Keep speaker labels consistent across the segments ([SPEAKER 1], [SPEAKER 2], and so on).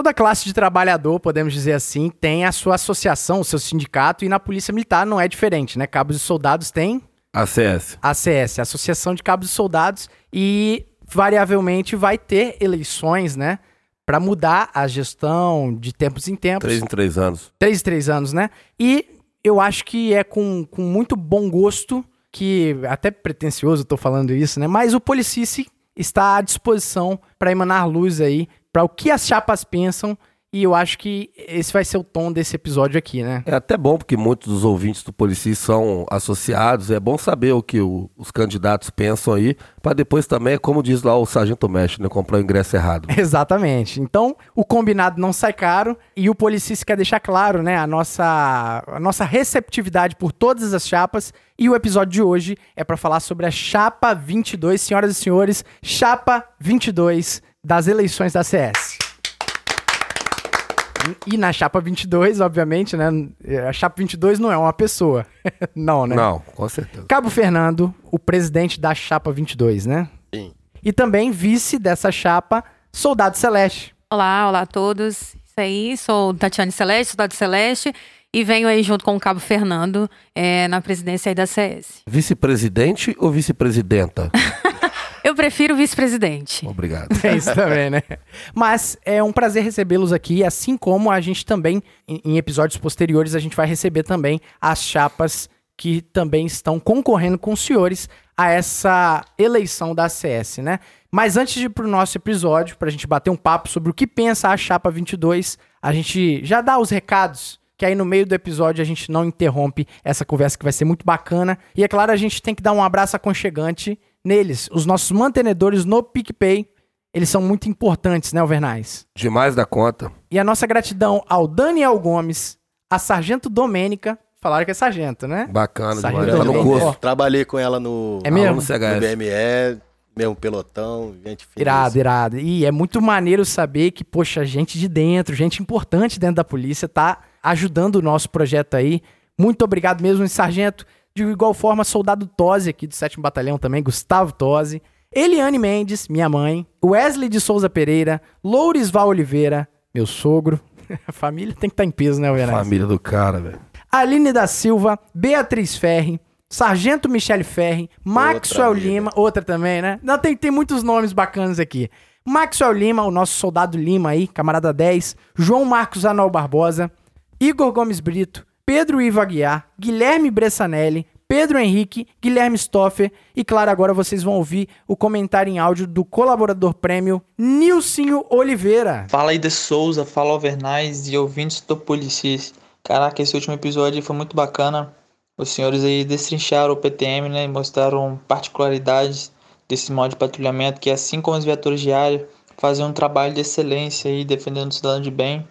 [SPEAKER 1] toda classe de trabalhador, podemos dizer assim, tem a sua associação, o seu sindicato, e na Polícia Militar não é diferente, né? Cabos e soldados têm
[SPEAKER 2] ACS.
[SPEAKER 1] ACS, Associação de Cabos e Soldados, e variavelmente vai ter eleições, né? Para mudar a gestão de tempos em tempos.
[SPEAKER 2] Três em três anos.
[SPEAKER 1] Três em três anos, né? E eu acho que é com, com muito bom gosto, que até pretencioso eu tô falando isso, né? Mas o Policice está à disposição para emanar luz aí para o que as chapas pensam e eu acho que esse vai ser o tom desse episódio aqui, né?
[SPEAKER 2] É até bom, porque muitos dos ouvintes do Polici são associados. É bom saber o que o, os candidatos pensam aí, para depois também, como diz lá o Sargento Mestre, né? Comprar o ingresso errado.
[SPEAKER 1] Exatamente. Então, o combinado não sai caro e o Policis quer deixar claro, né? A nossa, a nossa receptividade por todas as chapas. E o episódio de hoje é para falar sobre a Chapa 22. Senhoras e senhores, Chapa 22 das eleições da CS. E na chapa 22, obviamente, né? A chapa 22 não é uma pessoa. não, né?
[SPEAKER 2] Não, com certeza.
[SPEAKER 1] Cabo Fernando, o presidente da chapa 22, né?
[SPEAKER 3] Sim.
[SPEAKER 1] E também vice dessa chapa, Soldado Celeste.
[SPEAKER 4] Olá, olá a todos. Isso aí, sou Tatiane Celeste, Soldado Celeste, e venho aí junto com o Cabo Fernando é, na presidência aí da CS.
[SPEAKER 2] Vice-presidente ou vice-presidenta?
[SPEAKER 4] Eu prefiro vice-presidente.
[SPEAKER 2] Obrigado.
[SPEAKER 1] É isso também, né? Mas é um prazer recebê-los aqui, assim como a gente também, em, episódios posteriores, a gente vai receber também as chapas que também estão concorrendo com os senhores a essa eleição da CS, né? Mas antes de ir pro nosso episódio, pra gente bater um papo sobre o que pensa a chapa 22, a gente já dá os recados que aí no meio do episódio a gente não interrompe essa conversa que vai ser muito bacana. E é claro, a gente tem que dar um abraço aconchegante neles, os nossos mantenedores no PicPay. Eles são muito importantes, né, Alvernais?
[SPEAKER 2] Demais da conta.
[SPEAKER 1] E a nossa gratidão ao Daniel Gomes, a Sargento Domênica, falaram que é sargento, né?
[SPEAKER 2] Bacana
[SPEAKER 1] Sargento
[SPEAKER 2] demais. Tá no curso.
[SPEAKER 3] Trabalhei com ela no,
[SPEAKER 1] É mesmo?
[SPEAKER 3] No BME, mesmo pelotão, gente fina.
[SPEAKER 1] Irado, irado. E é muito maneiro saber que, poxa, gente de dentro, gente importante dentro da polícia, tá ajudando o nosso projeto aí. Muito obrigado mesmo, Sargento. De igual forma, soldado Tosi aqui do 7 Batalhão também, Gustavo Tosi. Eliane Mendes, minha mãe. Wesley de Souza Pereira. Lourisval Oliveira, meu sogro. A família tem que estar em peso, né, Alvernais?
[SPEAKER 2] Família do cara, velho.
[SPEAKER 1] Aline da Silva, Beatriz Ferri, Sargento Michele Ferri, Maxwell
[SPEAKER 3] vida.
[SPEAKER 1] Lima, outra também, né? Não, tem, tem muitos nomes bacanas aqui. Maxwell Lima, o nosso soldado Lima aí, camarada 10, João Marcos Anol Barbosa, Igor Gomes Brito, Pedro Ivo Aguiar, Guilherme Bressanelli, Pedro Henrique, Guilherme Stoffer e, claro, agora vocês vão ouvir o comentário em áudio do colaborador prêmio Nilcinho Oliveira.
[SPEAKER 5] Fala aí de Souza, fala Alvernais e ouvintes do Policis. Caraca, esse último episódio foi muito bacana. Os senhores aí destrincharam o PTM, né? E mostraram particularidades desse modo de patrulhamento, que assim como os viaturas área, fazem um trabalho de excelência aí, defendendo o cidadão de bem.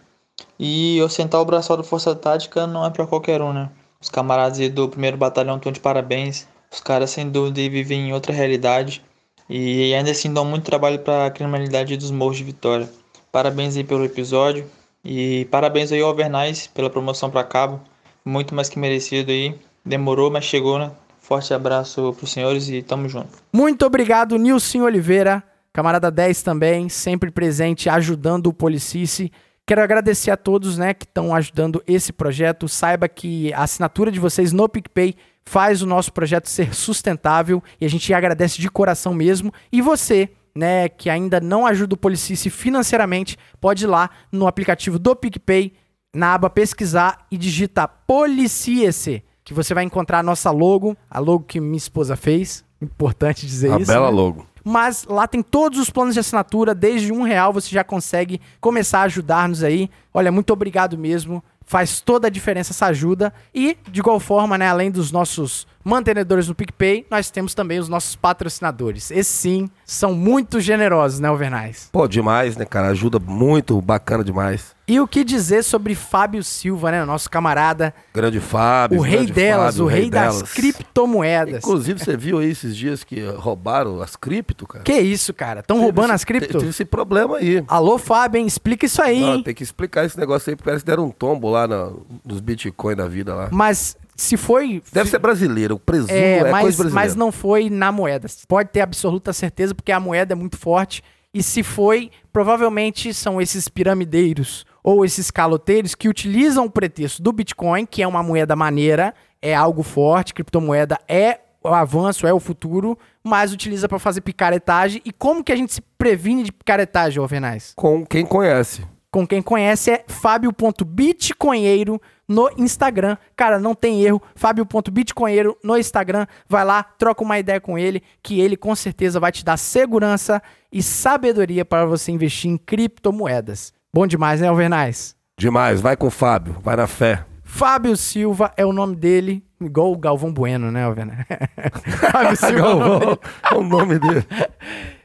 [SPEAKER 5] E ostentar o braçal da Força Tática não é para qualquer um, né? Os camaradas do primeiro batalhão estão de parabéns. Os caras, sem dúvida, vivem em outra realidade. E ainda assim dão muito trabalho para a criminalidade dos morros de Vitória. Parabéns aí pelo episódio. E parabéns aí ao Alvernais pela promoção para cabo. Muito mais que merecido aí. Demorou, mas chegou, né? Forte abraço pros senhores e tamo junto.
[SPEAKER 1] Muito obrigado, Nilson Oliveira, camarada 10 também, sempre presente, ajudando o Policice. Quero agradecer a todos, né, que estão ajudando esse projeto. Saiba que a assinatura de vocês no PicPay faz o nosso projeto ser sustentável e a gente agradece de coração mesmo. E você, né, que ainda não ajuda o Policice financeiramente, pode ir lá no aplicativo do PicPay, na aba pesquisar e digita Policiece, que você vai encontrar a nossa logo, a logo que minha esposa fez. Importante dizer
[SPEAKER 2] A
[SPEAKER 1] isso.
[SPEAKER 2] bela
[SPEAKER 1] né?
[SPEAKER 2] logo.
[SPEAKER 1] Mas lá tem todos os planos de assinatura, desde um real você já consegue começar a ajudar-nos aí. Olha, muito obrigado mesmo. Faz toda a diferença essa ajuda. E, de igual forma, né, além dos nossos mantenedores no PicPay, nós temos também os nossos patrocinadores. Esses sim são muito generosos, né, Alvernais?
[SPEAKER 2] Pô, demais, né, cara? Ajuda muito, bacana demais.
[SPEAKER 1] E o que dizer sobre Fábio Silva, né, nosso camarada,
[SPEAKER 2] Grande Fábio.
[SPEAKER 1] o rei delas,
[SPEAKER 2] Fábio,
[SPEAKER 1] o rei, das
[SPEAKER 2] delas.
[SPEAKER 1] criptomoedas.
[SPEAKER 2] Inclusive, você viu aí esses dias que roubaram as cripto, cara?
[SPEAKER 1] Que isso, cara? Estão roubando
[SPEAKER 2] esse-
[SPEAKER 1] as cripto?
[SPEAKER 2] Teve esse problema aí.
[SPEAKER 1] Alô, Fábio, hein? explica isso aí,
[SPEAKER 2] Não,
[SPEAKER 1] hein?
[SPEAKER 2] tem que explicar esse negócio aí, porque parece que deram um tombo lá na- nos Bitcoin da vida lá.
[SPEAKER 1] Mas se foi
[SPEAKER 2] Deve ser brasileiro, o presumo
[SPEAKER 1] É,
[SPEAKER 2] é,
[SPEAKER 1] mas,
[SPEAKER 2] coisa brasileira.
[SPEAKER 1] mas não foi na moeda. Pode ter absoluta certeza, porque a moeda é muito forte. E se foi, provavelmente são esses piramideiros ou esses caloteiros que utilizam o pretexto do Bitcoin, que é uma moeda maneira, é algo forte, criptomoeda é o avanço, é o futuro, mas utiliza para fazer picaretagem. E como que a gente se previne de picaretagem, Alvernais?
[SPEAKER 2] Com quem conhece.
[SPEAKER 1] Com quem conhece é fábio.bitcoinheiro no Instagram. Cara, não tem erro. Fábio.bitcoinheiro no Instagram. Vai lá, troca uma ideia com ele, que ele com certeza vai te dar segurança e sabedoria para você investir em criptomoedas. Bom demais, né, Alvernais?
[SPEAKER 2] Demais, vai com o Fábio, vai na fé.
[SPEAKER 1] Fábio Silva é o nome dele, igual o Galvão Bueno, né, Alvernais? Fábio Silva.
[SPEAKER 2] Galvão, é o nome dele.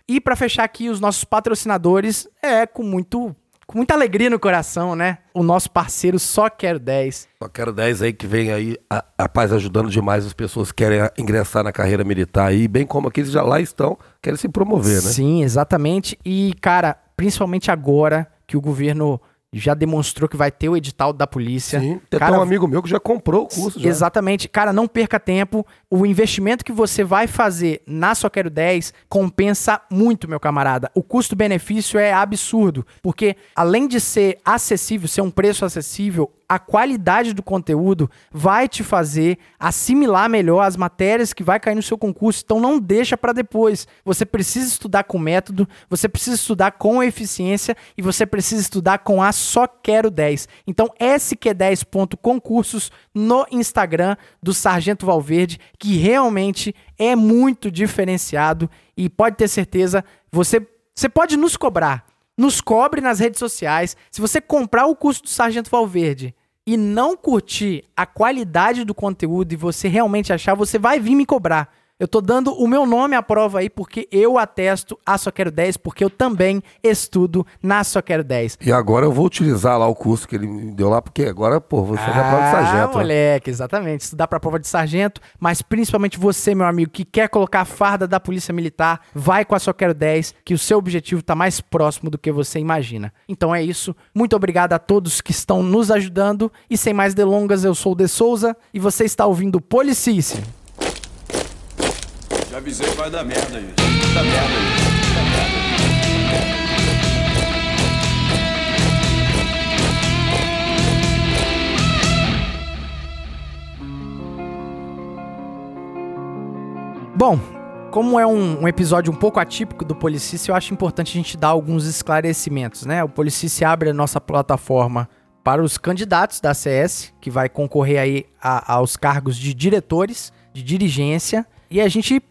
[SPEAKER 1] E para fechar aqui os nossos patrocinadores, é com muito com muita alegria no coração, né? O nosso parceiro Só Quero 10.
[SPEAKER 2] Só quero 10 aí que vem aí, a, rapaz, ajudando demais as pessoas que querem ingressar na carreira militar aí, bem como aqueles que já lá estão, querem se promover, né?
[SPEAKER 1] Sim, exatamente. E, cara, principalmente agora que o governo já demonstrou que vai ter o edital da polícia.
[SPEAKER 2] Sim, tem
[SPEAKER 1] Cara,
[SPEAKER 2] um amigo meu que já comprou o curso já.
[SPEAKER 1] Exatamente. Cara, não perca tempo. O investimento que você vai fazer na Só Quero 10 compensa muito, meu camarada. O custo-benefício é absurdo, porque além de ser acessível, ser um preço acessível, a qualidade do conteúdo vai te fazer assimilar melhor as matérias que vai cair no seu concurso. Então não deixa para depois. Você precisa estudar com método, você precisa estudar com eficiência e você precisa estudar com a Só Quero 10. Então sq10.concursos no Instagram do Sargento Valverde, que realmente é muito diferenciado e pode ter certeza, você você pode nos cobrar nos cobre nas redes sociais. Se você comprar o curso do Sargento Valverde e não curtir a qualidade do conteúdo e você realmente achar, você vai vir me cobrar. Eu tô dando o meu nome à prova aí porque eu atesto a Só Quero 10, porque eu também estudo na Só Quero 10.
[SPEAKER 2] E agora eu vou utilizar lá o curso que ele me deu lá, porque agora, pô, vou fazer a prova de sargento. né?
[SPEAKER 1] moleque, exatamente. Estudar pra prova de sargento, mas principalmente você, meu amigo, que quer colocar a farda da Polícia Militar, vai com a Só Quero 10, que o seu objetivo tá mais próximo do que você imagina. Então é isso. Muito obrigado a todos que estão nos ajudando. E sem mais delongas, eu sou o De Souza e você está ouvindo Policice.
[SPEAKER 6] Já avisei que vai dar merda isso. Dar merda isso. Dar merda.
[SPEAKER 1] Bom, como é um, um episódio um pouco atípico do Policice, eu acho importante a gente dar alguns esclarecimentos, né? O Policice abre a nossa plataforma para os candidatos da CS, que vai concorrer aí a- aos cargos de diretores, de dirigência, e a gente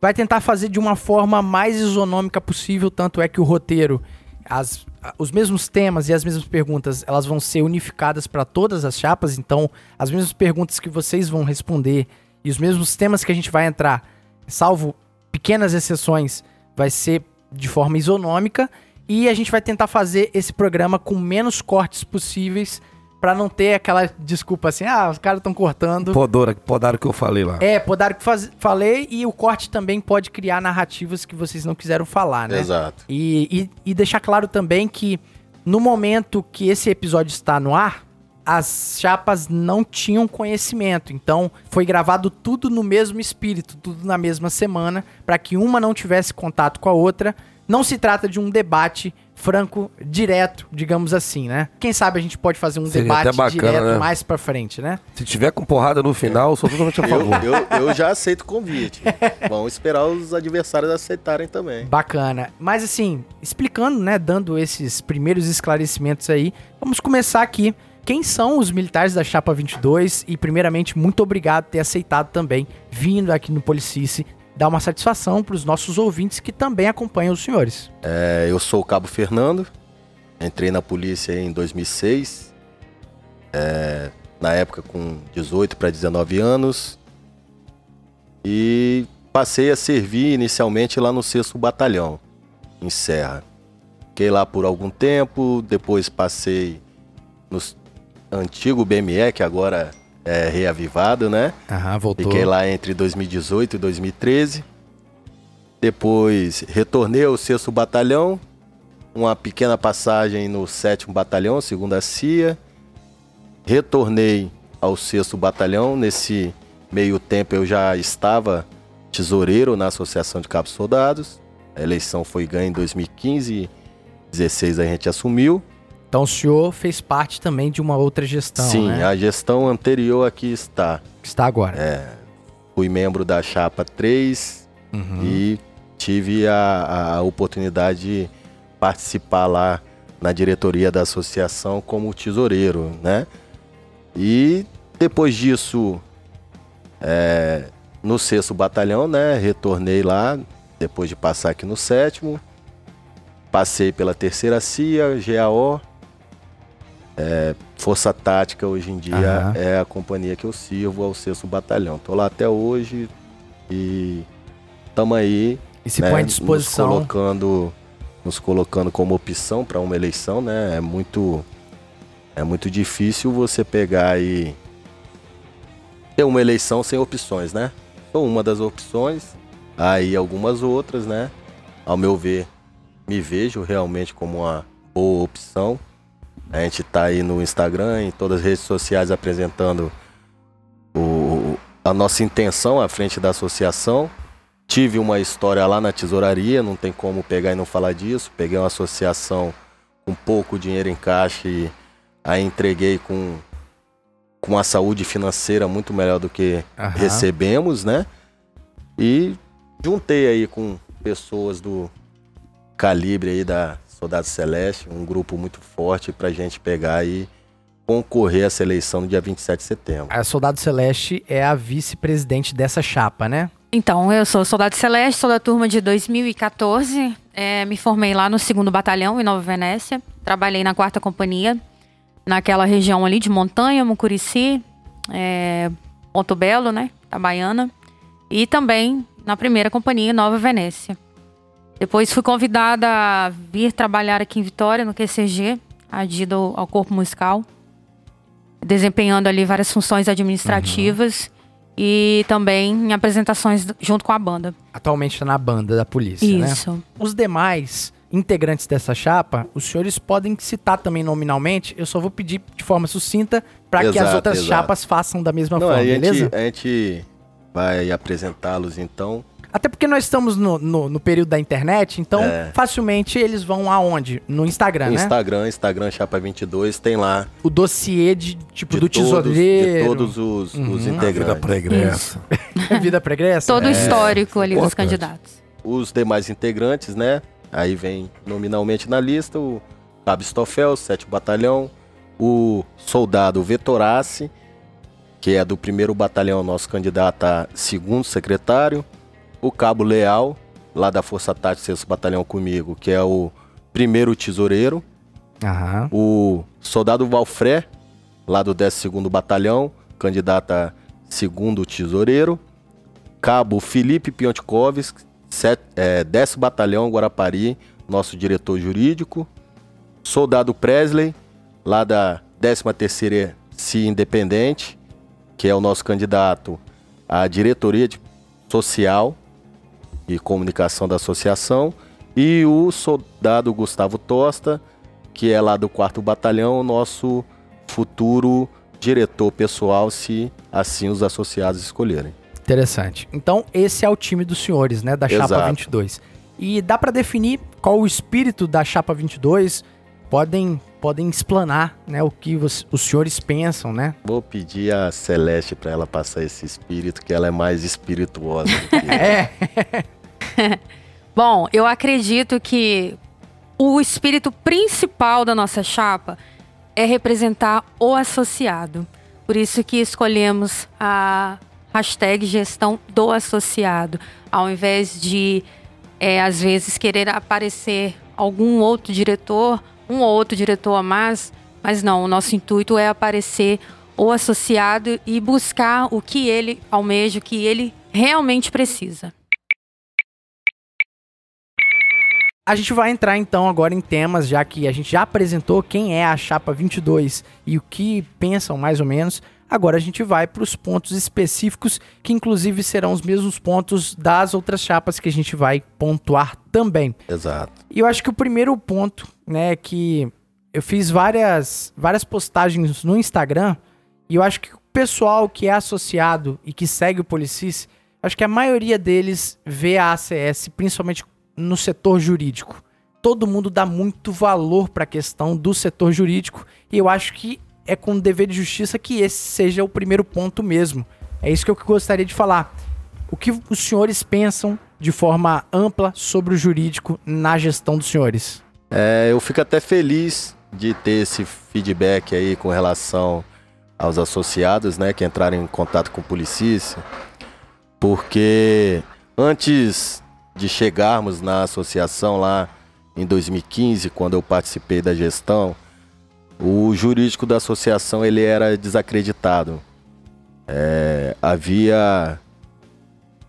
[SPEAKER 1] vai tentar fazer de uma forma mais isonômica possível, tanto é que o roteiro, as- os mesmos temas e as mesmas perguntas, elas vão ser unificadas para todas as chapas, então as mesmas perguntas que vocês vão responder e os mesmos temas que a gente vai entrar, salvo pequenas exceções, vai ser de forma isonômica e a gente vai tentar fazer esse programa com menos cortes possíveis para não ter aquela desculpa assim, ah, os caras estão cortando.
[SPEAKER 2] Podora, podaram o que eu falei lá.
[SPEAKER 1] É, podaram que faz... falei e o corte também pode criar narrativas que vocês não quiseram falar, né?
[SPEAKER 3] Exato.
[SPEAKER 1] E, e, e deixar claro também que no momento que esse episódio está no ar, as chapas não tinham conhecimento. Então foi gravado tudo no mesmo espírito, tudo na mesma semana, para que uma não tivesse contato com a outra. Não se trata de um debate franco, direto, digamos assim, né? Quem sabe a gente pode fazer um
[SPEAKER 2] Seria
[SPEAKER 1] debate
[SPEAKER 2] bacana,
[SPEAKER 1] direto
[SPEAKER 2] né?
[SPEAKER 1] mais pra frente, né?
[SPEAKER 2] Se tiver com porrada no final, eu sou totalmente a
[SPEAKER 3] Eu,
[SPEAKER 2] favor.
[SPEAKER 3] eu, eu já aceito o convite. Vamos esperar os adversários aceitarem também.
[SPEAKER 1] Bacana. Mas assim, explicando, né, dando esses primeiros esclarecimentos aí, vamos começar aqui. Quem são os militares da Chapa 22? E primeiramente, muito obrigado por ter aceitado também, vindo aqui no Policice, dar uma satisfação para os nossos ouvintes que também acompanham os senhores.
[SPEAKER 3] É, eu sou o Cabo Fernando, entrei na polícia em 2006, é, na época com 18 para 19 anos, e passei a servir inicialmente lá no 6 Batalhão, em Serra. Fiquei lá por algum tempo, depois passei no antigo BME, que agora é reavivado, né?
[SPEAKER 1] Aham, voltou.
[SPEAKER 3] Fiquei lá entre 2018 e 2013. Depois retornei ao 6 Batalhão, uma pequena passagem no 7 Batalhão, segunda CIA. Retornei ao 6 Batalhão. Nesse meio tempo eu já estava tesoureiro na Associação de Cabos Soldados. A eleição foi ganha em 2015 16 a gente assumiu.
[SPEAKER 1] Então o senhor fez parte também de uma outra gestão,
[SPEAKER 3] Sim,
[SPEAKER 1] né?
[SPEAKER 3] a gestão anterior aqui está.
[SPEAKER 1] Que está agora.
[SPEAKER 3] É, fui membro da chapa 3
[SPEAKER 1] Uhum.
[SPEAKER 3] e tive a, a oportunidade de participar lá na diretoria da associação como tesoureiro, né? E depois disso, é, no sexto batalhão, né? Retornei lá, depois de passar aqui no sétimo. Passei pela terceira CIA, GAO. É, Força Tática hoje em dia
[SPEAKER 1] Aham.
[SPEAKER 3] é a companhia que eu sirvo, é o sexto batalhão. Tô lá até hoje e estamos aí
[SPEAKER 1] E se
[SPEAKER 3] né,
[SPEAKER 1] põe à disposição.
[SPEAKER 3] Nos colocando, nos colocando como opção para uma eleição, né? É muito, é muito difícil você pegar e ter uma eleição sem opções, né? Sou uma das opções, aí algumas outras, né? Ao meu ver, me vejo realmente como uma boa opção. A gente tá aí no Instagram, em todas as redes sociais apresentando o, a nossa intenção à frente da associação. Tive uma história lá na tesouraria, não tem como pegar e não falar disso. Peguei uma associação com pouco dinheiro em caixa e aí entreguei com, com uma saúde financeira muito melhor do que recebemos, né? E juntei aí com pessoas do calibre aí da Soldado Celeste, um grupo muito forte pra gente pegar e concorrer a essa eleição no dia 27 de setembro.
[SPEAKER 1] A Soldado Celeste é a vice-presidente dessa chapa, né?
[SPEAKER 4] Então, eu sou soldado celeste, sou da turma de 2014. É, me formei lá no 2 Batalhão, em Nova Venécia. Trabalhei na 4 Companhia, naquela região ali de Montanha, Mucurici, é, Ponto Belo, né? Itabaiana. E também na primeira companhia, Nova Venécia. Depois fui convidada a vir trabalhar aqui em Vitória, no QCG, adido ao corpo musical. Desempenhando ali várias funções administrativas. E também em apresentações junto com a banda.
[SPEAKER 1] Atualmente está na banda da polícia, né?
[SPEAKER 4] Isso.
[SPEAKER 1] Os demais integrantes dessa chapa, os senhores podem citar também nominalmente. Eu só vou pedir de forma sucinta para que as outras
[SPEAKER 3] exato.
[SPEAKER 1] chapas façam da mesma
[SPEAKER 3] Não,
[SPEAKER 1] forma,
[SPEAKER 3] a
[SPEAKER 1] beleza?
[SPEAKER 3] gente, a gente vai apresentá-los então.
[SPEAKER 1] Até porque nós estamos no, no, no período da internet, então
[SPEAKER 3] É.
[SPEAKER 1] facilmente eles vão aonde? No Instagram,
[SPEAKER 3] No
[SPEAKER 1] né?
[SPEAKER 3] Instagram, Instagram Chapa 22, tem lá
[SPEAKER 1] O dossiê de, tipo,
[SPEAKER 3] de
[SPEAKER 1] do
[SPEAKER 3] todos,
[SPEAKER 1] tesoureiro.
[SPEAKER 3] de todos os, os
[SPEAKER 2] A vida
[SPEAKER 3] integrantes.
[SPEAKER 2] pregressa.
[SPEAKER 1] vida pregressa.
[SPEAKER 4] Todo o histórico ali dos
[SPEAKER 2] importante.
[SPEAKER 4] candidatos.
[SPEAKER 3] Os demais integrantes, né? Aí vem nominalmente na lista o Cabo Stofel, 7 Batalhão, o soldado Vetorace, que é do primeiro batalhão, nosso candidato a segundo secretário, o Cabo Leal, lá da Força Tática 6 Batalhão comigo, que é o primeiro tesoureiro,
[SPEAKER 1] Aham.
[SPEAKER 3] o soldado Valfré, lá do 12º Batalhão, candidato a segundo tesoureiro. Cabo Felipe Piontkowski, set- é, 10º Batalhão Guarapari, nosso diretor jurídico. Soldado Presley, lá da 13ª CIA Independente, que é o nosso candidato à diretoria de social e comunicação da associação. E o soldado Gustavo Tosta, que é lá do 4º Batalhão, nosso futuro diretor pessoal, se assim os associados escolherem.
[SPEAKER 1] Interessante. Então, esse é o time dos senhores, né? Da Chapa
[SPEAKER 3] Exato.
[SPEAKER 1] 22. E dá pra definir qual o espírito da Chapa 22? Podem, podem explanar, né? O que os, os senhores pensam, né?
[SPEAKER 3] Vou pedir a Celeste para ela passar esse espírito, que ela é mais espirituosa. do que eu.
[SPEAKER 1] É.
[SPEAKER 4] Bom, eu acredito que o espírito principal da nossa chapa é representar o associado. Por isso que escolhemos a hashtag gestão do associado, ao invés de, é, às vezes, querer aparecer algum outro diretor, um ou outro diretor a mais, mas não, o nosso intuito é aparecer o associado e buscar o que ele almeja, o que ele realmente precisa.
[SPEAKER 1] A gente vai entrar então agora em temas, já que a gente já apresentou quem é a Chapa 22 e o que pensam mais ou menos. Agora a gente vai para os pontos específicos, que inclusive serão os mesmos pontos das outras chapas que a gente vai pontuar também.
[SPEAKER 3] Exato.
[SPEAKER 1] E eu acho que o primeiro ponto, né, que eu fiz várias, várias postagens no Instagram, e eu acho que o pessoal que é associado e que segue o Policis, acho que a maioria deles vê a ACS, principalmente no setor jurídico. todo mundo dá muito valor para a questão do setor jurídico e eu acho que é com dever de justiça que esse seja o primeiro ponto mesmo. É isso que eu gostaria de falar. O que os senhores pensam de forma ampla sobre o jurídico na gestão dos senhores?
[SPEAKER 3] É, eu fico até feliz de ter esse feedback aí com relação aos associados, né, que entraram em contato com o Policícia, porque antes de chegarmos na associação lá em 2015, quando eu participei da gestão, o jurídico da associação ele era desacreditado. É, havia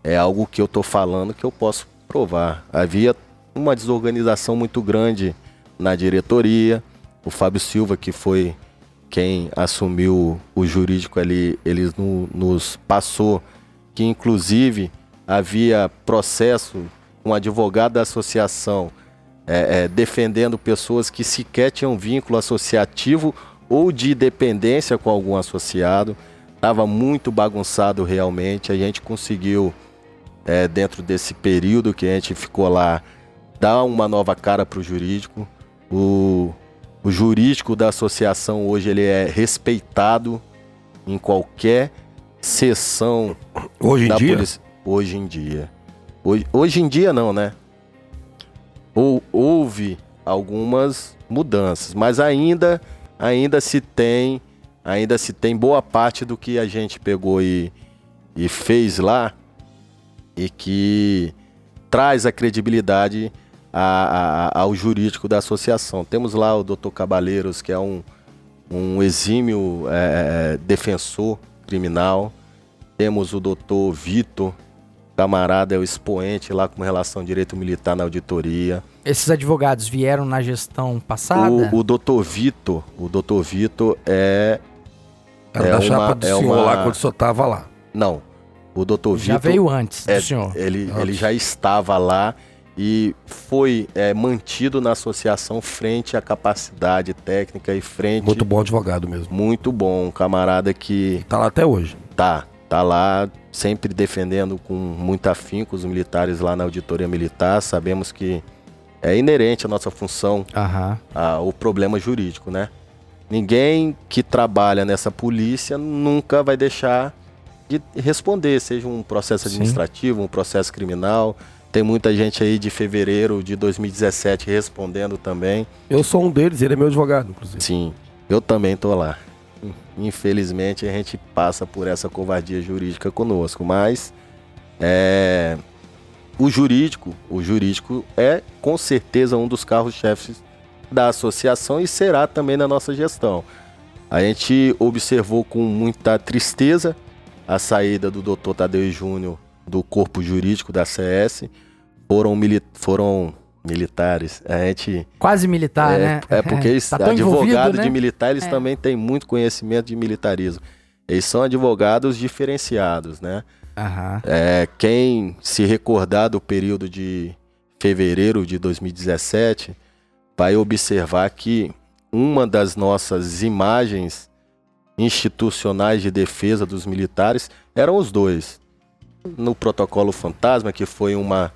[SPEAKER 3] é algo que eu estou falando que eu posso provar. Havia uma desorganização muito grande na diretoria. O Fábio Silva, que foi quem assumiu o jurídico ali, ele no, nos passou que inclusive havia processo com um advogado da associação é, é, defendendo pessoas que sequer tinham vínculo associativo ou de dependência com algum associado. Estava muito bagunçado realmente. A gente conseguiu, é, dentro desse período que a gente ficou lá, dar uma nova cara para o jurídico. O, o jurídico da associação hoje ele é respeitado em qualquer sessão
[SPEAKER 2] Hoje em
[SPEAKER 3] da
[SPEAKER 2] dia?
[SPEAKER 3] polícia. Hoje em dia. Hoje, hoje em dia não, né? Ou, houve algumas mudanças, mas ainda ainda se tem ainda se tem boa parte do que a gente pegou e, e fez lá e que traz a credibilidade a- a- ao jurídico da associação. Temos lá o Dr. Cabaleiros, que é um, um exímio é, defensor criminal. Temos o Dr. Vitor, camarada, é o expoente lá com relação ao direito militar na auditoria.
[SPEAKER 1] Esses advogados vieram na gestão passada?
[SPEAKER 3] O, o Dr. Vitor, o Dr. Vitor é
[SPEAKER 2] Era
[SPEAKER 3] É
[SPEAKER 2] da
[SPEAKER 3] uma-
[SPEAKER 2] chapa do
[SPEAKER 3] é
[SPEAKER 2] senhor
[SPEAKER 3] uma-
[SPEAKER 2] lá quando o senhor tava lá.
[SPEAKER 3] não. O Dr.
[SPEAKER 1] Já
[SPEAKER 3] Vitor
[SPEAKER 1] veio antes
[SPEAKER 3] é,
[SPEAKER 1] do senhor.
[SPEAKER 3] Ele,
[SPEAKER 2] Antes.
[SPEAKER 3] ele já estava lá e foi é, mantido na associação frente à capacidade técnica e frente
[SPEAKER 2] Muito bom advogado mesmo.
[SPEAKER 3] muito bom, um camarada que
[SPEAKER 2] Tá lá até hoje.
[SPEAKER 3] tá, tá lá sempre defendendo com muito afinco os militares lá na auditoria militar. Sabemos que é inerente à nossa função
[SPEAKER 1] Aham.
[SPEAKER 3] a- o problema jurídico, né? Ninguém que trabalha nessa polícia nunca vai deixar de responder, seja um processo
[SPEAKER 1] Sim.
[SPEAKER 3] administrativo, um processo criminal. Tem muita gente aí de fevereiro de 2017 respondendo também.
[SPEAKER 2] Eu sou um deles, ele é meu advogado, inclusive.
[SPEAKER 3] Sim, eu também tô lá. Infelizmente a gente passa por essa covardia jurídica conosco, mas é, o jurídico, o jurídico é com certeza um dos carros-chefes da associação e será também na nossa gestão. A gente observou com muita tristeza a saída do Dr. Tadeu Júnior do corpo jurídico da CS. Foram, foram militares. A gente
[SPEAKER 1] Quase militar,
[SPEAKER 3] é,
[SPEAKER 1] né?
[SPEAKER 3] É porque eles,
[SPEAKER 1] tá
[SPEAKER 3] advogado
[SPEAKER 1] envolvido,
[SPEAKER 3] de
[SPEAKER 1] né?
[SPEAKER 3] militar, eles
[SPEAKER 4] É.
[SPEAKER 3] também têm muito conhecimento de militarismo. Eles são advogados diferenciados, né?
[SPEAKER 1] Aham.
[SPEAKER 3] É, quem se recordar do período de fevereiro de 2017 vai observar que uma das nossas imagens institucionais de defesa dos militares eram os dois. No protocolo Fantasma, que foi uma,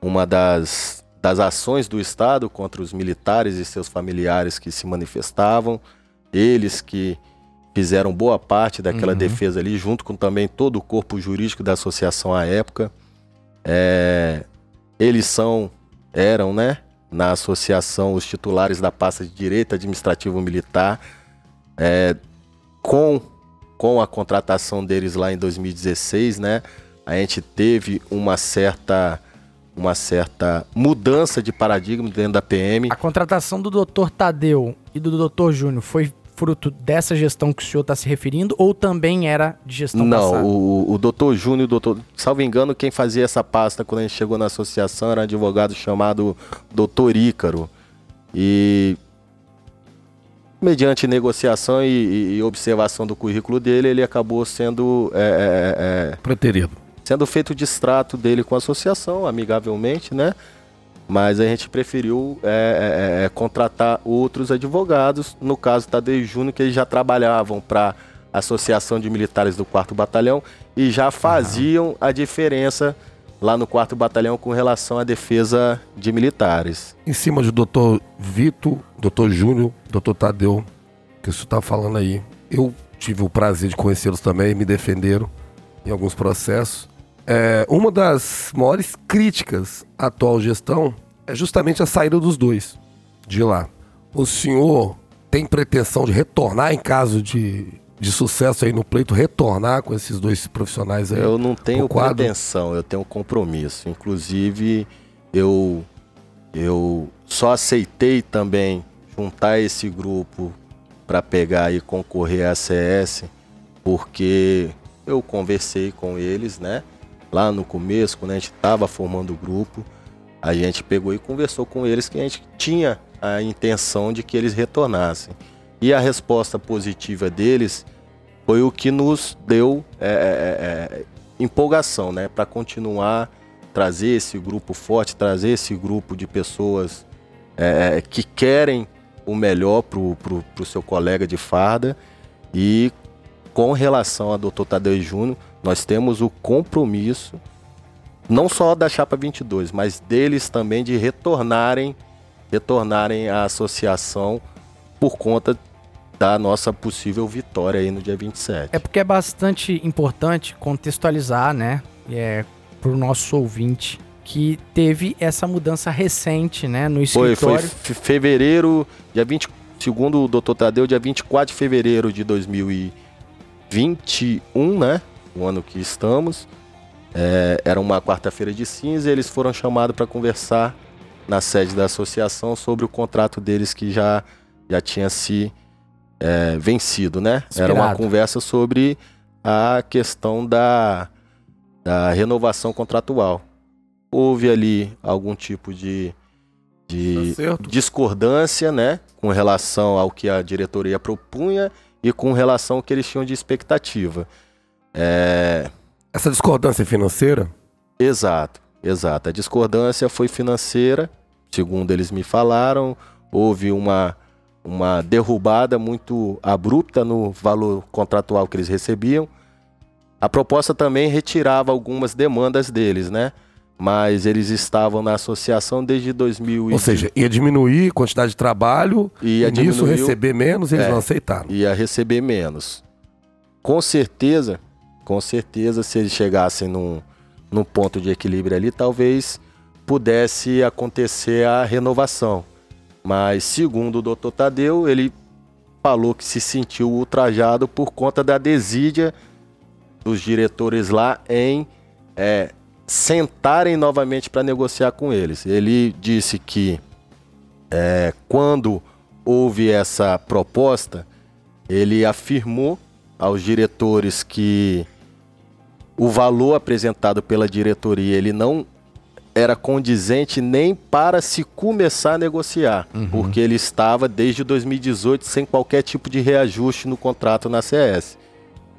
[SPEAKER 3] uma das, das ações do Estado contra os militares e seus familiares que se manifestavam, eles que fizeram boa parte daquela
[SPEAKER 1] Uhum.
[SPEAKER 3] defesa ali, junto com também todo o corpo jurídico da associação à época. É, eles são, eram, né, na associação, os titulares da pasta de Direito Administrativo Militar. É, com, com a contratação deles lá em 2016, né, a gente teve uma certa, uma certa mudança de paradigma dentro da PM.
[SPEAKER 1] A contratação do Dr. Tadeu e do Dr. Júnior foi fruto dessa gestão que o senhor está se referindo ou também era de gestão
[SPEAKER 3] Não,
[SPEAKER 1] passada?
[SPEAKER 3] o, o doutor Júnior, o doutor, salvo engano, quem fazia essa pasta quando a gente chegou na associação era um advogado chamado doutor Ícaro. E mediante negociação e, e- e observação do currículo dele, ele acabou sendo, é, é, é,
[SPEAKER 2] Preterido.
[SPEAKER 3] Sendo feito o distrato dele com a associação, amigavelmente, né? Mas a gente preferiu é, é, é, contratar outros advogados, no caso Tadeu Júnior, que eles já trabalhavam para a Associação de Militares do 4 Batalhão e já faziam a diferença lá no 4 Batalhão com relação à defesa de militares.
[SPEAKER 2] Em cima de Dr. Vito, Dr. Júnior, Dr. Tadeu, que você está falando aí. Eu tive o prazer de conhecê-los também, me defenderam em alguns processos. É, uma das maiores críticas à atual gestão é justamente a saída dos dois de lá. O senhor tem pretensão de retornar em caso de, de sucesso aí no pleito, retornar com esses dois profissionais aí?
[SPEAKER 3] Eu não tenho pretensão, eu tenho compromisso. Inclusive, eu, eu só aceitei também juntar esse grupo para pegar e concorrer à CS, porque eu conversei com eles, né? Lá no começo, quando a gente estava formando o grupo, a gente pegou e conversou com eles que a gente tinha a intenção de que eles retornassem. E a resposta positiva deles foi o que nos deu é, é, é, empolgação, né? Para continuar, trazer esse grupo forte, trazer esse grupo de pessoas é, que querem o melhor pro, pro seu colega de farda. E com relação a Dr. Tadeu Júnior, nós temos o compromisso, não só da Chapa 22, mas deles também de retornarem, retornarem à associação por conta da nossa possível vitória aí no dia 27.
[SPEAKER 1] É porque é bastante importante contextualizar, né, é, pro nosso ouvinte, que teve essa mudança recente, né, no
[SPEAKER 3] Foi,
[SPEAKER 1] escritório.
[SPEAKER 3] foi fe- fevereiro, dia 20, segundo o Dr. Tadeu, dia 24 de fevereiro de 2021, né? O ano que estamos. É, era uma quarta-feira de cinza e eles foram chamados para conversar na sede da associação sobre o contrato deles que já, já tinha se é, vencido, né? Era uma conversa sobre a questão da, da renovação contratual. Houve ali algum tipo de, de
[SPEAKER 2] Tá
[SPEAKER 3] discordância, né, com relação ao que a diretoria propunha e com relação ao que eles tinham de expectativa. É,
[SPEAKER 2] Essa discordância financeira,
[SPEAKER 3] exato, exato. A discordância foi financeira, segundo eles me falaram. Houve uma, uma derrubada muito abrupta no valor contratual que eles recebiam. A proposta também retirava algumas demandas deles, né? Mas eles estavam na associação desde 2000
[SPEAKER 2] ou seja, ia diminuir a quantidade de trabalho
[SPEAKER 3] Ia
[SPEAKER 2] e nisso receber menos, eles
[SPEAKER 3] É.
[SPEAKER 2] não aceitaram.
[SPEAKER 3] ia receber menos. Com certeza, com certeza, se eles chegassem num, num ponto de equilíbrio ali, talvez pudesse acontecer a renovação. Mas, segundo o doutor Tadeu, ele falou que se sentiu ultrajado por conta da desídia dos diretores lá em é, sentarem novamente para negociar com eles. Ele disse que é, quando houve essa proposta, ele afirmou aos diretores que o valor apresentado pela diretoria ele não era condizente nem para se começar a negociar, porque ele estava desde 2018 sem qualquer tipo de reajuste no contrato na CS.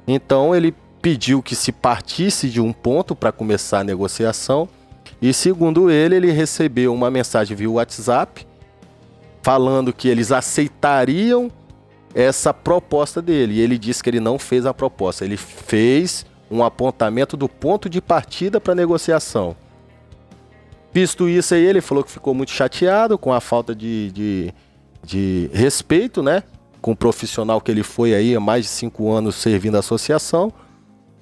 [SPEAKER 3] Então ele pediu que se partisse de um ponto para começar a negociação e segundo ele, ele recebeu uma mensagem via WhatsApp falando que eles aceitariam essa proposta dele. E ele disse que ele não fez a proposta, ele fez um apontamento do ponto de partida para negociação. Visto isso aí, ele falou que ficou muito chateado com a falta de, de, de respeito, né? Com o profissional que ele foi aí há mais de cinco anos servindo a associação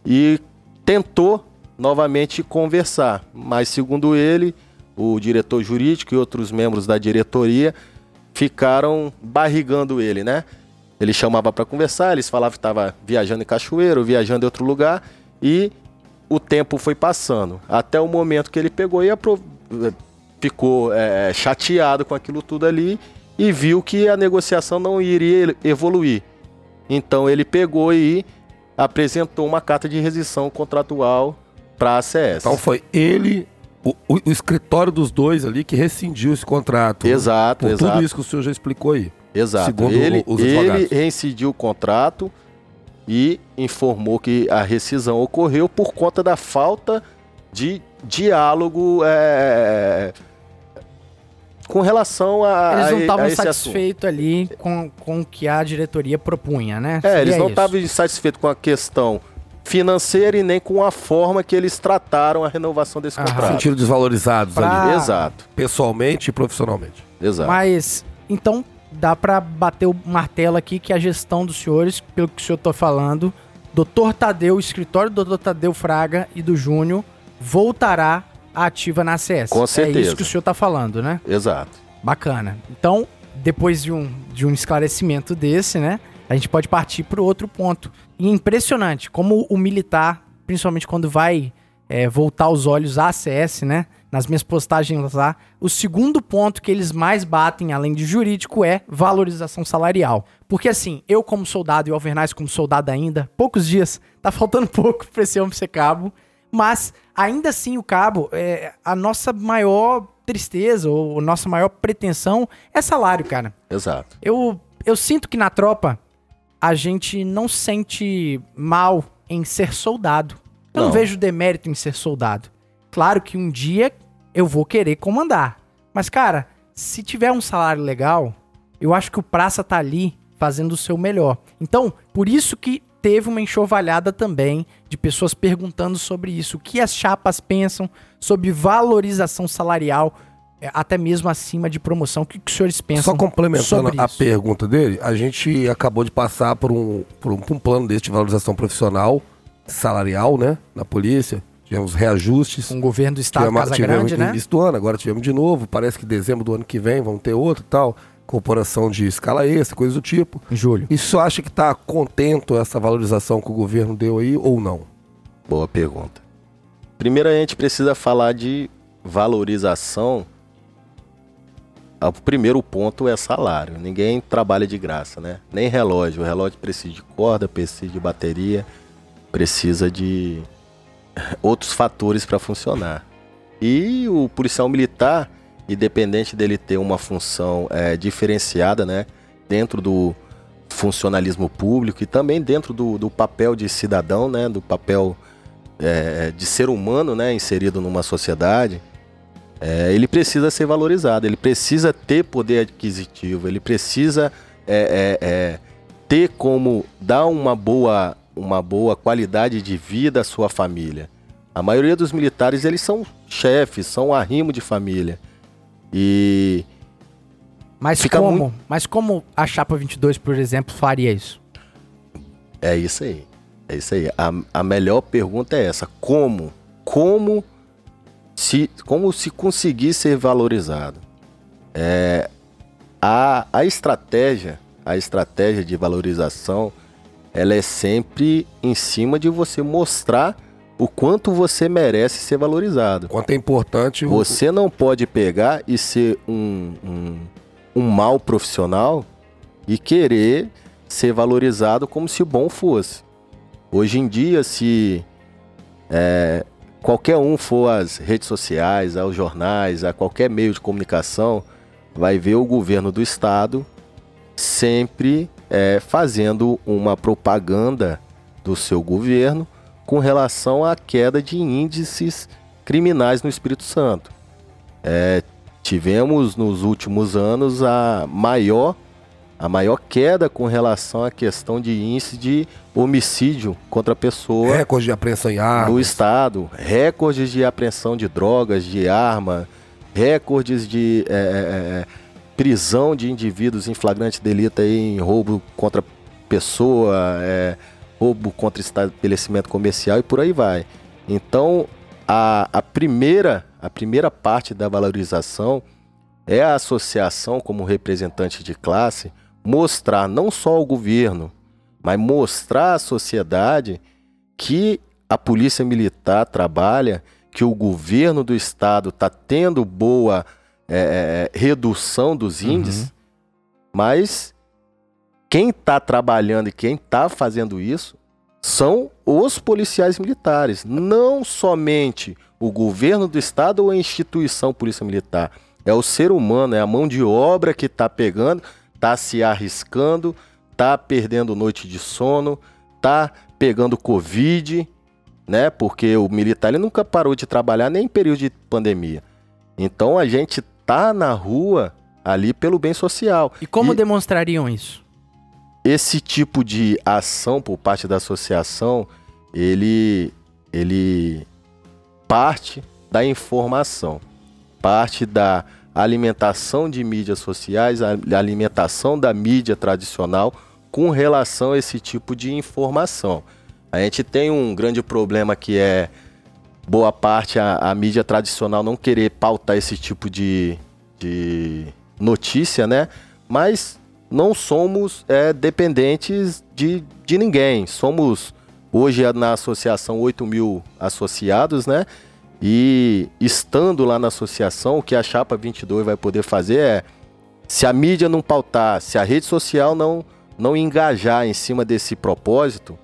[SPEAKER 3] e tentou novamente conversar. Mas, segundo ele, o diretor jurídico e outros membros da diretoria ficaram barrigando ele, né? Ele chamava para conversar, eles falavam que estava viajando em Cachoeiro, viajando em outro lugar e o tempo foi passando até o momento que ele pegou e apro- ficou é, chateado com aquilo tudo ali e viu que a negociação não iria evoluir. Então ele pegou e apresentou uma carta de rescisão contratual para a CS.
[SPEAKER 2] Então foi ele, o, o- escritório dos dois ali que rescindiu esse contrato.
[SPEAKER 3] Exato,
[SPEAKER 2] Por
[SPEAKER 3] exato.
[SPEAKER 2] tudo isso que o senhor já explicou aí.
[SPEAKER 3] Exato.
[SPEAKER 2] Segundo
[SPEAKER 3] ele,
[SPEAKER 2] os
[SPEAKER 3] ele reincidiu o contrato e informou que a rescisão ocorreu por conta da falta de diálogo é, com relação a,
[SPEAKER 1] Eles não estavam satisfeitos ali com, com o que a diretoria propunha, né?
[SPEAKER 3] É, eles
[SPEAKER 1] Seria
[SPEAKER 3] não estavam satisfeitos com a questão financeira e nem com a forma que eles trataram a renovação desse contrato.
[SPEAKER 2] Sentiram desvalorizados
[SPEAKER 1] Pra-
[SPEAKER 2] ali,
[SPEAKER 3] Exato,
[SPEAKER 2] pessoalmente e profissionalmente.
[SPEAKER 3] exato.
[SPEAKER 1] Mas, então, dá pra bater o martelo aqui que a gestão dos senhores, pelo que o senhor tá falando, Dr. Tadeu, o escritório do Dr. Tadeu Fraga e do Júnior voltará ativa na ACS.
[SPEAKER 3] Com
[SPEAKER 1] É
[SPEAKER 3] certeza.
[SPEAKER 1] isso que o senhor tá falando, né?
[SPEAKER 3] Exato.
[SPEAKER 1] Bacana. Então, depois de um, de um esclarecimento desse, né? A gente pode partir para outro ponto. E é impressionante como o militar, principalmente quando vai é, voltar os olhos à ACS, né? Nas minhas postagens lá, o segundo ponto que eles mais batem, além de jurídico, é valorização salarial. Porque assim, eu como soldado e o Alvernaz como soldado ainda, poucos dias, tá faltando pouco para esse homem ser cabo, mas ainda assim o cabo, é, a nossa maior tristeza ou nossa maior pretensão é salário, cara.
[SPEAKER 3] Exato.
[SPEAKER 1] Eu, eu sinto que na tropa a gente não sente mal em ser soldado. Eu não,
[SPEAKER 3] Não.
[SPEAKER 1] vejo demérito em ser soldado. Claro que um dia eu vou querer comandar. Mas, cara, se tiver um salário legal, eu acho que o praça tá ali fazendo o seu melhor. Então, por isso que teve uma enxovalhada também de pessoas perguntando sobre isso. O que as chapas pensam sobre valorização salarial, é, até mesmo acima de promoção. O que, que os senhores pensam
[SPEAKER 2] Só complementando a pergunta dele, a gente acabou de passar por um, por um, por um plano desse de valorização profissional, salarial, né? Na polícia. Tivemos reajustes.
[SPEAKER 1] O governo do estado,
[SPEAKER 2] Tivemos-
[SPEAKER 1] Casa
[SPEAKER 2] tivemos
[SPEAKER 1] Grande,
[SPEAKER 2] no
[SPEAKER 1] né?
[SPEAKER 2] início do ano, agora tivemos de novo. Parece que dezembro do ano que vem vamos ter outro e tal. Corporação de escala extra, coisa do tipo.
[SPEAKER 1] Em julho.
[SPEAKER 2] E você acha que está contento essa valorização que o governo deu aí ou não?
[SPEAKER 3] Boa pergunta. Primeiro a gente precisa falar de valorização. Ah, O primeiro ponto é salário. Ninguém trabalha de graça, né? Nem relógio. O relógio precisa de corda, precisa de bateria, precisa de outros fatores para funcionar. E o policial militar, independente dele ter uma função eh, diferenciada, né? Dentro do funcionalismo público e também dentro do, do papel de cidadão, né? Do papel é, de ser humano, né, inserido numa sociedade, é, ele precisa ser valorizado, ele precisa ter poder adquisitivo, ele precisa é, é, é, ter como dar uma boa, uma boa qualidade de vida à sua família. A maioria dos militares eles são chefes, são arrimo de família. E
[SPEAKER 1] Mas
[SPEAKER 3] Fica
[SPEAKER 1] como?
[SPEAKER 3] muito-
[SPEAKER 1] Mas como a Chapa 22, por exemplo, faria isso?
[SPEAKER 3] É isso aí. É isso aí. A, a melhor pergunta é essa: como? Como se, como se conseguir ser valorizado? É, a, a estratégia, a estratégia de valorização, ela é sempre em cima de você mostrar o quanto você merece ser valorizado.
[SPEAKER 2] Quanto é importante o-
[SPEAKER 3] Você não pode pegar e ser um, um, um mau profissional e querer ser valorizado como se bom fosse. Hoje em dia, se é, qualquer um for às redes sociais, aos jornais, a qualquer meio de comunicação, vai ver o governo do estado sempre é, fazendo uma propaganda do seu governo com relação à queda de índices criminais no Espírito Santo. É, tivemos nos últimos anos a maior a maior queda com relação à questão de índice de homicídio contra a pessoa
[SPEAKER 2] recorde de apreensão em
[SPEAKER 3] no
[SPEAKER 2] armas.
[SPEAKER 3] estado, recordes de apreensão de drogas, de arma, recordes de é, é, é, prisão de indivíduos em flagrante delito aí, em roubo contra pessoa, é, roubo contra estabelecimento comercial e por aí vai. Então, a, a primeira a primeira parte da valorização é a associação como representante de classe mostrar não só ao governo, mas mostrar à sociedade que a polícia militar trabalha, que o governo do estado está tendo boa é, é, redução dos índices, mas quem está trabalhando e quem está fazendo isso são os policiais militares, não somente o governo do estado ou a instituição polícia militar. É o ser humano, é a mão de obra que está pegando, está se arriscando, está perdendo noite de sono, está pegando Covid, né? Porque o militar ele nunca parou de trabalhar nem em período de pandemia. Então a gente tá na rua ali pelo bem social.
[SPEAKER 1] E como
[SPEAKER 3] E-
[SPEAKER 1] demonstrariam isso?
[SPEAKER 3] esse tipo de ação por parte da associação ele, ele parte da informação, parte da alimentação de mídias sociais, a alimentação da mídia tradicional com relação a esse tipo de informação. A gente tem um grande problema que é boa parte a, a mídia tradicional não querer pautar esse tipo de, de notícia, né? Mas não somos é, dependentes de, de ninguém. Somos hoje na associação 8 mil associados, né? E estando lá na associação, o que a Chapa 22 vai poder fazer é, se a mídia não pautar, se a rede social não, não engajar em cima desse propósito,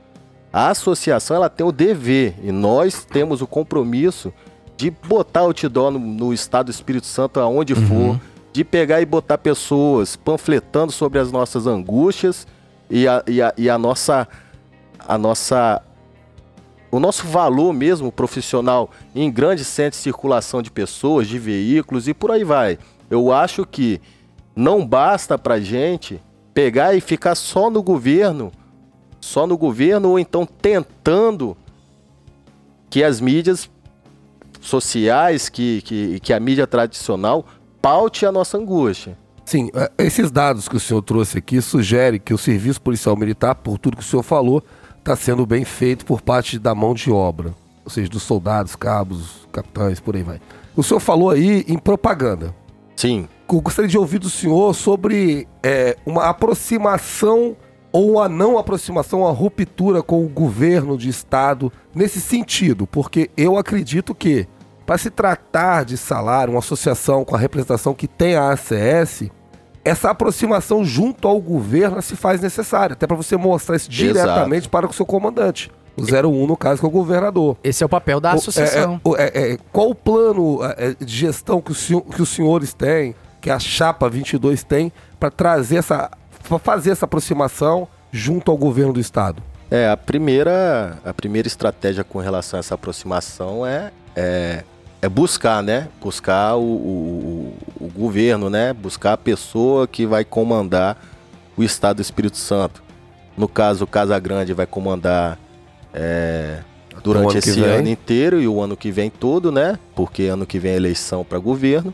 [SPEAKER 3] a associação ela tem o dever e nós temos o compromisso de botar o outdoor no, no estado do Espírito Santo aonde uhum. for, de pegar e botar pessoas panfletando sobre as nossas angústias e a, e a, e a nossa a nossa o nosso valor mesmo profissional em grande centro de circulação de pessoas, de veículos e por aí vai. Eu acho que não basta para gente pegar e ficar só no governo, só no governo ou então tentando que as mídias sociais, que, que, que a mídia tradicional paute a nossa angústia.
[SPEAKER 2] Sim, é, esses dados que o senhor trouxe aqui sugerem que o serviço policial militar, por tudo que o senhor falou, está sendo bem feito por parte da mão de obra, ou seja, dos soldados, cabos, capitães, por aí vai. O senhor falou aí em propaganda.
[SPEAKER 3] Sim.
[SPEAKER 2] Eu gostaria de ouvir do senhor sobre é, uma aproximação ou uma não aproximação, uma ruptura com o governo de estado nesse sentido, porque eu acredito que para se tratar de salário, uma associação com a representação que tem a ACS, essa aproximação junto ao governo se faz necessária, até para você mostrar isso diretamente Exato. para o seu comandante. O 01, no caso, que é o governador.
[SPEAKER 1] Esse é o papel da associação.
[SPEAKER 2] É, é, é, qual o plano é, de gestão que, o, que os senhores têm, que a Chapa 22 tem, para trazer essa. Fazer essa aproximação junto ao governo do Estado?
[SPEAKER 3] É, a primeira, a primeira estratégia com relação a essa aproximação é, é é buscar, né? Buscar o, o, o, governo, né? Buscar a pessoa que vai comandar o Estado do Espírito Santo. No caso, o Casa Grande vai comandar é, durante esse ano inteiro e o ano que vem todo, né? Porque ano que vem é eleição para governo.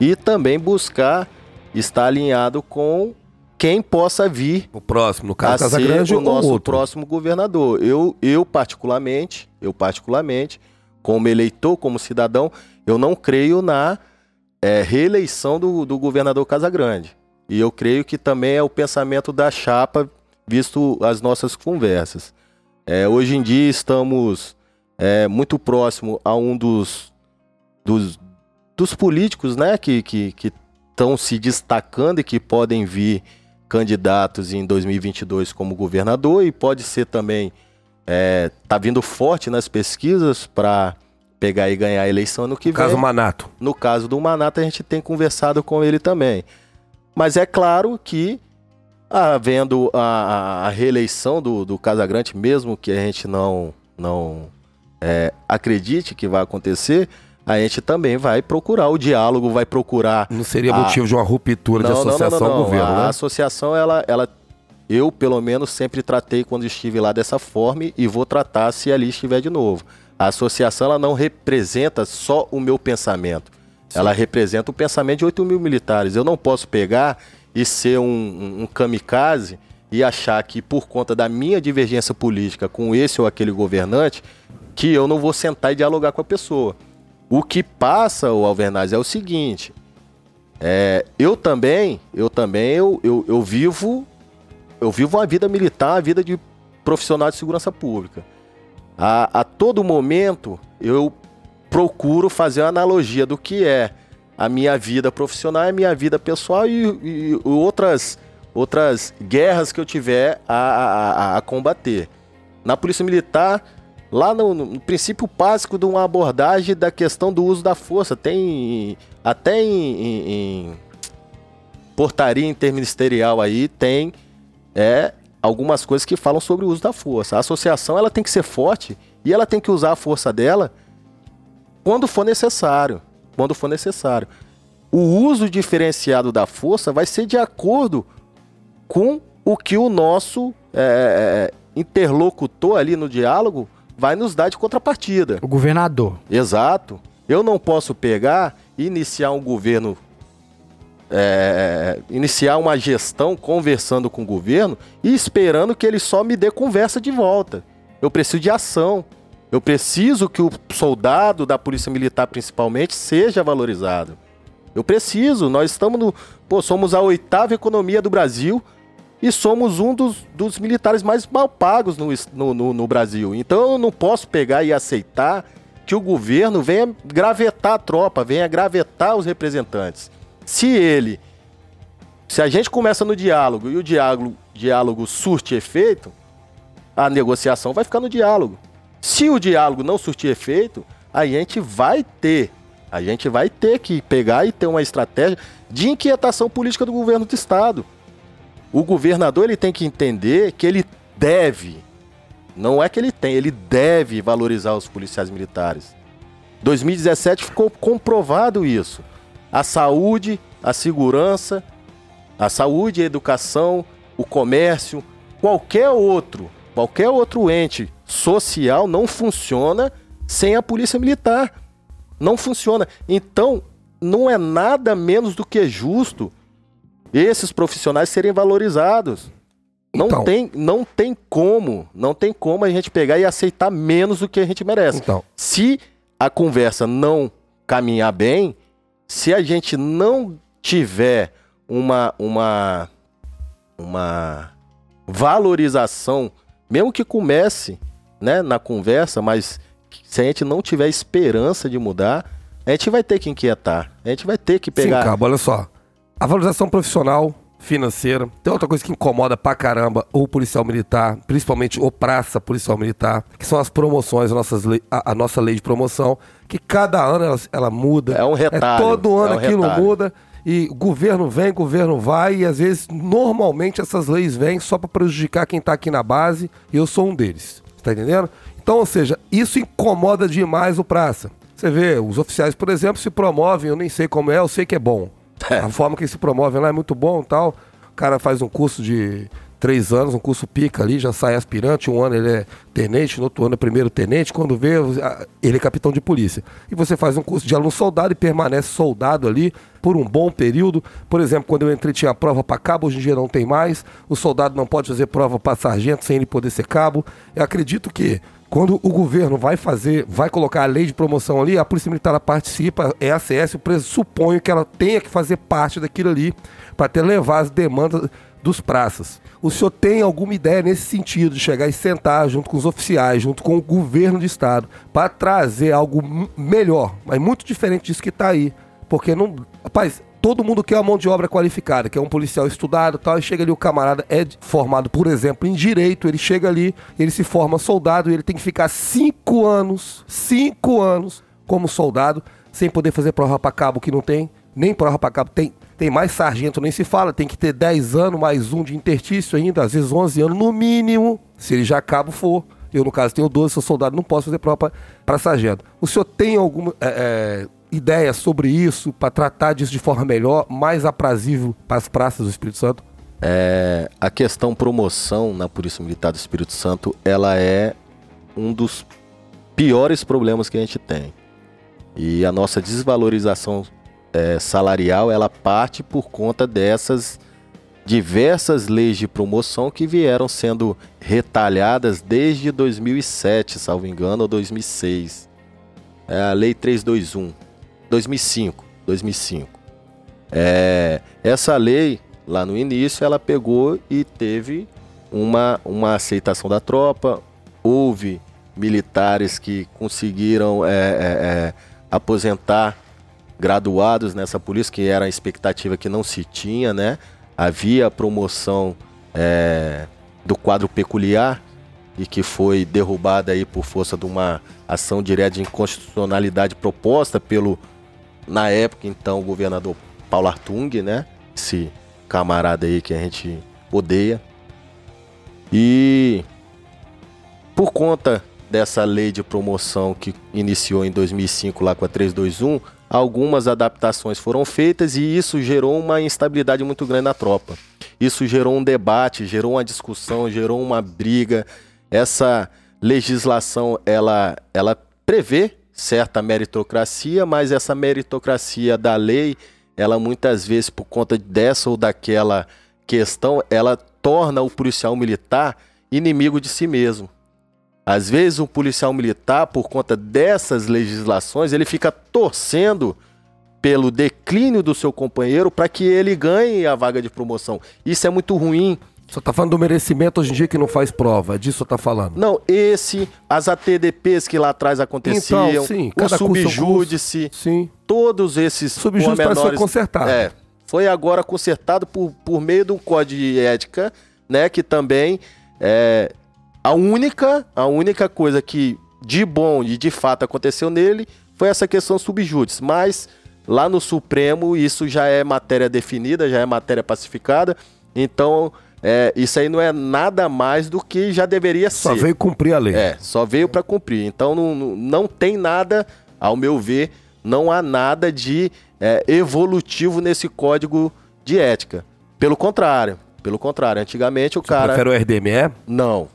[SPEAKER 3] E também buscar estar alinhado com quem possa vir
[SPEAKER 2] o próximo, no caso Casa Grande
[SPEAKER 3] o nosso outro. próximo governador. Eu, eu particularmente, eu particularmente como eleitor, como cidadão, eu não creio na é, reeleição do, do governador Casagrande. E eu creio que também é o pensamento da chapa, visto as nossas conversas. É, hoje em dia estamos é, muito próximo a um dos, dos, dos políticos né, que estão se destacando e que podem vir candidatos em 2022 como governador e pode ser também é, tá vindo forte nas pesquisas para pegar e ganhar a eleição no que no
[SPEAKER 2] vem. No caso Manato.
[SPEAKER 3] No caso do Manato, a gente tem conversado com ele também. Mas é claro que, havendo a, a reeleição do, do Casagrande, mesmo que a gente não, não é, acredite que vai acontecer, a gente também vai procurar o diálogo, vai procurar.
[SPEAKER 2] Não seria a... motivo de uma ruptura não, de associação não, não, não, governo, a
[SPEAKER 3] né? A associação, ela, ela eu, pelo menos, sempre tratei quando estive lá dessa forma e vou tratar se ali estiver de novo. A associação ela não representa só o meu pensamento. Sim. Ela representa o pensamento de 8 mil militares. Eu não posso pegar e ser um, um, um kamikaze e achar que por conta da minha divergência política com esse ou aquele governante, que eu não vou sentar e dialogar com a pessoa. O que passa, o Alvernaz, é o seguinte. É, eu também, eu também, eu, eu, eu vivo eu vivo uma vida militar, uma vida de profissional de segurança pública. A, a todo momento eu procuro fazer uma analogia do que é a minha vida profissional a minha vida pessoal e, e, outras, outras guerras que eu tiver a, a, a combater. Na Polícia Militar, lá no, no, princípio básico de uma abordagem da questão do uso da força, tem até em, em, em portaria interministerial aí, tem é algumas coisas que falam sobre o uso da força. A associação ela tem que ser forte e ela tem que usar a força dela quando for necessário. Quando for necessário. O uso diferenciado da força vai ser de acordo com o que o nosso é, é, é interlocutor ali no diálogo vai nos dar de contrapartida.
[SPEAKER 1] O governador.
[SPEAKER 3] Exato. Eu não posso pegar e iniciar um governo. é, iniciar uma gestão conversando com o governo e esperando que ele só me dê conversa de volta. Eu preciso de ação. Eu preciso que o soldado da Polícia Militar, principalmente, seja valorizado. Eu preciso. Nós estamos no. Pô, somos a oitava economia do Brasil e somos um dos, dos militares mais mal pagos no, no, no- Brasil. Então eu não posso pegar e aceitar que o governo venha gravetar a tropa, venha gravetar os representantes. Se ele. Se a gente começa no diálogo e o diálogo, diálogo surte efeito, a negociação vai ficar no diálogo. Se o diálogo não surtir efeito, a gente vai ter, a gente vai ter que pegar e ter uma estratégia de inquietação política do governo do estado. O governador ele tem que entender que ele deve, não é que ele tem, ele deve valorizar os policiais militares. 2017 ficou comprovado isso. A saúde, a segurança, a saúde, a educação, o comércio, qualquer outro, qualquer outro ente social não funciona sem a polícia militar. Não funciona. Então, não é nada menos do que justo esses profissionais serem valorizados. Não,
[SPEAKER 2] Então.
[SPEAKER 3] tem, não tem como, não tem como a gente pegar e aceitar menos do que a gente merece.
[SPEAKER 2] Então,
[SPEAKER 3] Se a conversa não caminhar bem, se a gente não tiver uma uma uma valorização, mesmo que comece, né, na conversa, mas se a gente não tiver esperança de mudar, a gente vai ter que inquietar. A gente vai ter que pegar
[SPEAKER 2] Sim, Cabo, olha só. A valorização profissional, financeira. Tem outra coisa que incomoda pra caramba o policial militar, principalmente o praça policial militar, que são as promoções, nossas a, a nossa lei de promoção, que cada ano ela, ela muda.
[SPEAKER 3] É um retalho,
[SPEAKER 2] todo ano
[SPEAKER 3] é um
[SPEAKER 2] aquilo
[SPEAKER 3] retalho.
[SPEAKER 2] muda. E o governo vem, governo vai, e às vezes, normalmente, essas leis vêm só pra prejudicar quem tá aqui na base, e eu sou um deles. Tá entendendo? Então, ou seja, isso incomoda demais o praça. Você vê, os oficiais, por exemplo, se promovem, eu nem sei como é, eu sei que é bom. A forma que eles se promovem lá é muito bom tal. O cara faz um curso de três anos, um curso pica ali, já sai aspirante, um ano ele é tenente, no outro ano é primeiro tenente, quando vê, ele é capitão de polícia. E você faz um curso de aluno soldado e permanece soldado ali por um bom período. Por exemplo, quando eu entrei tinha prova para cabo, hoje em dia não tem mais. O soldado não pode fazer prova para sargento sem ele poder ser cabo. Eu acredito que quando o governo vai fazer, vai colocar a lei de promoção ali, a Polícia Militar participa, é a CS, eu pressuponho que ela tenha que fazer parte daquilo ali para até levar as demandas dos praças. O senhor tem alguma ideia nesse sentido de chegar e sentar junto com os oficiais, junto com o governo de estado, para trazer algo melhor, mas muito diferente disso que está aí? Porque não. Rapaz, todo mundo quer uma mão de obra qualificada, quer um policial estudado tal, e chega ali o camarada é formado, por exemplo, em direito, ele chega ali, ele se forma soldado e ele tem que ficar cinco anos, cinco anos como soldado, sem poder fazer prova para cabo que não tem, nem prova para cabo tem. Tem mais sargento, nem se fala, tem que ter 10 anos, mais um de interstício ainda, às vezes 11 anos no mínimo, se ele já cabo for. Eu, no caso, tenho 12, sou soldado, não posso fazer prova para sargento. O senhor tem alguma é, é, ideia sobre isso, para tratar disso de forma melhor, mais aprazível para as praças do Espírito Santo?
[SPEAKER 3] É, a questão promoção na Polícia Militar do Espírito Santo, ela é um dos piores problemas que a gente tem. E a nossa desvalorização é, salarial, ela parte por conta dessas diversas leis de promoção que vieram sendo retalhadas desde 2007, salvo engano, ou 2006. É a Lei 321, 2005, 2005. É, essa lei lá no início, ela pegou e teve uma, uma aceitação da tropa. Houve militares que conseguiram é, é, é, aposentar graduados nessa polícia, que era a expectativa que não se tinha, né? Havia a promoção é, do quadro peculiar e que foi derrubada aí por força de uma ação direta de inconstitucionalidade proposta pelo, na época, então, governador Paulo Artung, né? Esse camarada aí que a gente odeia. E por conta dessa lei de promoção que iniciou em 2005 lá com a 321, algumas adaptações foram feitas e isso gerou uma instabilidade muito grande na tropa. Isso gerou um debate, gerou uma discussão, gerou uma briga. Essa legislação ela, ela prevê certa meritocracia, mas essa meritocracia da lei, ela muitas vezes por conta dessa ou daquela questão, ela torna o policial militar inimigo de si mesmo. Às vezes o policial militar, por conta dessas legislações, ele fica torcendo pelo declínio do seu companheiro para que ele ganhe a vaga de promoção. Isso é muito ruim.
[SPEAKER 2] Só tá falando do merecimento hoje em dia que não faz prova. É disso que tá falando.
[SPEAKER 3] Não, esse, as ATDPs que lá atrás aconteciam,
[SPEAKER 2] Então, sim,
[SPEAKER 3] o
[SPEAKER 2] é
[SPEAKER 3] subjúdice,
[SPEAKER 2] Sim.
[SPEAKER 3] todos esses
[SPEAKER 2] Subjúdice que foi consertado.
[SPEAKER 3] É, foi agora consertado por, por meio de um código de ética, né, que também é a única, a única coisa que de bom e de fato aconteceu nele foi essa questão subjúdice, mas lá no Supremo isso já é matéria definida, já é matéria pacificada, então é, isso aí não é nada mais do que já deveria
[SPEAKER 2] Só
[SPEAKER 3] ser.
[SPEAKER 2] veio cumprir a lei.
[SPEAKER 3] É, só veio para cumprir. Então não, não, não tem nada, ao meu ver, não há nada de é, evolutivo nesse código de ética. Pelo contrário, pelo contrário, antigamente o
[SPEAKER 2] Você
[SPEAKER 3] cara
[SPEAKER 2] prefere o RDME?
[SPEAKER 3] não.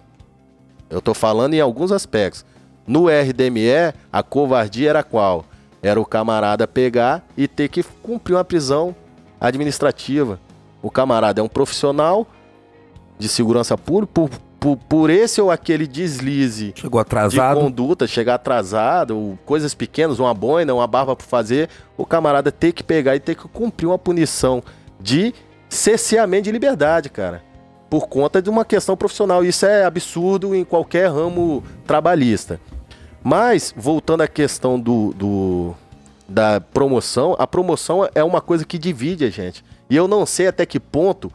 [SPEAKER 3] Eu tô falando em alguns aspectos. No RDME, a covardia era qual? Era o camarada pegar e ter que cumprir uma prisão administrativa. O camarada é um profissional de segurança pública, por, por, por esse ou aquele deslize
[SPEAKER 2] Chegou
[SPEAKER 3] de
[SPEAKER 2] atrasado.
[SPEAKER 3] conduta, chegar atrasado, coisas pequenas, uma boina, uma barba para fazer, o camarada ter que pegar e ter que cumprir uma punição de cerceamento de liberdade, cara. Por conta de uma questão profissional. Isso é absurdo em qualquer ramo trabalhista. Mas, voltando à questão do, do- da promoção, a promoção é uma coisa que divide a gente. E eu não sei até que ponto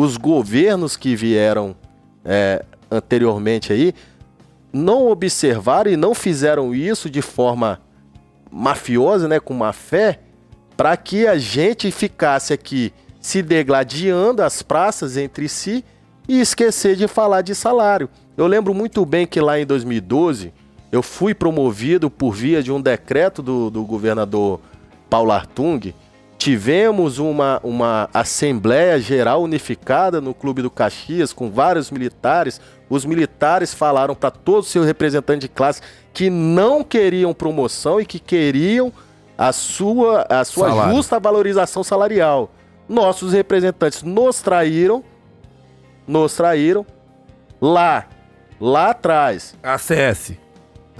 [SPEAKER 3] os governos que vieram é, anteriormente aí não observaram e não fizeram isso de forma mafiosa, né, com má fé, para que a gente ficasse aqui se degladiando as praças entre si e esquecer de falar de salário. Eu lembro muito bem que lá em 2012 eu fui promovido por via de um decreto do, do governador Paulo Artung. Tivemos uma, uma Assembleia Geral Unificada no Clube do Caxias com vários militares. Os militares falaram para todos os seus representantes de classe que não queriam promoção e que queriam a sua, a sua
[SPEAKER 2] Salário.
[SPEAKER 3] justa valorização salarial. Nossos representantes nos traíram, nos traíram lá, lá atrás.
[SPEAKER 2] ACS.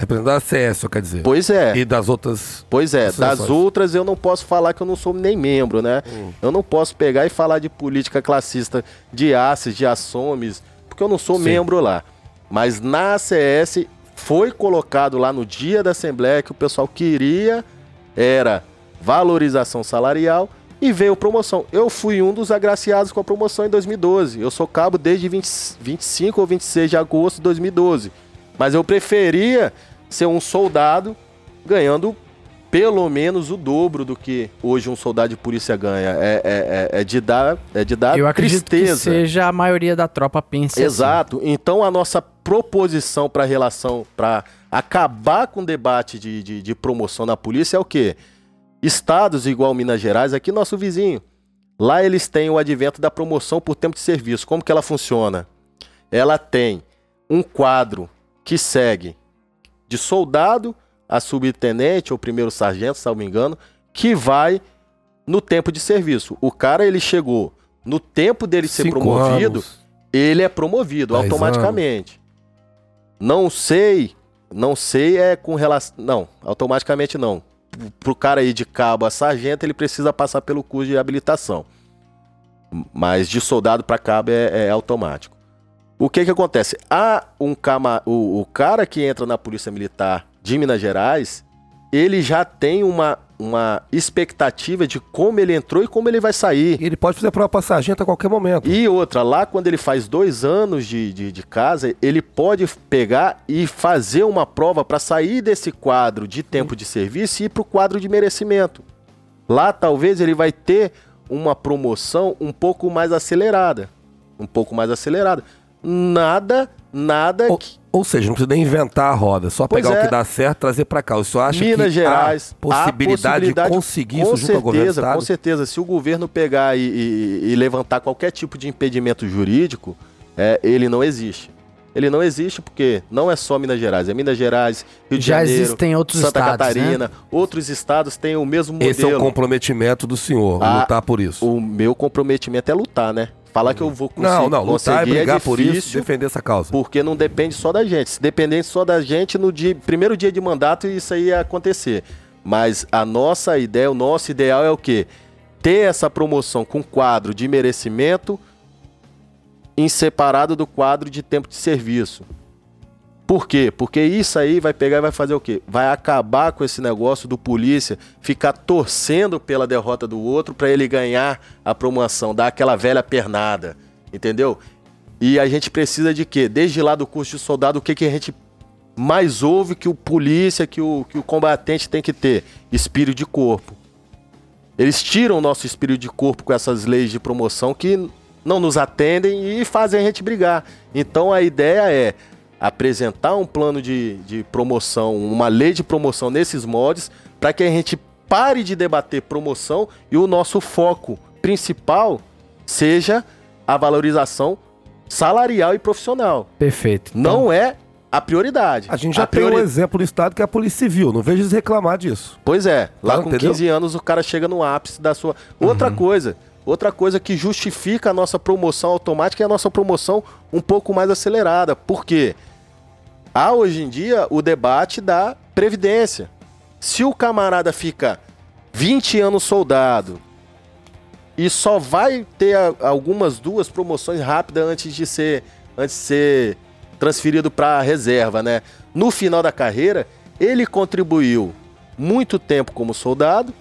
[SPEAKER 2] Representante da ACS, quer dizer.
[SPEAKER 3] Pois é.
[SPEAKER 2] E das outras.
[SPEAKER 3] Pois é, das outras eu não posso falar que eu não sou nem membro, né? Eu não posso pegar e falar de política classista de ACES, de ASSOMES, porque eu não sou
[SPEAKER 2] Sim.
[SPEAKER 3] membro lá. Mas na ACS foi colocado lá no dia da Assembleia que o pessoal queria era valorização salarial e veio promoção. Eu fui um dos agraciados com a promoção em 2012. Eu sou cabo desde 20, 25 ou 26 de agosto de 2012. Mas eu preferia ser um soldado ganhando pelo menos o dobro do que hoje um soldado de polícia ganha. É, é, é- é de dar, é de dar
[SPEAKER 1] Eu acredito
[SPEAKER 3] tristeza.
[SPEAKER 1] que seja a maioria da tropa pense assim.
[SPEAKER 3] Exato. Então a nossa proposição para relação, para acabar com o debate de, de, de promoção na polícia é o quê? Estados igual Minas Gerais, aqui nosso vizinho. Lá eles têm o advento da promoção por tempo de serviço. Como que ela funciona? Ela tem um quadro que segue de soldado a subtenente ou primeiro sargento, se não me engano, que vai no tempo de serviço. O cara ele chegou no tempo dele ser
[SPEAKER 2] cinco
[SPEAKER 3] promovido,
[SPEAKER 2] anos.
[SPEAKER 3] ele é promovido
[SPEAKER 2] Dez
[SPEAKER 3] automaticamente. Não sei, não sei é com relação, não, automaticamente não. Pro- Pro cara ir de cabo a sargento, ele precisa passar pelo curso de habilitação. Mas de soldado para cabo é, é automático. O que que acontece? Há um cama, o, o cara que entra na Polícia Militar de Minas Gerais, ele já tem uma, uma expectativa de como ele entrou e como ele vai sair.
[SPEAKER 2] Ele pode fazer prova pra sargento a qualquer momento.
[SPEAKER 3] E outra, lá quando ele faz dois anos de, de, de casa, ele pode pegar e fazer uma prova para sair desse quadro de tempo de serviço e ir para o quadro de merecimento. Lá talvez ele vai ter uma promoção um pouco mais acelerada. Um pouco mais acelerada. Nada, nada
[SPEAKER 2] Ou,
[SPEAKER 3] que.
[SPEAKER 2] ou seja, não precisa nem inventar a roda, só
[SPEAKER 3] Pois
[SPEAKER 2] pegar
[SPEAKER 3] é.
[SPEAKER 2] o que dá certo trazer pra cá. Senhor acha
[SPEAKER 3] Minas
[SPEAKER 2] que
[SPEAKER 3] Gerais,
[SPEAKER 2] há possibilidade,
[SPEAKER 3] há
[SPEAKER 2] de conseguir
[SPEAKER 3] com
[SPEAKER 2] isso junto ao governo
[SPEAKER 3] certeza? Com certeza, se o governo pegar e, e- e levantar qualquer tipo de impedimento jurídico, é, ele não existe. Ele não existe porque não é só Minas Gerais, é Minas Gerais, Rio de
[SPEAKER 1] Já
[SPEAKER 3] Janeiro,
[SPEAKER 1] existem outros
[SPEAKER 3] Santa
[SPEAKER 1] estados, né?
[SPEAKER 3] Catarina, outros estados têm o mesmo modelo.
[SPEAKER 2] Esse é o comprometimento do senhor,
[SPEAKER 3] Ah,
[SPEAKER 2] lutar por isso.
[SPEAKER 3] O meu comprometimento é lutar, né? Falar que eu vou conseguir,
[SPEAKER 2] não, não, lutar é
[SPEAKER 3] conseguir
[SPEAKER 2] brigar por isso, defender essa causa.
[SPEAKER 3] porque não depende só da gente. Se dependesse só da gente, no dia, primeiro dia de mandato, isso aí ia acontecer. Mas a nossa ideia, o nosso ideal é o quê? Ter essa promoção com quadro de merecimento em separado do quadro de tempo de serviço. Por quê? Porque isso aí vai pegar e vai fazer o quê? Vai acabar com esse negócio do polícia ficar torcendo pela derrota do outro para ele ganhar a promoção, dar aquela velha pernada, entendeu? E a gente precisa de quê? Desde lá do curso de soldado, o que, que a gente mais ouve que o polícia, que o, que o combatente tem que ter? Espírito de corpo. Eles tiram o nosso espírito de corpo com essas leis de promoção que não nos atendem e fazem a gente brigar. Então a ideia é apresentar um plano de, de promoção, uma lei de promoção nesses moldes, para que a gente pare de debater promoção e o nosso foco principal seja a valorização salarial e profissional.
[SPEAKER 1] Perfeito.
[SPEAKER 3] Não é a prioridade.
[SPEAKER 2] A gente já
[SPEAKER 3] a
[SPEAKER 2] tem um
[SPEAKER 3] priori-
[SPEAKER 2] exemplo no estado que é a Polícia Civil. Não vejo eles reclamar disso.
[SPEAKER 3] Pois é, lá
[SPEAKER 2] Tá,
[SPEAKER 3] com
[SPEAKER 2] entendeu?
[SPEAKER 3] 15 anos o cara chega no ápice da sua. Outra coisa, outra coisa que justifica a nossa promoção automática é a nossa promoção um pouco mais acelerada. Por quê? Há hoje em dia o debate da previdência. Se o camarada fica 20 anos soldado e só vai ter algumas duas promoções rápidas antes de ser antes de ser transferido para a reserva, né? No final da carreira, ele contribuiu muito tempo como soldado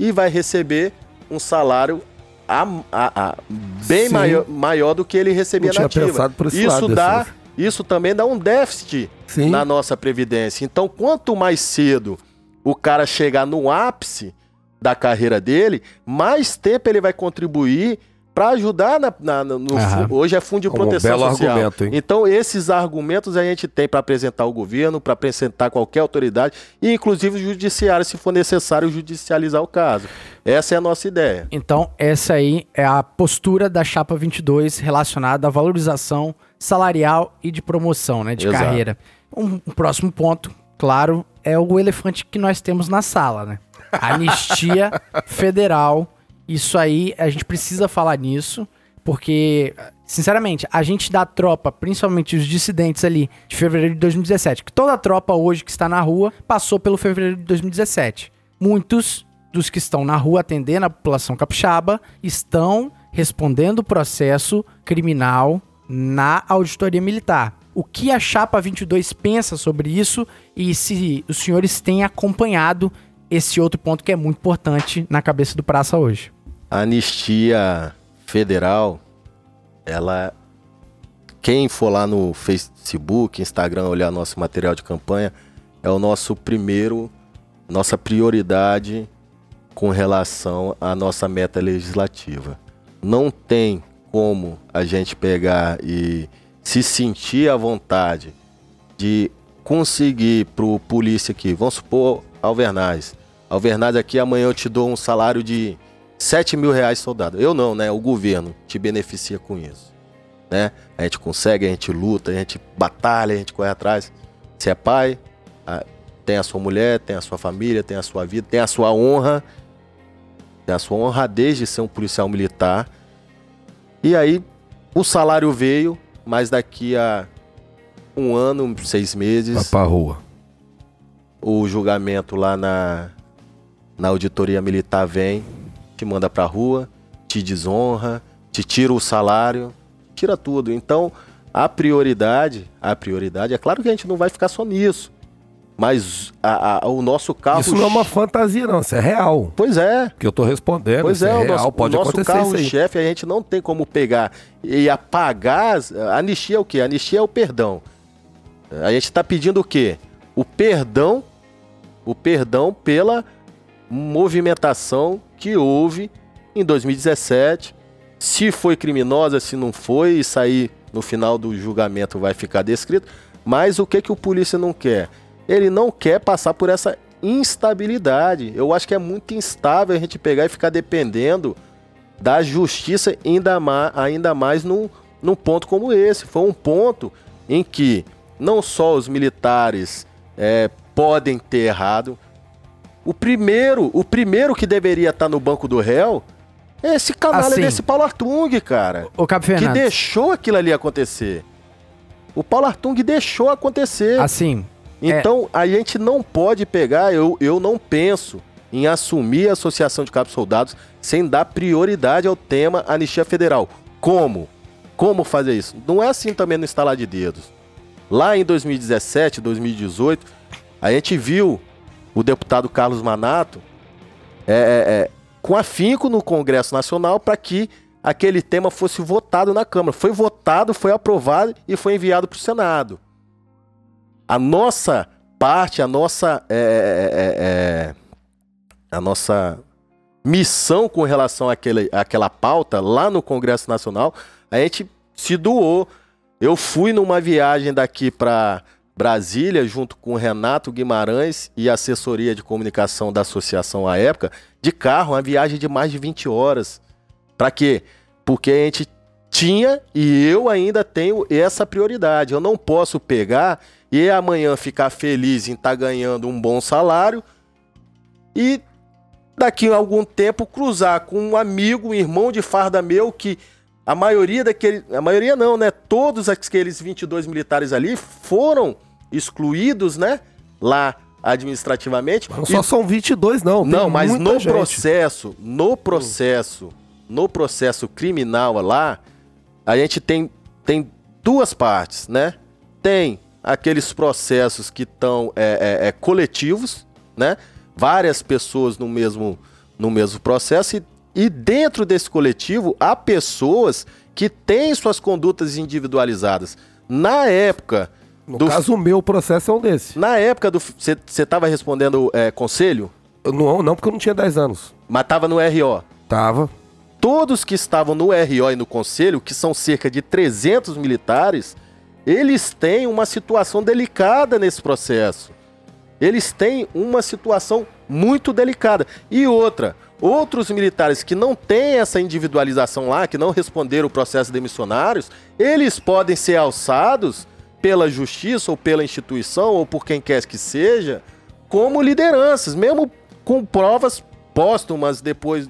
[SPEAKER 3] e vai receber um salário a- a- a- bem
[SPEAKER 2] Sim.
[SPEAKER 3] maior, maior do que ele recebia na ativa. Isso
[SPEAKER 2] lado,
[SPEAKER 3] dá,
[SPEAKER 2] Defensa.
[SPEAKER 3] isso também dá um déficit
[SPEAKER 2] Sim.
[SPEAKER 3] na nossa previdência. Então, quanto mais cedo o cara chegar no ápice da carreira dele, mais tempo ele vai contribuir para ajudar na, na- no, hoje é fundo de
[SPEAKER 2] um
[SPEAKER 3] proteção
[SPEAKER 2] belo
[SPEAKER 3] social.
[SPEAKER 2] argumento, hein?
[SPEAKER 3] Então esses argumentos a gente tem para apresentar ao governo, para apresentar qualquer autoridade e inclusive o judiciário se for necessário judicializar o caso. Essa é a nossa ideia.
[SPEAKER 1] Então, essa aí é a postura da Chapa 22 relacionada à valorização salarial e de promoção, né, de
[SPEAKER 3] Exato.
[SPEAKER 1] carreira. Um, um próximo ponto, claro, é o elefante que nós temos na sala, né? Anistia federal. Isso aí, a gente precisa falar nisso, porque, sinceramente, a gente da tropa, principalmente os dissidentes ali de fevereiro de 2017, que toda a tropa hoje que está na rua passou pelo fevereiro de 2017. Muitos dos que estão na rua atendendo a população capixaba estão respondendo o processo criminal na auditoria militar. O que a Chapa 22 pensa sobre isso e se os senhores têm acompanhado esse outro ponto que é muito importante na cabeça do Praça hoje?
[SPEAKER 3] A anistia federal, ela. Quem for lá no Facebook, Instagram, olhar nosso material de campanha, é o nosso primeiro, nossa prioridade com relação à nossa meta legislativa. Não tem como a gente pegar e se sentir à vontade de conseguir pro polícia aqui, vamos supor Alvernaz. Alvernaz aqui, amanhã eu te dou um salário de 7 mil reais soldado. Eu não, né? O governo te beneficia com isso. Né? A gente consegue, a gente luta, a gente batalha, a gente corre atrás. Você é pai, tem a sua mulher, tem a sua família, tem a sua vida, tem a sua honra, tem a sua honradez de ser um policial militar. E aí, o salário veio, mas daqui a um ano, seis meses,
[SPEAKER 2] pra rua.
[SPEAKER 3] o julgamento lá na, na auditoria militar vem, te manda pra rua, te desonra, te tira o salário, tira tudo. Então, a prioridade, a prioridade, é claro que a gente não vai ficar só nisso. Mas a- a- o nosso carro.
[SPEAKER 2] Isso não é uma fantasia, não. Isso é real.
[SPEAKER 3] Pois é.
[SPEAKER 2] Que eu tô respondendo.
[SPEAKER 3] Pois é,
[SPEAKER 2] é,
[SPEAKER 3] o
[SPEAKER 2] real.
[SPEAKER 3] nosso,
[SPEAKER 2] Pode
[SPEAKER 3] o nosso
[SPEAKER 2] acontecer
[SPEAKER 3] carro-chefe a gente não tem como pegar e apagar. A anistia é o quê? A anistia é o perdão. A gente está pedindo o quê? O perdão, o perdão pela movimentação que houve em 2017. Se foi criminosa, se não foi, isso aí no final do julgamento vai ficar descrito. Mas o que, que o polícia não quer? Ele não quer passar por essa instabilidade. Eu acho que é muito instável a gente pegar e ficar dependendo da justiça ainda mais, ainda mais num, num ponto como esse. Foi um ponto em que não só os militares é, podem ter errado, o primeiro, o primeiro que deveria estar no banco do réu é esse canalha
[SPEAKER 1] Assim.
[SPEAKER 3] desse Paulo Artung, cara.
[SPEAKER 1] Ô, Cabo
[SPEAKER 3] Que
[SPEAKER 1] Fernando,
[SPEAKER 3] deixou aquilo ali acontecer. O Paulo Artung deixou acontecer.
[SPEAKER 1] assim,
[SPEAKER 3] Então, a gente não pode pegar, eu, eu não penso em assumir a Associação de Cabos Soldados sem dar prioridade ao tema Anistia Federal. Como? Como fazer isso? Não é assim também no instalar de dedos. Lá em 2017, 2018, a gente viu o deputado Carlos Manato é, é, é, com afinco no Congresso Nacional para que aquele tema fosse votado na Câmara. Foi votado, foi aprovado e foi enviado para o Senado a nossa parte, a nossa é, é, é, a nossa missão com relação àquele, àquela pauta lá no Congresso Nacional, a gente se doou. Eu fui numa viagem daqui para Brasília junto com Renato Guimarães e assessoria de comunicação da associação à época, de carro, uma viagem de mais de 20 horas. Para quê? Porque a gente tinha e eu ainda tenho essa prioridade. Eu não posso pegar e amanhã ficar feliz em estar ganhando um bom salário e daqui a algum tempo cruzar com um amigo, um irmão de farda meu que a maioria daquele, a maioria não, né? Todos aqueles 22 militares ali foram excluídos, né? Lá administrativamente.
[SPEAKER 2] Não
[SPEAKER 3] E
[SPEAKER 2] só são 22, não.
[SPEAKER 3] não, mas no
[SPEAKER 2] gente.
[SPEAKER 3] processo, no processo, no processo criminal lá, a gente tem, tem duas partes, né? Tem aqueles processos que estão é, é, é, coletivos, né? Várias pessoas no mesmo, no mesmo processo e, e dentro desse coletivo há pessoas que têm suas condutas individualizadas. Na época
[SPEAKER 2] No
[SPEAKER 3] do
[SPEAKER 2] caso, o meu processo é um desse.
[SPEAKER 3] na época do você estava respondendo é, conselho,
[SPEAKER 2] Não, não, porque eu não tinha 10 anos.
[SPEAKER 3] mas estava no RO.
[SPEAKER 2] Tava.
[SPEAKER 3] todos que estavam no RO e no conselho, que são cerca de 300 militares, eles têm uma situação delicada nesse processo. Eles têm uma situação muito delicada. E outra, outros militares que não têm essa individualização lá, que não responderam o processo de missionários, eles podem ser alçados pela justiça ou pela instituição ou por quem quer que seja, como lideranças, mesmo com provas póstumas depois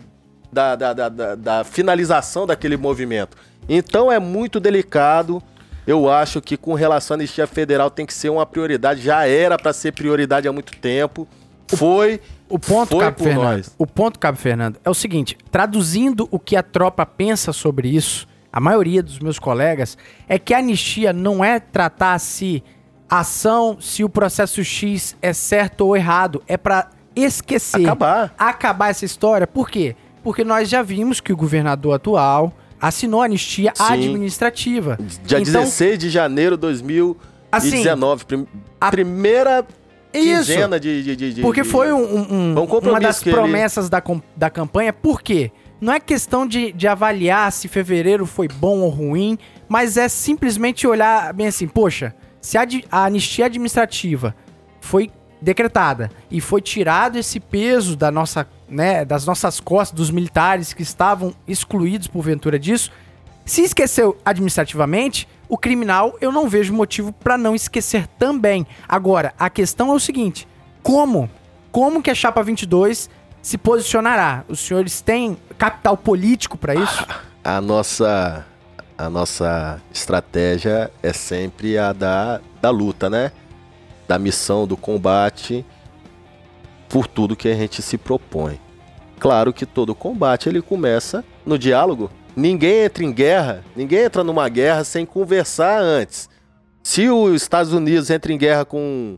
[SPEAKER 3] da, da, da, da- finalização daquele movimento. Então é muito delicado. Eu acho que com relação à anistia federal tem que ser uma prioridade. Já era para ser prioridade há muito tempo. Foi.
[SPEAKER 1] O ponto,
[SPEAKER 3] Foi
[SPEAKER 1] Cabo Fernando,
[SPEAKER 3] nós.
[SPEAKER 1] o ponto, Cabo Fernando, é o seguinte: traduzindo o que a tropa pensa sobre isso, a maioria dos meus colegas, é que a anistia não é tratar se ação, se o processo X é certo ou errado, é pra esquecer,
[SPEAKER 3] Acabar.
[SPEAKER 1] acabar essa história. Por quê? Porque nós já vimos que o governador atual assinou a anistia
[SPEAKER 3] Sim.
[SPEAKER 1] administrativa.
[SPEAKER 3] Dia
[SPEAKER 1] Então,
[SPEAKER 3] 16 de janeiro de 2019. prim-
[SPEAKER 1] a-
[SPEAKER 3] primeira
[SPEAKER 1] Isso.
[SPEAKER 3] quinzena de, de, de-
[SPEAKER 1] Porque foi um, um-
[SPEAKER 3] um
[SPEAKER 1] uma das
[SPEAKER 3] que ele-
[SPEAKER 1] promessas da, da campanha. Por quê? Não é questão de, de avaliar se fevereiro foi bom ou ruim, mas é simplesmente olhar bem assim, poxa, se a, a anistia administrativa foi decretada e foi tirado esse peso da nossa, né, das nossas costas, dos militares que estavam excluídos porventura disso, se esqueceu administrativamente, o criminal eu não vejo motivo pra não esquecer também. Agora, a questão é o seguinte: como? Como que a chapa 22 se posicionará? Os senhores têm capital político pra isso?
[SPEAKER 3] a nossa a nossa estratégia é sempre a da, da luta, né? Da missão, do combate por tudo que a gente se propõe. Claro que todo combate ele começa no diálogo. Ninguém entra em guerra, ninguém entra numa guerra sem conversar antes. Se os Estados Unidos entra em guerra com,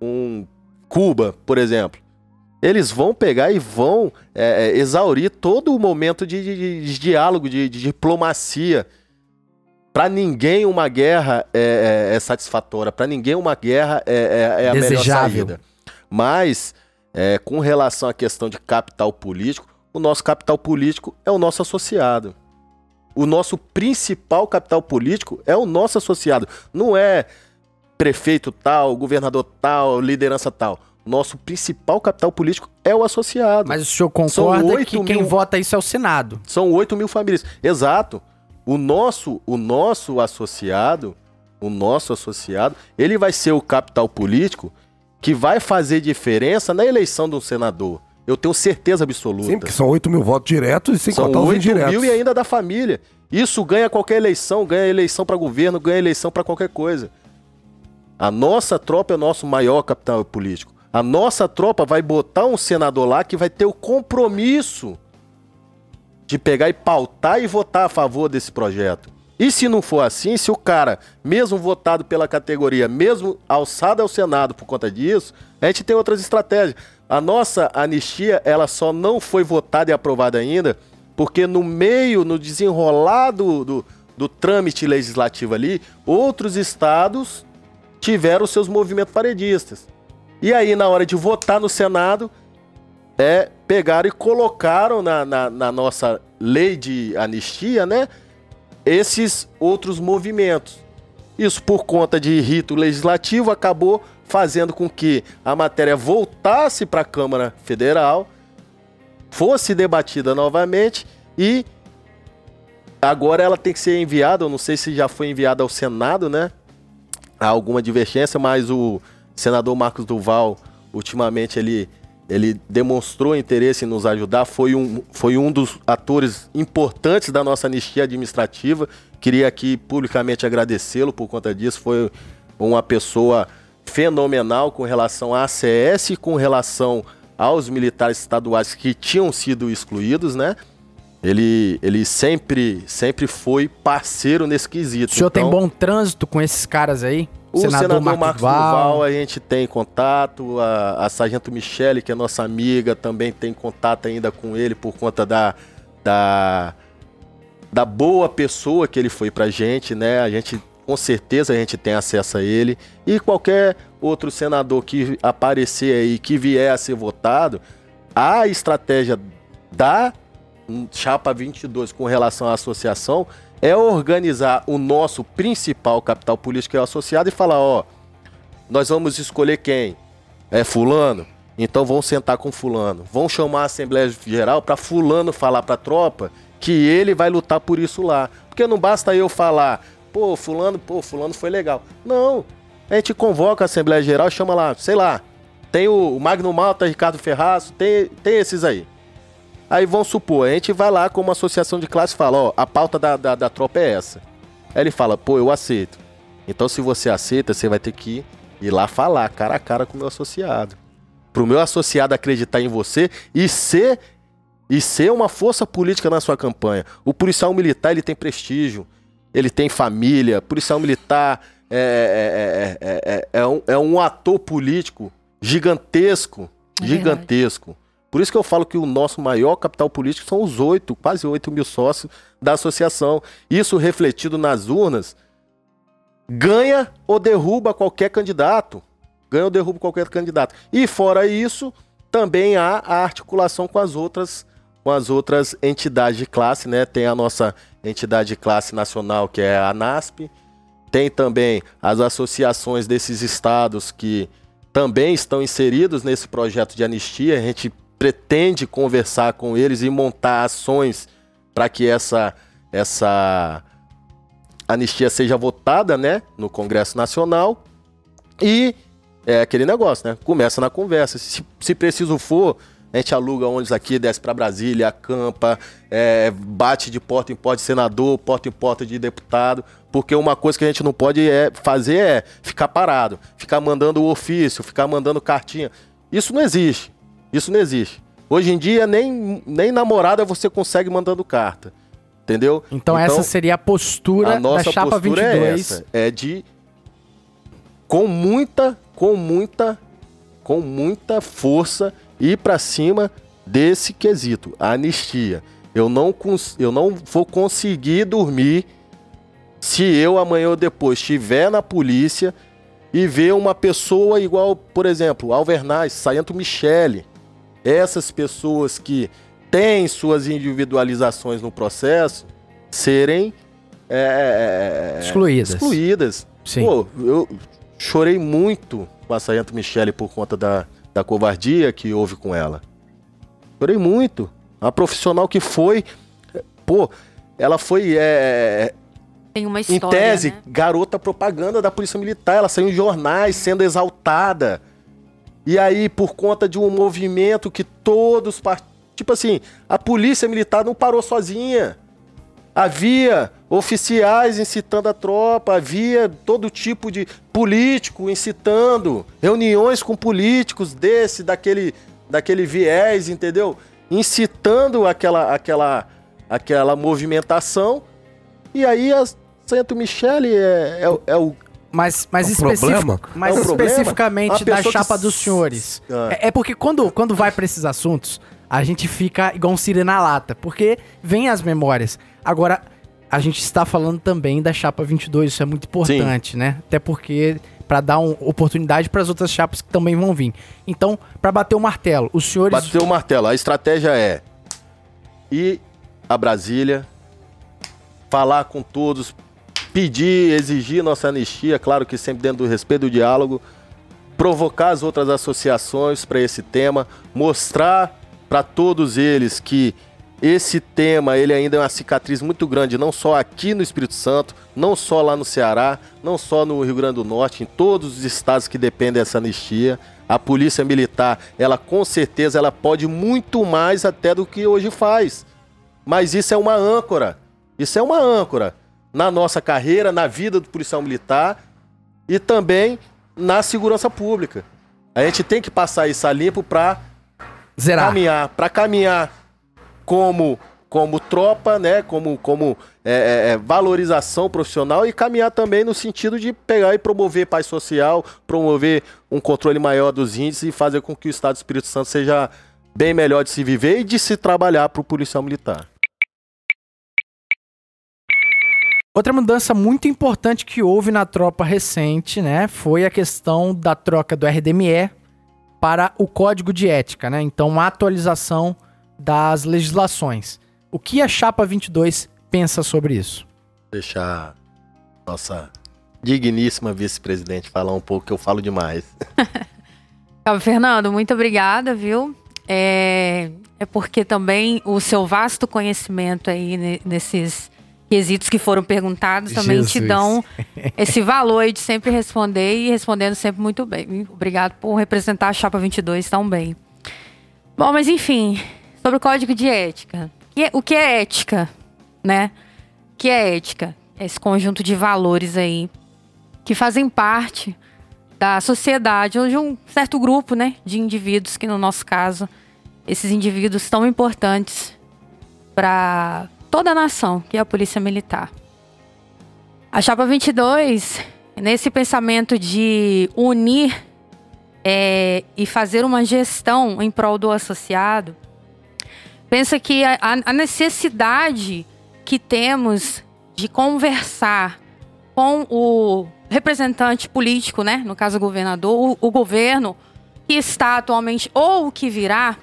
[SPEAKER 3] com Cuba, por exemplo, eles vão pegar e vão é, é, exaurir todo o momento de, de- de diálogo, de, de diplomacia. Para ninguém uma guerra é, é- é satisfatória, para ninguém uma guerra é, é- é a melhor
[SPEAKER 1] Desejável.
[SPEAKER 3] saída. Mas, é, com relação à questão de capital político, o nosso capital político é o nosso associado. O nosso principal capital político é o nosso associado. Não é prefeito tal, governador tal, liderança tal. Nosso principal capital político é o associado.
[SPEAKER 1] Mas o senhor
[SPEAKER 3] São
[SPEAKER 1] concorda que quem
[SPEAKER 3] mil-
[SPEAKER 1] vota isso é o Senado?
[SPEAKER 3] São 8 mil famílias. Exato. O nosso, o nosso associado, o nosso associado, ele vai ser o capital político que vai fazer diferença na eleição de um senador. Eu tenho certeza absoluta.
[SPEAKER 2] Sim, porque são 8 mil votos diretos e sem
[SPEAKER 3] São
[SPEAKER 2] contar os
[SPEAKER 3] 8
[SPEAKER 2] indiretos.
[SPEAKER 3] mil e ainda da família. Isso ganha qualquer eleição, ganha eleição para governo, ganha eleição para qualquer coisa. A nossa tropa é o nosso maior capital político. A nossa tropa vai botar um senador lá que vai ter o compromisso de pegar e pautar e votar a favor desse projeto. E se não for assim, se o cara, mesmo votado pela categoria, mesmo alçado ao Senado por conta disso, a gente tem outras estratégias. A nossa anistia, ela só não foi votada e aprovada ainda, porque no meio, no desenrolar do, do, do trâmite legislativo ali, outros estados tiveram seus movimentos paredistas. E aí, na hora de votar no Senado, é, pegaram e colocaram na, na, na nossa lei de anistia, né? Esses outros movimentos. Isso por conta de rito legislativo acabou fazendo com que a matéria voltasse para a Câmara Federal, fosse debatida novamente e agora ela tem que ser enviada, eu não sei se já foi enviada ao Senado, né? Há alguma divergência, mas o senador Marcos Duval, ultimamente, ele, ele demonstrou interesse em nos ajudar, foi um, foi um dos atores importantes da nossa anistia administrativa. Queria aqui publicamente agradecê-lo por conta disso. Foi uma pessoa fenomenal com relação à ACS e com relação aos militares estaduais que tinham sido excluídos, né? Ele, ele sempre, sempre foi parceiro nesse quesito.
[SPEAKER 1] O senhor tem
[SPEAKER 3] Então,
[SPEAKER 1] bom trânsito com esses caras aí?
[SPEAKER 3] O senador, Marcos,
[SPEAKER 1] Marcos
[SPEAKER 3] Duval, a gente tem contato, a, a Sargento Michele, que é nossa amiga, também tem contato ainda com ele por conta da, da, da boa pessoa que ele foi pra gente, né? A gente, com certeza, a gente tem acesso a ele. E qualquer outro senador que aparecer aí, que vier a ser votado, a estratégia da Chapa 22 com relação à associação é organizar o nosso principal capital político associado e falar, ó, nós vamos escolher quem? É fulano? Então vamos sentar com fulano. Vão chamar a Assembleia Geral para fulano falar para a tropa que ele vai lutar por isso lá. Porque não basta eu falar, pô, fulano, pô, fulano foi legal. Não. A gente convoca a Assembleia Geral chama lá, sei lá, tem o Magno Malta, Ricardo Ferraz, tem, tem esses aí. Aí vamos supor, a gente vai lá como associação de classe e fala, ó, a pauta da, da, da tropa é essa. Aí ele fala, pô, eu aceito. Então se você aceita, você vai ter que ir lá falar, cara a cara com o meu associado. Pro meu associado acreditar em você e ser e ser uma força política na sua campanha. O policial militar, ele tem prestígio, ele tem família. O policial militar é, é, é, é, é, um, é um ator político gigantesco,
[SPEAKER 4] É
[SPEAKER 3] gigantesco. Por isso que eu falo que o nosso maior capital político são os oito, quase oito mil sócios da associação. Isso refletido nas urnas, ganha ou derruba qualquer candidato. Ganha ou derruba qualquer candidato. E fora isso, também há a articulação com as outras com as outras entidades de classe, né? Tem a nossa entidade de classe nacional, que é a ANASP. Tem também as associações desses estados que também estão inseridos nesse projeto de anistia. A gente pretende conversar com eles e montar ações para que essa, essa anistia seja votada né, no Congresso Nacional. E é aquele negócio, né? Começa na conversa. Se, se preciso for, a gente aluga ônibus aqui, desce para Brasília, acampa, é, bate de porta em porta de senador, porta em porta de deputado, porque uma coisa que a gente não pode é fazer é ficar parado, ficar mandando ofício, ficar mandando cartinha. Isso não existe. Isso não existe. Hoje em dia, nem, nem namorada você consegue mandando carta. Entendeu?
[SPEAKER 1] Então, essa seria a postura
[SPEAKER 3] a nossa
[SPEAKER 1] da Chapa
[SPEAKER 3] postura
[SPEAKER 1] 22.
[SPEAKER 3] é essa, é de com muita, com muita, com muita força ir para cima desse quesito, a anistia. Eu não, eu não vou conseguir dormir se eu amanhã ou depois estiver na polícia e ver uma pessoa igual, por exemplo, Alvernaz, Saento Michele, essas pessoas que têm suas individualizações no processo serem é,
[SPEAKER 1] Excluídas.
[SPEAKER 3] excluídas.
[SPEAKER 1] Sim.
[SPEAKER 3] Pô, eu chorei muito com a Sargento Michele por conta da, da covardia que houve com ela. Chorei muito. A profissional que foi. Pô, ela foi. É,
[SPEAKER 4] Tem uma
[SPEAKER 3] Em
[SPEAKER 4] história,
[SPEAKER 3] tese,
[SPEAKER 4] né?
[SPEAKER 3] garota propaganda da Polícia Militar, ela saiu em jornais sendo exaltada. E aí, por conta de um movimento que todos. Tipo assim, a Polícia Militar não parou sozinha. Havia oficiais incitando a tropa, havia todo tipo de político incitando, reuniões com políticos desse, daquele, daquele viés, entendeu? Incitando aquela, aquela, aquela movimentação. E aí a Santo Michele é, é, é o
[SPEAKER 1] Mas, mas,
[SPEAKER 2] É um
[SPEAKER 1] especific- mas
[SPEAKER 3] É um
[SPEAKER 1] especificamente da
[SPEAKER 3] que
[SPEAKER 1] chapa
[SPEAKER 3] s-
[SPEAKER 1] dos senhores.
[SPEAKER 3] Ah.
[SPEAKER 1] É, é porque quando, quando vai pra esses assuntos, a gente fica igual um siri na lata, porque vem as memórias. Agora, a gente está falando também da chapa 22, isso é muito importante, né? Até porque para dar um, oportunidade para as outras chapas que também vão vir. Então, para bater o martelo, os senhores
[SPEAKER 3] Bateu o martelo. A estratégia é ir a Brasília, falar com todos, pedir, exigir nossa anistia, claro que sempre dentro do respeito do diálogo, provocar as outras associações para esse tema, mostrar para todos eles que esse tema ele ainda é uma cicatriz muito grande, não só aqui no Espírito Santo, não só lá no Ceará, não só no Rio Grande do Norte, em todos os estados que dependem dessa anistia. A polícia militar, ela com certeza ela pode muito mais até do que hoje faz. Mas isso é uma âncora. Isso é uma âncora na nossa carreira, na vida do policial militar e também na segurança pública. A gente tem que passar isso a limpo para caminhar, para caminhar como como tropa, né, como como é, é, é, valorização profissional e caminhar também no sentido de pegar e promover paz social, promover um controle maior dos índices e fazer com que o Estado do Espírito Santo seja bem melhor de se viver e de se trabalhar para o policial militar.
[SPEAKER 1] Outra mudança muito importante que houve na tropa recente, né, foi a questão da troca do RDME para o Código de Ética, né? Então, uma atualização das legislações. O que a chapa 22 pensa sobre isso?
[SPEAKER 3] Deixar nossa digníssima vice-presidente falar um pouco que eu falo demais.
[SPEAKER 4] Fernando, muito obrigada, viu? É, é porque também o seu vasto conhecimento aí ne- nesses quesitos que foram perguntados também te
[SPEAKER 1] Jesus.
[SPEAKER 4] dão esse valor de sempre responder e respondendo sempre muito bem. Obrigado por representar a Chapa 22 tão bem. Bom, mas enfim, sobre o Código de Ética. É- O que é ética, né? O que é ética? É esse conjunto de valores aí que fazem parte da sociedade ou de um certo grupo, né, de indivíduos que no nosso caso, esses indivíduos tão importantes para toda a nação, que é a Polícia Militar. A chapa 22, nesse pensamento de unir é, e fazer uma gestão em prol do associado, pensa que a, a necessidade que temos de conversar com o representante político, né? No caso, o governador, o, o governo que está atualmente ou o que virá,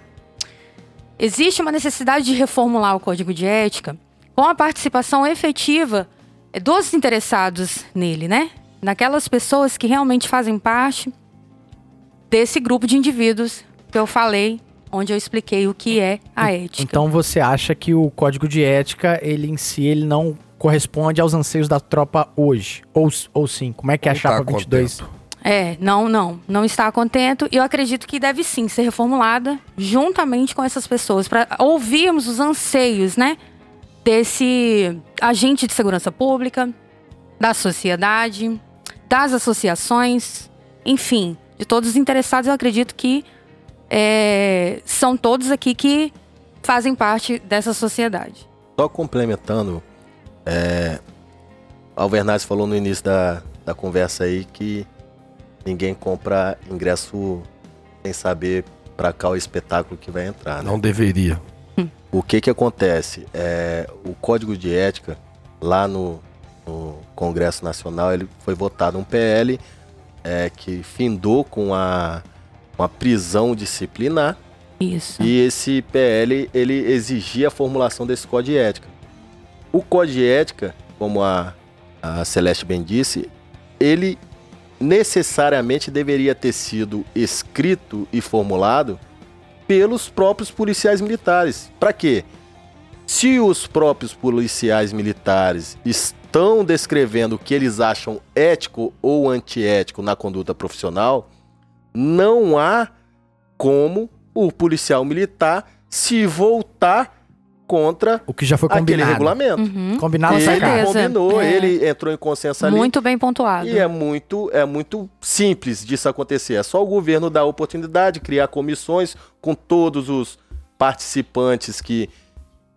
[SPEAKER 4] existe uma necessidade de reformular o código de ética com a participação efetiva dos interessados nele, né? Naquelas pessoas que realmente fazem parte desse grupo de indivíduos que eu falei, onde eu expliquei o que é a ética.
[SPEAKER 1] Então, você acha que o Código de Ética, ele em si, ele não corresponde aos anseios da tropa hoje? Ou, ou sim? Como é que é a
[SPEAKER 2] Não
[SPEAKER 1] chapa
[SPEAKER 2] tá
[SPEAKER 1] 22?
[SPEAKER 2] contento.
[SPEAKER 4] É, não, não, não está contento e eu acredito que deve sim ser reformulada juntamente com essas pessoas para ouvirmos os anseios, né, desse agente de segurança pública, da sociedade, das associações, enfim, de todos os interessados. Eu acredito que é, são todos aqui que fazem parte dessa sociedade.
[SPEAKER 3] Só complementando, é, Alvernaz falou no início da, da conversa aí que ninguém compra ingresso sem saber para qual espetáculo que vai entrar. Né?
[SPEAKER 2] Não deveria.
[SPEAKER 3] O que que acontece? É, o Código de Ética, lá no, no Congresso Nacional, ele foi votado um PL é, que findou com a, com a prisão disciplinar
[SPEAKER 4] Isso.
[SPEAKER 3] e esse PL ele exigia a formulação desse Código de Ética. O Código de Ética, como a, a Celeste bem disse, ele necessariamente deveria ter sido escrito e formulado pelos próprios policiais militares. Para quê? Se os próprios policiais militares es- estão descrevendo o que eles acham ético ou antiético na conduta profissional, não há como o policial militar se voltar contra
[SPEAKER 1] O que já foi
[SPEAKER 3] aquele
[SPEAKER 1] combinado.
[SPEAKER 3] regulamento.
[SPEAKER 4] Uhum.
[SPEAKER 1] Combinado
[SPEAKER 3] ele
[SPEAKER 1] essa
[SPEAKER 4] certeza.
[SPEAKER 3] combinou,
[SPEAKER 4] É.
[SPEAKER 3] ele entrou em consenso ali.
[SPEAKER 4] Muito bem pontuado.
[SPEAKER 3] E é muito, é muito simples disso acontecer. É só o governo dar a oportunidade, criar comissões com todos os participantes que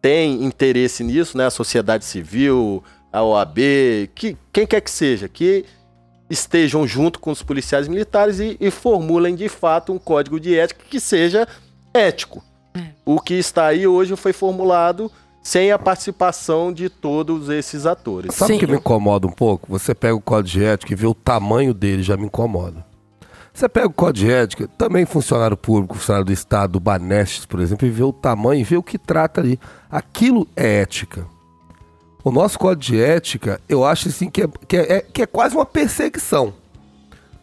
[SPEAKER 3] têm interesse nisso, né? A sociedade civil, a OAB, que, quem quer que seja, que estejam junto com os policiais militares e, e formulem de fato um código de ética que seja ético. O que está aí hoje foi formulado sem a participação de todos esses atores.
[SPEAKER 2] Sabe o que me incomoda um pouco? Você pega o código de ética e vê o tamanho dele, já me incomoda. Você pega o código de ética, também funcionário público, funcionário do Estado, do Banestes, por exemplo, e vê o tamanho e vê o que trata ali. Aquilo é ética. O nosso código de ética, eu acho assim que é, que é, que é quase uma perseguição.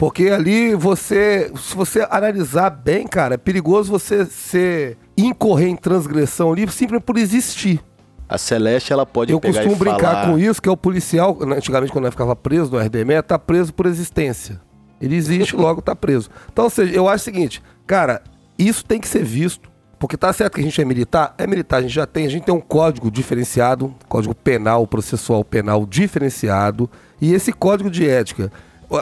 [SPEAKER 2] Porque ali você, se você analisar bem, cara, é perigoso você ser incorrer em transgressão ali simplesmente por existir.
[SPEAKER 3] A Celeste, ela pode
[SPEAKER 2] Eu costumo brincar
[SPEAKER 3] falar...
[SPEAKER 2] com isso, que é o policial, né, antigamente quando eu ficava preso no RDME, tá preso por existência. Ele existe, logo tá preso. Então, ou seja, eu acho o seguinte, cara, isso tem que ser visto, porque tá certo que a gente é militar, é militar, a gente já tem, a gente tem um código diferenciado, código penal, processual penal diferenciado, e esse código de ética,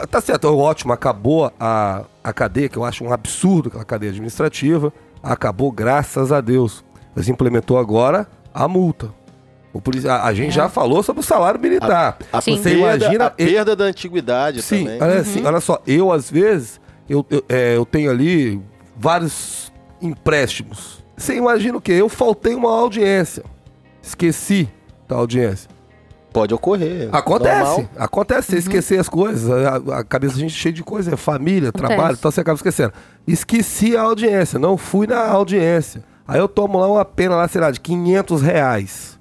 [SPEAKER 2] tá certo, é ótimo, acabou a, a cadeia, que eu acho um absurdo aquela cadeia administrativa, acabou graças a Deus. Mas implementou agora a multa. O polici- a, a gente já falou sobre o salário militar.
[SPEAKER 3] A, perda,
[SPEAKER 2] Você imagina-
[SPEAKER 3] a perda da antiguidade
[SPEAKER 2] Sim,
[SPEAKER 3] também.
[SPEAKER 2] olha, assim, olha só, eu às vezes, eu, eu, é, eu tenho ali vários empréstimos. Você imagina o quê? Eu faltei uma audiência. Esqueci da audiência.
[SPEAKER 3] Pode ocorrer.
[SPEAKER 2] Acontece,
[SPEAKER 3] Normal.
[SPEAKER 2] acontece, você esquecer as coisas, a, a cabeça da gente cheia de coisa, é família,
[SPEAKER 4] Acontece.
[SPEAKER 2] trabalho, então você acaba esquecendo. Esqueci a audiência, não fui na audiência. Aí eu tomo lá uma pena lá, sei lá, de 500 reais.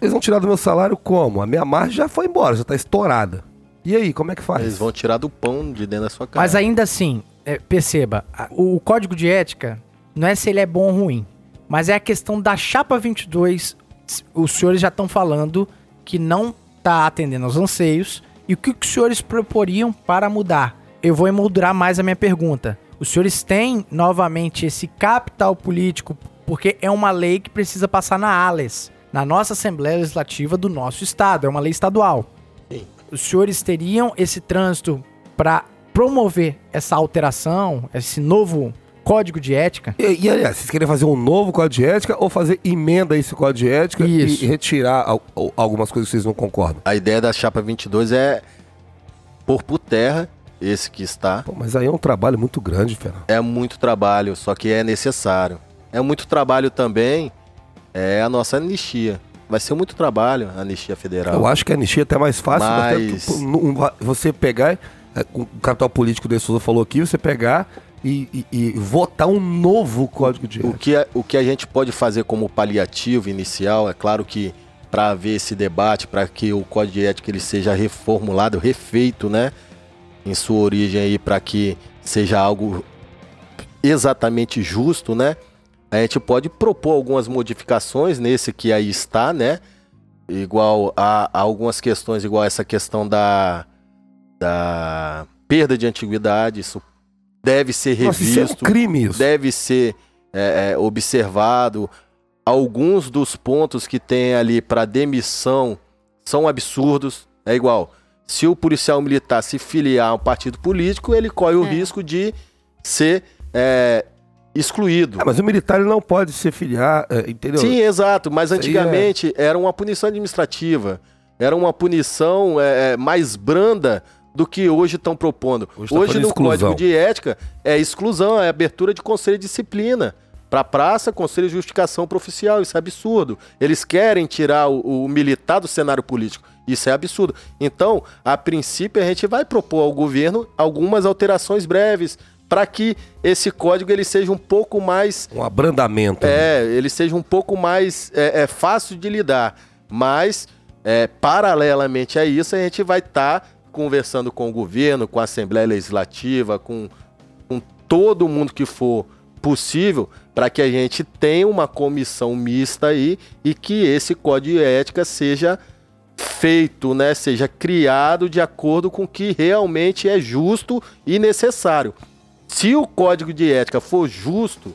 [SPEAKER 2] Eles vão tirar do meu salário como? A minha margem já foi embora, já tá estourada. E aí, como é que faz?
[SPEAKER 3] Eles vão tirar do pão de dentro da sua casa.
[SPEAKER 1] Mas ainda assim, é, perceba, a- o, o código de ética não é se ele é bom ou ruim, mas é a questão da chapa 22. s- Os senhores já estão falando que não está atendendo aos anseios e o que os senhores proporiam para mudar. Eu vou emoldurar mais a minha pergunta. Os senhores têm novamente esse capital político porque é uma lei que precisa passar na ALES, na nossa Assembleia Legislativa do nosso estado, é uma lei estadual os senhores teriam esse trânsito para promover essa alteração, esse novo código de ética?
[SPEAKER 2] E, e, aliás, vocês querem fazer um novo código de ética ou fazer emenda a esse código de ética e-
[SPEAKER 1] Isso.
[SPEAKER 2] e, retirar al- al- algumas coisas que vocês não concordam?
[SPEAKER 3] A ideia da chapa 22 é pôr por terra esse que está.
[SPEAKER 2] Pô, mas aí é um trabalho muito grande, Fernando.
[SPEAKER 3] É muito trabalho, só que é necessário. É muito trabalho também é a nossa anistia. Vai ser muito trabalho a anistia federal.
[SPEAKER 2] Eu acho que a anistia é até mais fácil. até
[SPEAKER 3] Mas-
[SPEAKER 2] que, pô, não- você pegar, é, o capital político de Souza falou aqui, você pegar e, e- e votar um novo código de
[SPEAKER 3] O
[SPEAKER 2] ética.
[SPEAKER 3] que, a- o que a gente pode fazer como paliativo inicial, é claro que para haver esse debate, para que o código de ética ele seja reformulado, refeito, né, em sua origem aí, para que seja algo exatamente justo, né, a gente pode propor algumas modificações nesse que aí está, né, igual a, a algumas questões, igual essa questão da, da perda de antiguidade, isso deve ser
[SPEAKER 2] Nossa, isso é um
[SPEAKER 3] revisto
[SPEAKER 2] crime isso.
[SPEAKER 3] deve ser é, é, observado. Alguns dos pontos que tem ali para demissão são absurdos. É igual. Se o policial militar se filiar a um partido político, ele corre o
[SPEAKER 4] É.
[SPEAKER 3] risco de ser é, excluído.
[SPEAKER 2] Ah, mas o militar não pode se filiar, é, entendeu?
[SPEAKER 3] Sim, exato. Mas antigamente era uma punição administrativa. Era uma punição é, é, mais branda do que hoje estão propondo.
[SPEAKER 2] Hoje tá
[SPEAKER 3] Hoje,
[SPEAKER 2] falando
[SPEAKER 3] no
[SPEAKER 2] exclusão.
[SPEAKER 3] Código de Ética é exclusão, é abertura de conselho de disciplina. Para praça, conselho de justificação para oficial. Isso é absurdo. Eles querem tirar o, o militar do cenário político. Isso é absurdo. Então, a princípio, a gente vai propor ao governo algumas alterações breves para que esse código ele seja um pouco mais
[SPEAKER 2] Um abrandamento. né?
[SPEAKER 3] é, ele seja um pouco mais é, é, fácil de lidar. Mas, é, paralelamente a isso, a gente vai estar conversando com o governo, com a Assembleia Legislativa, com, com todo mundo que for possível, para que a gente tenha uma comissão mista aí e que esse código de ética seja feito, né, seja criado de acordo com o que realmente é justo e necessário. Se o código de ética for justo,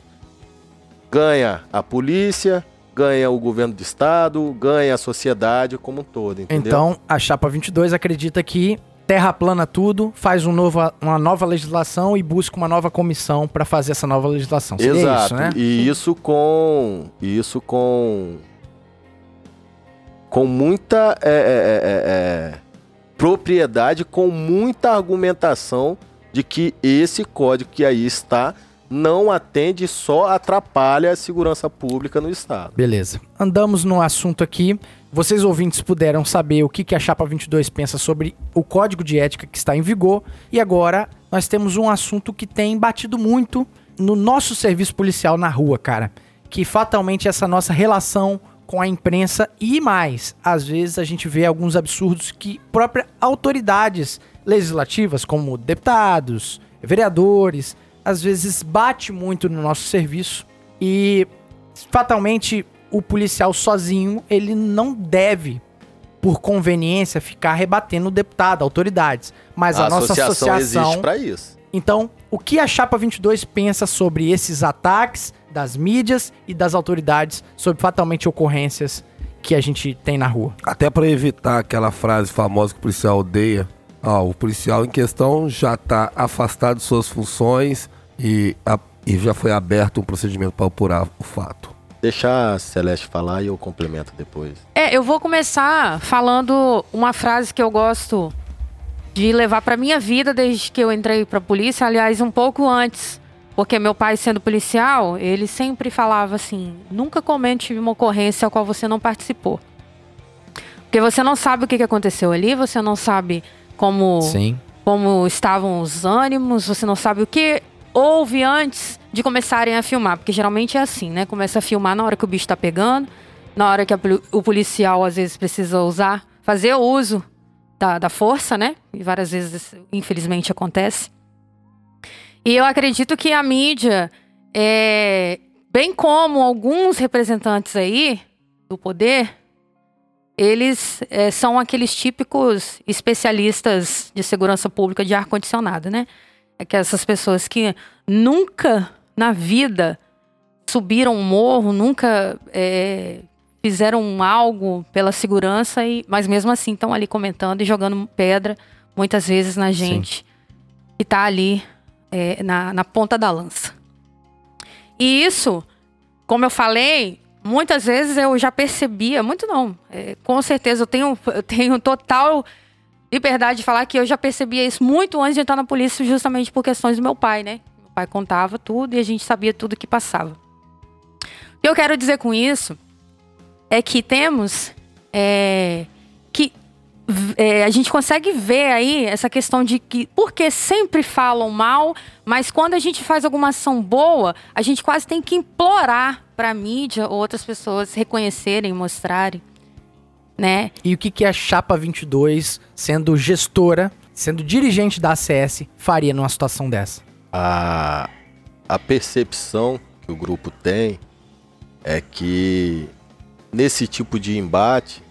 [SPEAKER 3] ganha a polícia, ganha o governo do estado, ganha a sociedade como um todo, entendeu?
[SPEAKER 1] Então, a chapa 22 acredita que terra plana tudo, faz um novo, uma nova legislação e busca uma nova comissão para fazer essa nova legislação. Seria
[SPEAKER 3] Exato.
[SPEAKER 1] isso, né?
[SPEAKER 3] E isso com. Isso com. Com muita é, é, é, é, propriedade, com muita argumentação de que esse código que aí está não atende, só atrapalha a segurança pública no Estado.
[SPEAKER 1] Beleza. Andamos no assunto aqui. Vocês ouvintes puderam saber o que, que a Chapa 22 pensa sobre o código de ética que está em vigor. E agora nós temos um assunto que tem batido muito no nosso serviço policial na rua, cara. Que fatalmente essa nossa relação com a imprensa e mais. Às vezes a gente vê alguns absurdos que próprias autoridades legislativas, como deputados, vereadores, às vezes bate muito no nosso serviço e fatalmente o policial sozinho, ele não deve por conveniência ficar rebatendo o deputado, autoridades, mas a, nossa associação,
[SPEAKER 3] existe para isso.
[SPEAKER 1] Então, o que a Chapa 22 pensa sobre esses ataques das mídias e das autoridades sobre fatalmente ocorrências que a gente tem na rua?
[SPEAKER 2] Até para evitar aquela frase famosa que o policial odeia, ó, o policial em questão já está afastado de suas funções e, a- e já foi aberto um procedimento para apurar o fato.
[SPEAKER 3] Deixar a Celeste falar e eu complemento depois.
[SPEAKER 4] É, eu vou começar falando uma frase que eu gosto de levar pra minha vida desde que eu entrei pra polícia, aliás, um pouco antes. Porque meu pai, sendo policial, ele sempre falava assim: nunca comente uma ocorrência a qual você não participou. Porque você não sabe o que aconteceu ali, você não sabe como
[SPEAKER 1] Sim.
[SPEAKER 4] como estavam os ânimos, você não sabe o que houve antes de começarem a filmar, porque geralmente é assim, né? Começa a filmar na hora que o bicho tá pegando, na hora que a o policial às vezes precisa usar, fazer uso da, da força, né? E várias vezes, infelizmente, acontece. E eu acredito que a mídia, é, bem como alguns representantes aí do poder, eles é, são aqueles típicos especialistas de segurança pública de ar-condicionado, né? É que essas pessoas que nunca na vida subiram um morro, nunca é, fizeram algo pela segurança, e, mas mesmo assim estão ali comentando e jogando pedra, muitas vezes na gente que tá ali é, na, na ponta da lança. E isso, como eu falei, muitas vezes eu já percebia, muito não, é, com certeza eu tenho, eu tenho total liberdade de falar que eu já percebia isso muito antes de entrar na polícia, justamente por questões do meu pai, né? Meu pai contava tudo e a gente sabia tudo que passava. O que eu quero dizer com isso é que temos é, é, a gente consegue ver aí essa questão de que porque sempre falam mal, mas quando a gente faz alguma ação boa, a gente quase tem que implorar para a mídia ou outras pessoas reconhecerem, mostrarem, né?
[SPEAKER 1] E o que, que a Chapa 22, sendo gestora, sendo dirigente da ACS, faria numa situação dessa?
[SPEAKER 3] A, a percepção que o grupo tem é que nesse tipo de embate,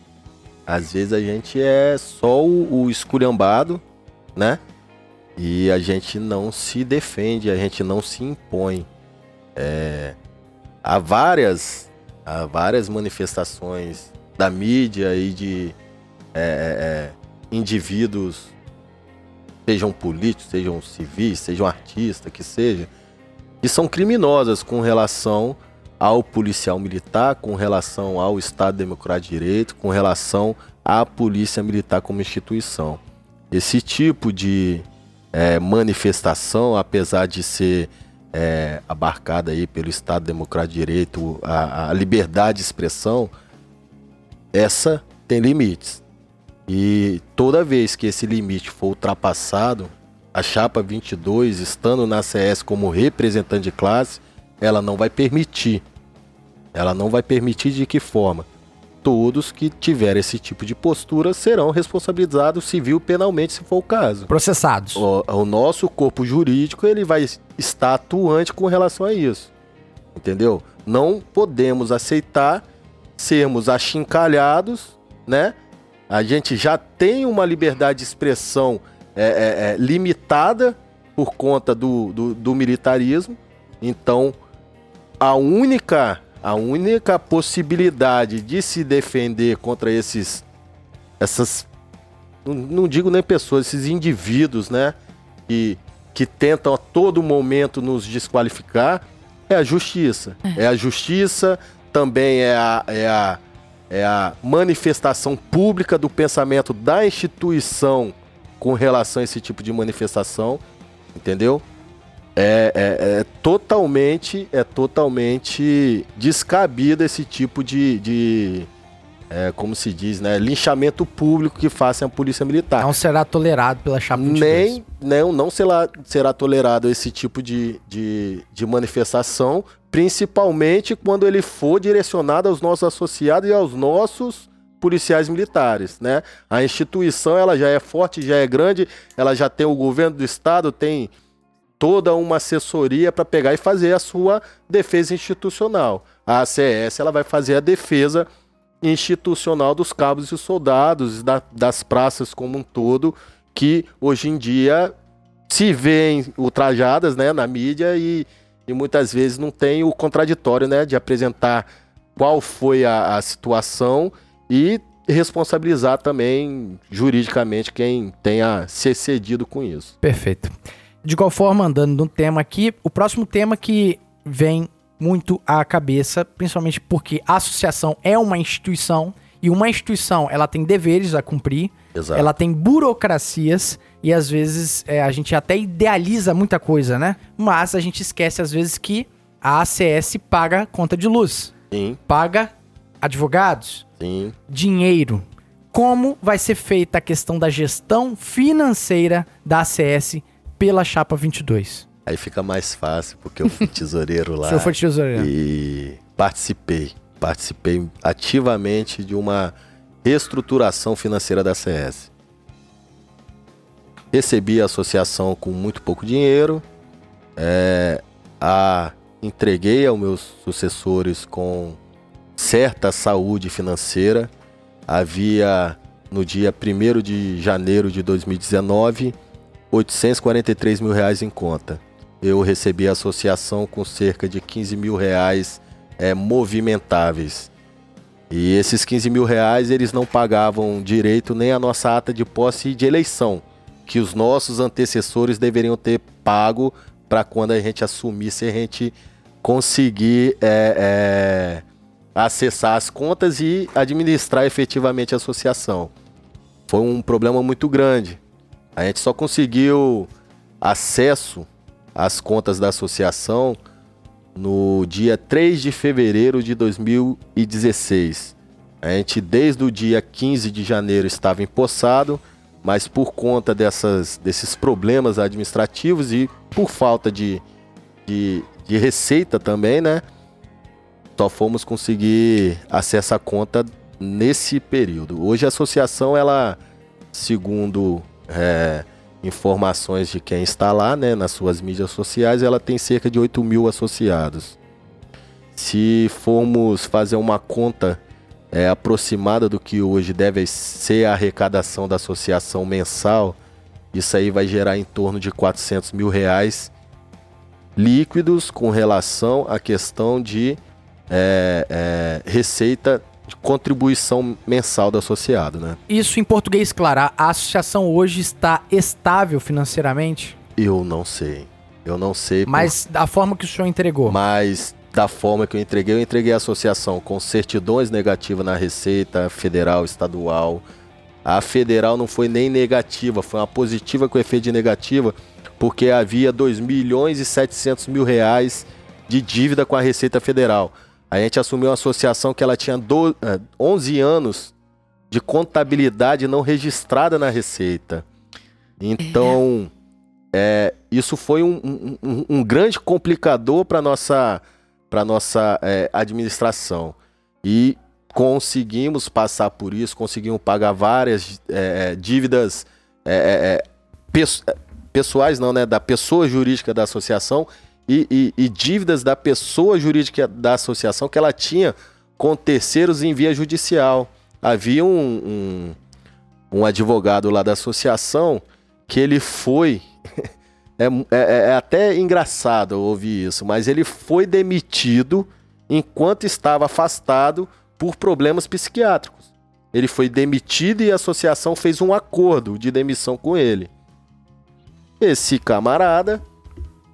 [SPEAKER 3] às vezes a gente é só o, o esculhambado, né? E a gente não se defende, a gente não se impõe. É, há várias, há várias manifestações da mídia e de é, é, indivíduos, sejam políticos, sejam civis, sejam artistas, que seja, que são criminosas com relação ao policial militar, com relação ao Estado Democrático de Direito, com relação à polícia militar como instituição. Esse tipo de é, manifestação, apesar de ser é, abarcada aí pelo Estado Democrático de Direito, a, a liberdade de expressão, essa tem limites. E toda vez que esse limite for ultrapassado, a chapa 22, estando na CS como representante de classe, ela não vai permitir. Ela não vai permitir de que forma? Todos que tiverem esse tipo de postura serão responsabilizados civil penalmente, se for o caso.
[SPEAKER 1] Processados.
[SPEAKER 3] O, o nosso corpo jurídico ele vai estar atuante com relação a isso. Entendeu? Não podemos aceitar sermos achincalhados, né? A gente já tem uma liberdade de expressão é, é, é, limitada por conta do, do, do militarismo. Então, a única, a única possibilidade de se defender contra esses, essas, não, não digo nem pessoas, esses indivíduos, né, que, que tentam a todo momento nos desqualificar, é a justiça. É a justiça, também é a, é a, é a manifestação pública do pensamento da instituição com relação a esse tipo de manifestação, entendeu? É, é, é totalmente é totalmente descabido esse tipo de, de é, como se diz, né, linchamento público que faça a polícia militar.
[SPEAKER 1] Não será tolerado pela chapa 22.
[SPEAKER 3] Nem, não, não será, será tolerado esse tipo de, de, de manifestação, principalmente quando ele for direcionado aos nossos associados e aos nossos policiais militares, né? A instituição ela já é forte, já é grande, ela já tem o governo do estado, tem toda uma assessoria para pegar e fazer a sua defesa institucional. A ACS ela vai fazer a defesa institucional dos cabos e soldados, da, das praças como um todo, que hoje em dia se veem ultrajadas né, na mídia e, e muitas vezes não tem o contraditório né, de apresentar qual foi a, a situação e responsabilizar também juridicamente quem tenha se excedido com isso.
[SPEAKER 1] Perfeito. De qual forma, andando no tema aqui, o próximo tema que vem muito à cabeça, principalmente porque a associação é uma instituição e uma instituição ela tem deveres a cumprir,
[SPEAKER 3] Exato.
[SPEAKER 1] ela tem burocracias e às vezes é, a gente até idealiza muita coisa, né? Mas a gente esquece às vezes que a ACS paga conta de luz,
[SPEAKER 3] Sim,
[SPEAKER 1] paga advogados,
[SPEAKER 3] sim.
[SPEAKER 1] dinheiro. Como vai ser feita a questão da gestão financeira da ACS pela chapa 22?
[SPEAKER 3] Aí fica mais fácil, porque eu fui tesoureiro lá.
[SPEAKER 1] Se eu for tesoureiro.
[SPEAKER 3] E participei. Participei ativamente de uma reestruturação financeira da CS. Recebi a associação com muito pouco dinheiro. é, a, entreguei aos meus sucessores com certa saúde financeira. Havia no dia 1 de janeiro de 2019 843 mil reais em conta. Eu recebi a associação com cerca de 15 mil reais é, movimentáveis. E esses 15 mil reais eles não pagavam direito nem a nossa ata de posse de eleição, que os nossos antecessores deveriam ter pago para quando a gente assumisse a gente conseguir é, é, acessar as contas e administrar efetivamente a associação. Foi um problema muito grande. A gente só conseguiu acesso às contas da associação no dia 3 de fevereiro de 2016. A gente, desde o dia 15 de janeiro, estava empossado, mas por conta dessas, desses problemas administrativos e por falta de, de, de receita também, né? Só fomos conseguir acesso à conta nesse período. Hoje a associação, ela, segundo é, informações de quem está lá, né, nas suas mídias sociais, ela tem cerca de 8 mil associados. Se formos fazer uma conta é, aproximada do que hoje deve ser a arrecadação da associação mensal, isso aí vai gerar em torno de 400 mil reais líquidos com relação à questão de é, é, receita de contribuição mensal do associado, né?
[SPEAKER 1] Isso em português, claro, a associação hoje está estável financeiramente,
[SPEAKER 3] Eu não sei. Eu não sei. por-
[SPEAKER 1] mas da forma que o senhor entregou.
[SPEAKER 3] Mas da forma que eu entreguei, eu entreguei a associação com certidões negativas na Receita Federal, Estadual. A federal não foi nem negativa, foi uma positiva com efeito de negativa, porque havia 2 milhões e 700 mil reais de dívida com a Receita Federal. A gente assumiu uma associação que ela tinha do, eh, 11 anos de contabilidade não registrada na Receita. Então, é, isso foi um, um- um- grande complicador para nossa para nossa é, administração e conseguimos passar por isso, conseguimos pagar várias é, dívidas pesso- pessoais, não, né, da pessoa jurídica da associação e, e- e dívidas da pessoa jurídica da associação que ela tinha com terceiros em via judicial. Havia um, um- um advogado lá da associação que ele foi. é, é- é até engraçado ouvir isso, mas ele foi demitido enquanto estava afastado por problemas psiquiátricos. Ele foi demitido e a associação fez um acordo de demissão com ele. Esse camarada,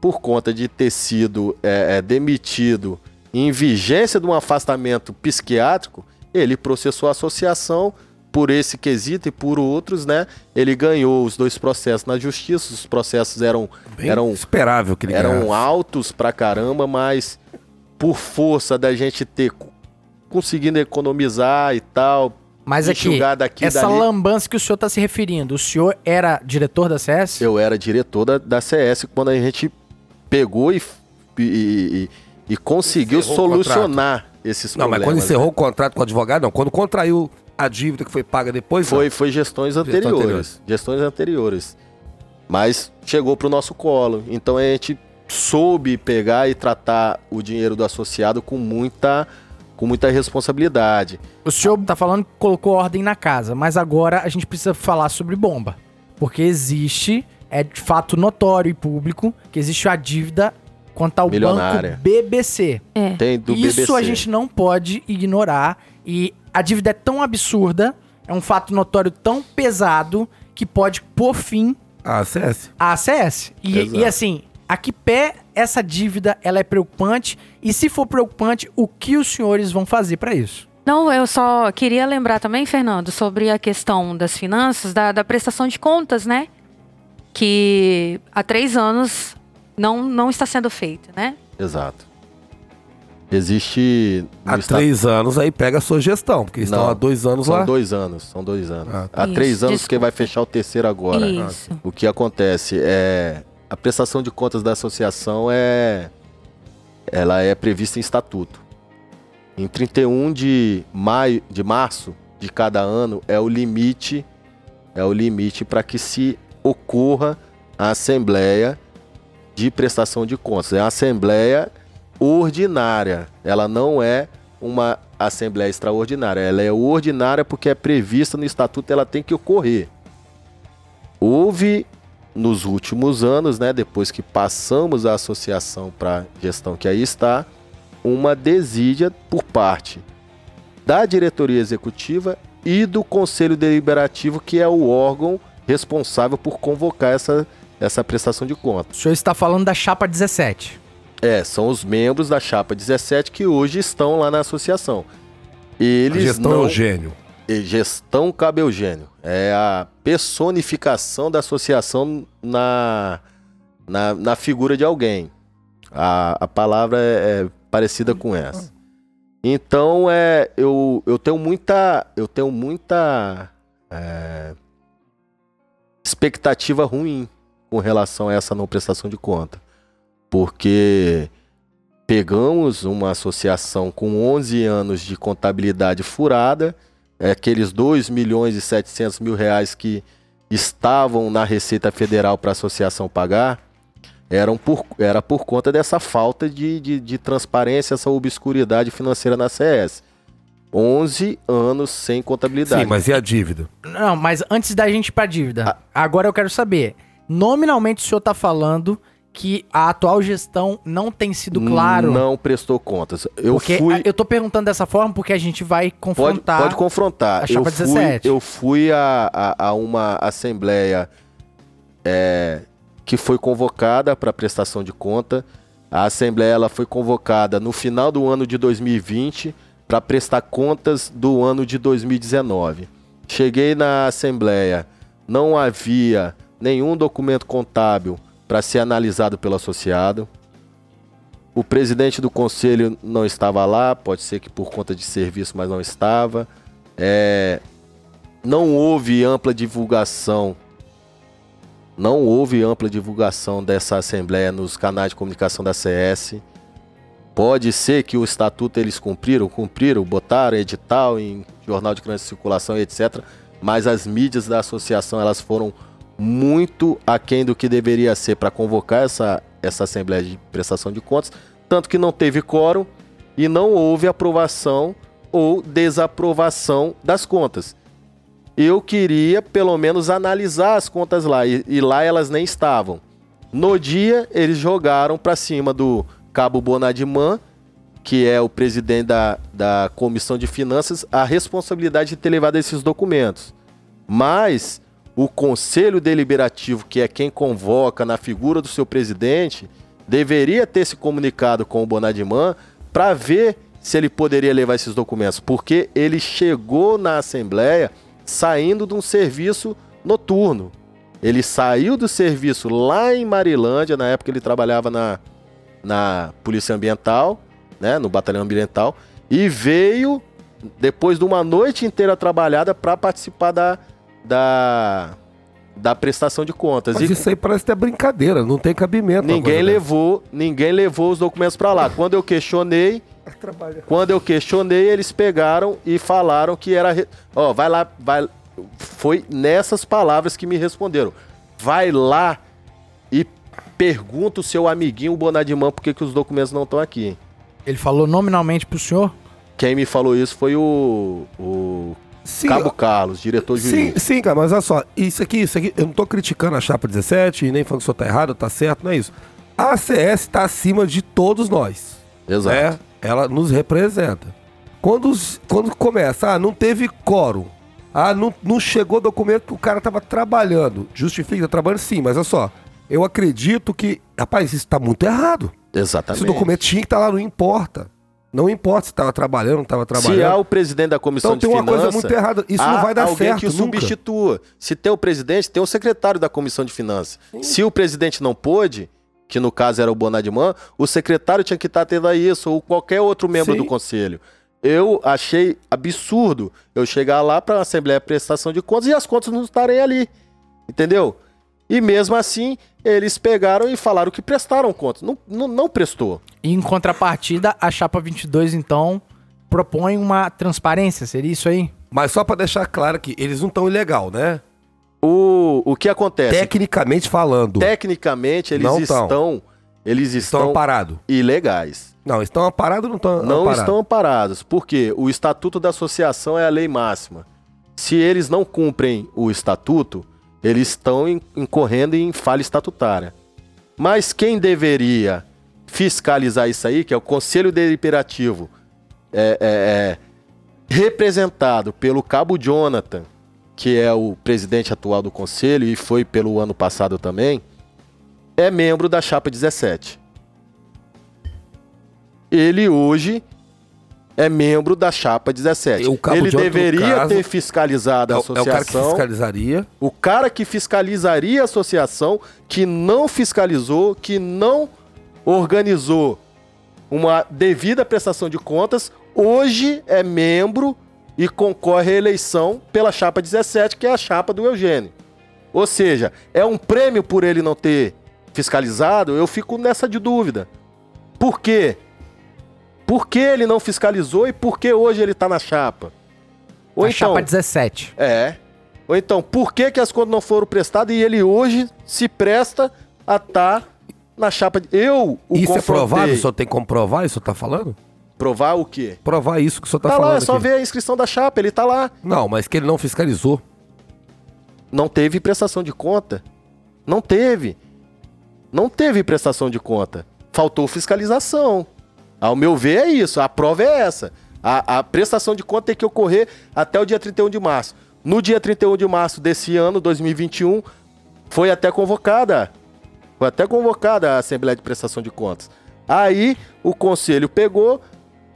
[SPEAKER 3] por conta de ter sido é, é, demitido em vigência de um afastamento psiquiátrico, ele processou a associação por esse quesito e por outros, né? Ele ganhou os dois processos na justiça. Os processos eram,
[SPEAKER 2] Bem
[SPEAKER 3] eram
[SPEAKER 2] esperável que ele
[SPEAKER 3] eram
[SPEAKER 2] ganhasse.
[SPEAKER 3] altos pra caramba, mas por força da gente ter co- conseguindo economizar e tal,
[SPEAKER 1] Mas aqui,
[SPEAKER 3] enxugar daqui
[SPEAKER 1] essa
[SPEAKER 3] dali.
[SPEAKER 1] lambança que o senhor tá se referindo, o senhor era diretor da CS?
[SPEAKER 3] Eu era diretor da, da CS quando a gente pegou e, e, e- e conseguiu
[SPEAKER 2] Encerrou o
[SPEAKER 3] solucionar esses
[SPEAKER 2] Não, mas
[SPEAKER 3] problemas.
[SPEAKER 2] quando
[SPEAKER 3] né?
[SPEAKER 2] encerrou o contrato com o advogado, não. Quando contraiu a dívida que foi paga depois,
[SPEAKER 3] Foi, foi gestões anteriores,
[SPEAKER 2] anteriores.
[SPEAKER 3] Gestões anteriores. Mas chegou pro nosso colo. Então a gente soube pegar e tratar o dinheiro do associado com muita, com muita responsabilidade.
[SPEAKER 1] O senhor tá falando que colocou ordem na casa, mas agora a gente precisa falar sobre bomba. Porque existe, é de fato notório e público, que existe a dívida quanto ao
[SPEAKER 3] Milionária.
[SPEAKER 1] banco BBC.
[SPEAKER 4] É.
[SPEAKER 3] Tem do
[SPEAKER 1] Isso
[SPEAKER 3] BBC.
[SPEAKER 1] a gente não pode ignorar. E a dívida é tão absurda, é um fato notório tão pesado, que pode pôr fim
[SPEAKER 2] Ah, CS.
[SPEAKER 1] à ACS. E, e assim, a que pé essa dívida ela é preocupante? E se for preocupante, o que os senhores vão fazer pra isso?
[SPEAKER 4] Não, eu só queria lembrar também, Fernando, sobre a questão das finanças, da, da prestação de contas, né? Que há três anos não, não está sendo feita, né?
[SPEAKER 3] Exato. Existe.
[SPEAKER 2] Há três anos aí pega a sua gestão, porque eles
[SPEAKER 3] Não,
[SPEAKER 2] estão há dois anos
[SPEAKER 3] São
[SPEAKER 2] lá.
[SPEAKER 3] dois anos, são dois anos.
[SPEAKER 2] Ah,
[SPEAKER 3] Há
[SPEAKER 4] Isso,
[SPEAKER 3] três anos
[SPEAKER 4] desculpa.
[SPEAKER 3] que vai fechar o terceiro agora.
[SPEAKER 4] Isso.
[SPEAKER 3] O que acontece é a prestação de contas da associação é ela é prevista em estatuto. Em 31 de maio, de março de cada ano é o limite é o limite para que se ocorra a assembleia de prestação de contas. É uma assembleia ordinária. Ela não é uma assembleia extraordinária. Ela é ordinária porque é prevista no estatuto, ela tem que ocorrer. Houve nos últimos anos, né, depois que passamos a associação para gestão que aí está, uma desídia por parte da diretoria executiva e do conselho deliberativo, que é o órgão responsável por convocar essa, essa prestação de contas.
[SPEAKER 1] O senhor está falando da chapa 17.
[SPEAKER 3] É, são os membros da chapa 17 que hoje estão lá na associação.
[SPEAKER 2] A
[SPEAKER 3] Eles
[SPEAKER 2] gestão
[SPEAKER 3] não...
[SPEAKER 2] é o gênio.
[SPEAKER 3] E Gestão Cabe Eugênio. É a personificação da associação na, na, na figura de alguém. A, a palavra é, é parecida com essa. Então, é, eu, eu tenho muita, eu tenho muita é, expectativa ruim com relação a essa não prestação de conta. Porque pegamos uma associação com 11 anos de contabilidade furada, é, aqueles 2 milhões e 700 mil reais que estavam na Receita Federal para a associação pagar, eram por, era por conta dessa falta de, de, de transparência, essa obscuridade financeira na CS. 11 anos sem contabilidade.
[SPEAKER 2] Sim, mas e a dívida?
[SPEAKER 1] Não, mas antes da gente ir pra dívida,
[SPEAKER 3] Ah.
[SPEAKER 1] agora eu quero saber. Nominalmente o senhor tá falando que a atual gestão não tem sido claro.
[SPEAKER 3] Não prestou contas. Eu
[SPEAKER 1] porque
[SPEAKER 3] fui.
[SPEAKER 1] a- eu tô perguntando dessa forma porque a gente vai
[SPEAKER 3] Pode,
[SPEAKER 1] confrontar.
[SPEAKER 3] pode confrontar.
[SPEAKER 1] a chapa
[SPEAKER 3] eu fui,
[SPEAKER 1] 17.
[SPEAKER 3] eu fui a, a, a uma assembleia é, que foi convocada para prestação de conta. A assembleia ela foi convocada no final do ano de 2020 para prestar contas do ano de 2019. Cheguei na assembleia, não havia nenhum documento contábil para ser analisado pelo associado. O presidente do conselho não estava lá, pode ser que por conta de serviço, mas não estava. É, não houve ampla divulgação. Não houve ampla divulgação dessa assembleia nos canais de comunicação da CS. Pode ser que o estatuto eles cumpriram, cumpriram, botaram edital em jornal de grande circulação etc. Mas as mídias da associação elas foram muito aquém do que deveria ser para convocar essa, essa assembleia de prestação de contas, tanto que não teve quórum e não houve aprovação ou desaprovação das contas. eu queria pelo menos analisar as contas lá. E, e lá elas nem estavam. No dia, eles jogaram para cima do Cabo Bonadiman, que é o presidente da, da Comissão de Finanças, a responsabilidade de ter levado esses documentos. Mas o Conselho Deliberativo, que é quem convoca na figura do seu presidente, deveria ter se comunicado com o Bonadiman para ver se ele poderia levar esses documentos, porque ele chegou na Assembleia saindo de um serviço noturno. Ele saiu do serviço lá em Marilândia, na época ele trabalhava na, na Polícia Ambiental, né, no Batalhão Ambiental, e veio depois de uma noite inteira trabalhada para participar da, da, da prestação de contas.
[SPEAKER 2] Mas
[SPEAKER 3] e
[SPEAKER 2] isso aí parece até brincadeira, não tem cabimento.
[SPEAKER 3] ninguém levou, ninguém levou os documentos para lá. Quando eu questionei,
[SPEAKER 2] dessa.
[SPEAKER 3] quando eu questionei, eles pegaram e falaram que era, ó, vai lá, vai foi nessas palavras que me responderam. Vai lá pergunta o seu amiguinho Bonadimã por que, que os documentos não estão aqui.
[SPEAKER 1] Ele falou nominalmente pro senhor?
[SPEAKER 3] Quem me falou isso foi o, o
[SPEAKER 2] Sim,
[SPEAKER 3] Cabo Carlos, diretor
[SPEAKER 2] Sim,
[SPEAKER 3] jurídico.
[SPEAKER 2] sim, cara, mas olha só, isso aqui, isso aqui, eu não tô criticando a chapa 17 e nem falando que o senhor tá errado, tá certo, não é isso. A CS tá acima de todos nós.
[SPEAKER 3] Exato.
[SPEAKER 2] né? Ela nos representa. Quando, os- quando começa, ah, não teve quórum. Ah, não, não chegou documento que o cara tava trabalhando. Justifica, tá trabalhando sim, mas olha só. Eu acredito que, rapaz, isso tá muito errado.
[SPEAKER 3] Exatamente.
[SPEAKER 2] Esse documento tinha que estar lá, não importa. Não importa se tava trabalhando, não tava trabalhando.
[SPEAKER 3] Se há o presidente da comissão
[SPEAKER 2] Então
[SPEAKER 3] de
[SPEAKER 2] tem uma
[SPEAKER 3] finanças,
[SPEAKER 2] coisa muito errada. Isso não vai dar
[SPEAKER 3] alguém
[SPEAKER 2] certo
[SPEAKER 3] que o
[SPEAKER 2] nunca.
[SPEAKER 3] substitua. Se tem o presidente, tem o secretário da comissão de finanças. Se o presidente não pôde, que no caso era o Bonadimã, o secretário tinha que estar tendo a isso, ou qualquer outro membro
[SPEAKER 2] Sim.
[SPEAKER 3] do conselho. Eu achei absurdo eu chegar lá para a Assembleia de Prestação de Contas e as contas não estarem ali. Entendeu? E mesmo assim, eles pegaram e falaram que prestaram contas. Não, não, não prestou.
[SPEAKER 1] E em contrapartida, a chapa 22, então, propõe uma transparência, seria isso aí?
[SPEAKER 2] Mas só pra deixar claro que eles não estão ilegal, né?
[SPEAKER 3] O, o que acontece?
[SPEAKER 2] Tecnicamente falando.
[SPEAKER 3] Tecnicamente, eles
[SPEAKER 2] Não tão.
[SPEAKER 3] estão, eles
[SPEAKER 2] Estão
[SPEAKER 3] estão
[SPEAKER 2] amparados.
[SPEAKER 3] ilegais.
[SPEAKER 2] Não, estão amparados ou não estão
[SPEAKER 3] Não estão amparados. Porque o estatuto da associação é a lei máxima. Se eles não cumprem o estatuto, eles estão in- incorrendo em falha estatutária. Mas quem deveria fiscalizar isso aí, que é o Conselho Deliberativo, é, é- é representado pelo Cabo Jonathan, que é o presidente atual do Conselho e foi pelo ano passado também, é membro da Chapa 17 ele hoje é membro da chapa 17.
[SPEAKER 2] O Cabo
[SPEAKER 3] ele
[SPEAKER 2] no
[SPEAKER 3] deveria
[SPEAKER 2] caso,
[SPEAKER 3] ter fiscalizado
[SPEAKER 2] É,
[SPEAKER 3] a
[SPEAKER 2] o- é o cara que
[SPEAKER 3] associação.
[SPEAKER 2] fiscalizaria.
[SPEAKER 3] O cara que fiscalizaria a associação, que não fiscalizou, que não organizou uma devida prestação de contas, hoje é membro e concorre à eleição pela chapa 17, que é a chapa do Eugênio. Ou seja, é um prêmio por ele não ter fiscalizado? Eu fico nessa de dúvida. Por quê? Por que ele não fiscalizou e por que hoje ele tá na chapa? Ou
[SPEAKER 1] a
[SPEAKER 3] então,
[SPEAKER 1] chapa 17.
[SPEAKER 3] é. Ou então, por que, que as contas não foram prestadas e ele hoje se presta a estar na chapa de. Eu o
[SPEAKER 2] isso é provado? O senhor tem como provar isso que o senhor tá falando?
[SPEAKER 3] Provar o quê?
[SPEAKER 2] Provar isso que o senhor tá,
[SPEAKER 3] Tá,
[SPEAKER 2] falando
[SPEAKER 3] lá, é só
[SPEAKER 2] aqui.
[SPEAKER 3] ver a inscrição da chapa, ele tá lá.
[SPEAKER 2] Não, mas que ele não fiscalizou.
[SPEAKER 3] Não teve prestação de conta. Não teve. Não teve prestação de conta. Faltou fiscalização. Ao meu ver, é isso. A prova é essa. A, a prestação de conta tem que ocorrer até o dia 31 de março. No dia 31 de março desse ano, 2021, foi até convocada. Foi até convocada a Assembleia de Prestação de Contas. Aí o conselho pegou,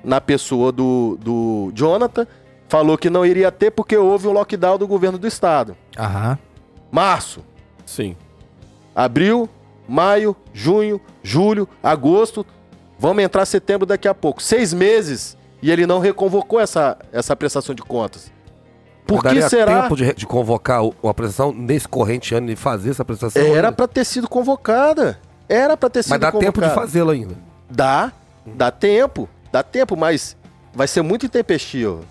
[SPEAKER 3] na pessoa do, do Jonathan, falou que não iria ter porque houve um lockdown do governo do estado.
[SPEAKER 1] Aham.
[SPEAKER 3] Março,
[SPEAKER 2] Sim.
[SPEAKER 3] abril, maio, junho, julho, agosto. Vamos entrar setembro daqui a pouco. Seis meses e ele não reconvocou essa, essa prestação de contas. Por que será?
[SPEAKER 2] tempo de, de convocar uma prestação nesse corrente ano e fazer essa prestação?
[SPEAKER 3] Era pra ter sido convocada. Era pra ter sido
[SPEAKER 2] Mas dá tempo de
[SPEAKER 3] convocada.
[SPEAKER 2] fazê-la ainda.
[SPEAKER 3] Dá, dá tempo, dá tempo, mas vai ser muito intempestivo.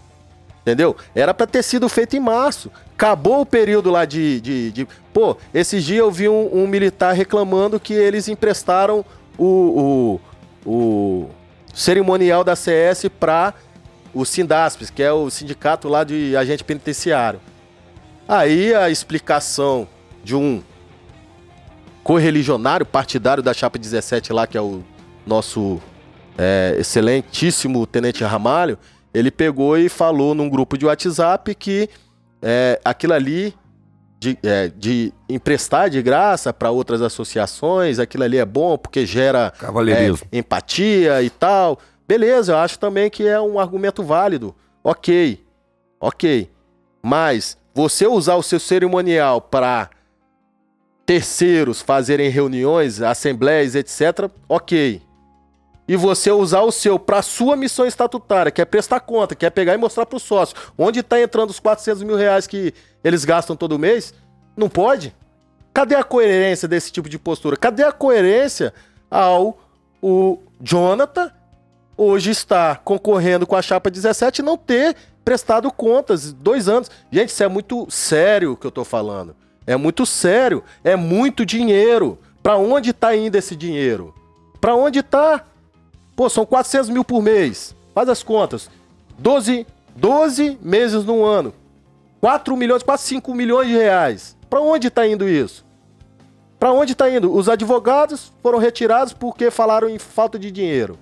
[SPEAKER 3] Entendeu? Era pra ter sido feito em março. Acabou o período lá de. de, de- Pô, esses dias eu vi um, um militar reclamando que eles emprestaram o, o, o cerimonial da CS pra o Sindaspes, que é o sindicato lá de agente penitenciário. Aí a explicação de um correligionário partidário da Chapa 17 lá, que é o nosso é, excelentíssimo Tenente Ramalho, ele pegou e falou num grupo de WhatsApp que é, aquilo ali de, é, de emprestar de graça para outras associações, aquilo ali é bom porque gera é, empatia e tal. Beleza, eu acho também que é um argumento válido. Ok, ok. Mas você usar o seu cerimonial para terceiros fazerem reuniões, assembleias, etc., ok. E você usar o seu para sua missão estatutária, que é prestar conta, que é pegar e mostrar para o sócio onde está entrando os 400 mil reais que eles gastam todo mês, não pode. Cadê a coerência desse tipo de postura? Cadê a coerência ao o Jonathan hoje está concorrendo com a chapa 17 e não ter prestado contas dois anos? Gente, isso é muito sério o que eu tô falando. É muito sério. É muito dinheiro. Para onde tá indo esse dinheiro? Para onde tá? Pô, são 400 mil por mês. Faz as contas. 12, 12 meses no ano. 4 milhões, quase 5 milhões de reais. Para onde está indo isso? Para onde está indo? Os advogados foram retirados porque falaram em falta de dinheiro.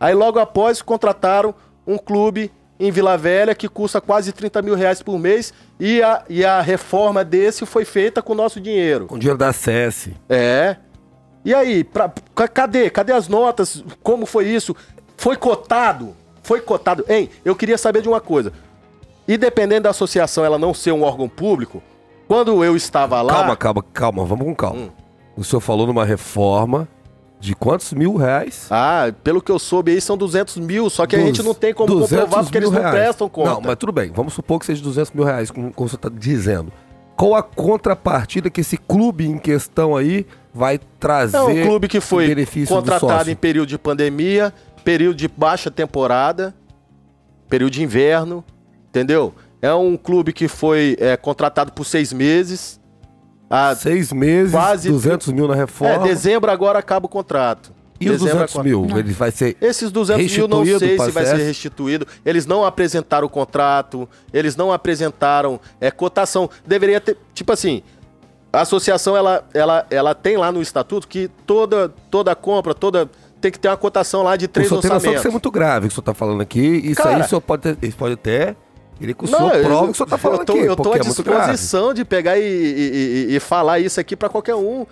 [SPEAKER 3] Aí logo após contrataram um clube em Vila Velha que custa quase 30 mil reais por mês e a, e a reforma desse foi feita com o nosso dinheiro.
[SPEAKER 2] Com dinheiro da SES.
[SPEAKER 3] É. E aí, pra, ca- cadê? Cadê as notas? Como foi isso? Foi cotado? Foi cotado. Hein, eu queria saber de uma coisa. E dependendo da associação ela não ser um órgão público, quando eu estava lá.
[SPEAKER 2] Calma, calma, calma, vamos com calma.
[SPEAKER 3] Hum.
[SPEAKER 2] O senhor falou numa reforma de quantos mil reais?
[SPEAKER 3] Ah, pelo que eu soube aí são 200 mil, só que a gente não tem como
[SPEAKER 2] 200
[SPEAKER 3] comprovar porque eles não
[SPEAKER 2] reais.
[SPEAKER 3] prestam conta.
[SPEAKER 2] Não, mas tudo bem. Vamos supor que seja 200 mil reais, como, como você está dizendo. Qual a contrapartida que esse clube em questão aí vai trazer?
[SPEAKER 3] É um clube que foi contratado em período de pandemia, período de baixa temporada, período de inverno, entendeu? É um clube que foi é, contratado por seis meses.
[SPEAKER 2] Seis meses,
[SPEAKER 3] quase
[SPEAKER 2] 200 mil na
[SPEAKER 3] é,
[SPEAKER 2] reforma.
[SPEAKER 3] dezembro agora acaba o contrato.
[SPEAKER 2] e os
[SPEAKER 3] Dezembro
[SPEAKER 2] 200
[SPEAKER 3] agora-
[SPEAKER 2] mil? Ele vai ser...
[SPEAKER 3] Esses 200 mil não sei se vai ser restituído. Eles não apresentaram o contrato, eles não apresentaram é, cotação. Deveria ter, tipo assim, a associação ela, ela, ela tem lá no estatuto que toda, toda compra, toda tem que ter uma cotação lá de
[SPEAKER 2] O
[SPEAKER 3] três
[SPEAKER 2] senhor tem noção que
[SPEAKER 3] orçamentos.
[SPEAKER 2] é muito grave o que o senhor está falando aqui. Isso
[SPEAKER 3] Cara-
[SPEAKER 2] aí o senhor pode ter, pode até... Ele que o senhor
[SPEAKER 3] eu-
[SPEAKER 2] prova o que o senhor está falando
[SPEAKER 3] eu tô,
[SPEAKER 2] aqui,
[SPEAKER 3] Eu
[SPEAKER 2] porque
[SPEAKER 3] à
[SPEAKER 2] é
[SPEAKER 3] disposição de pegar e, e- e- e falar isso aqui pra qualquer um,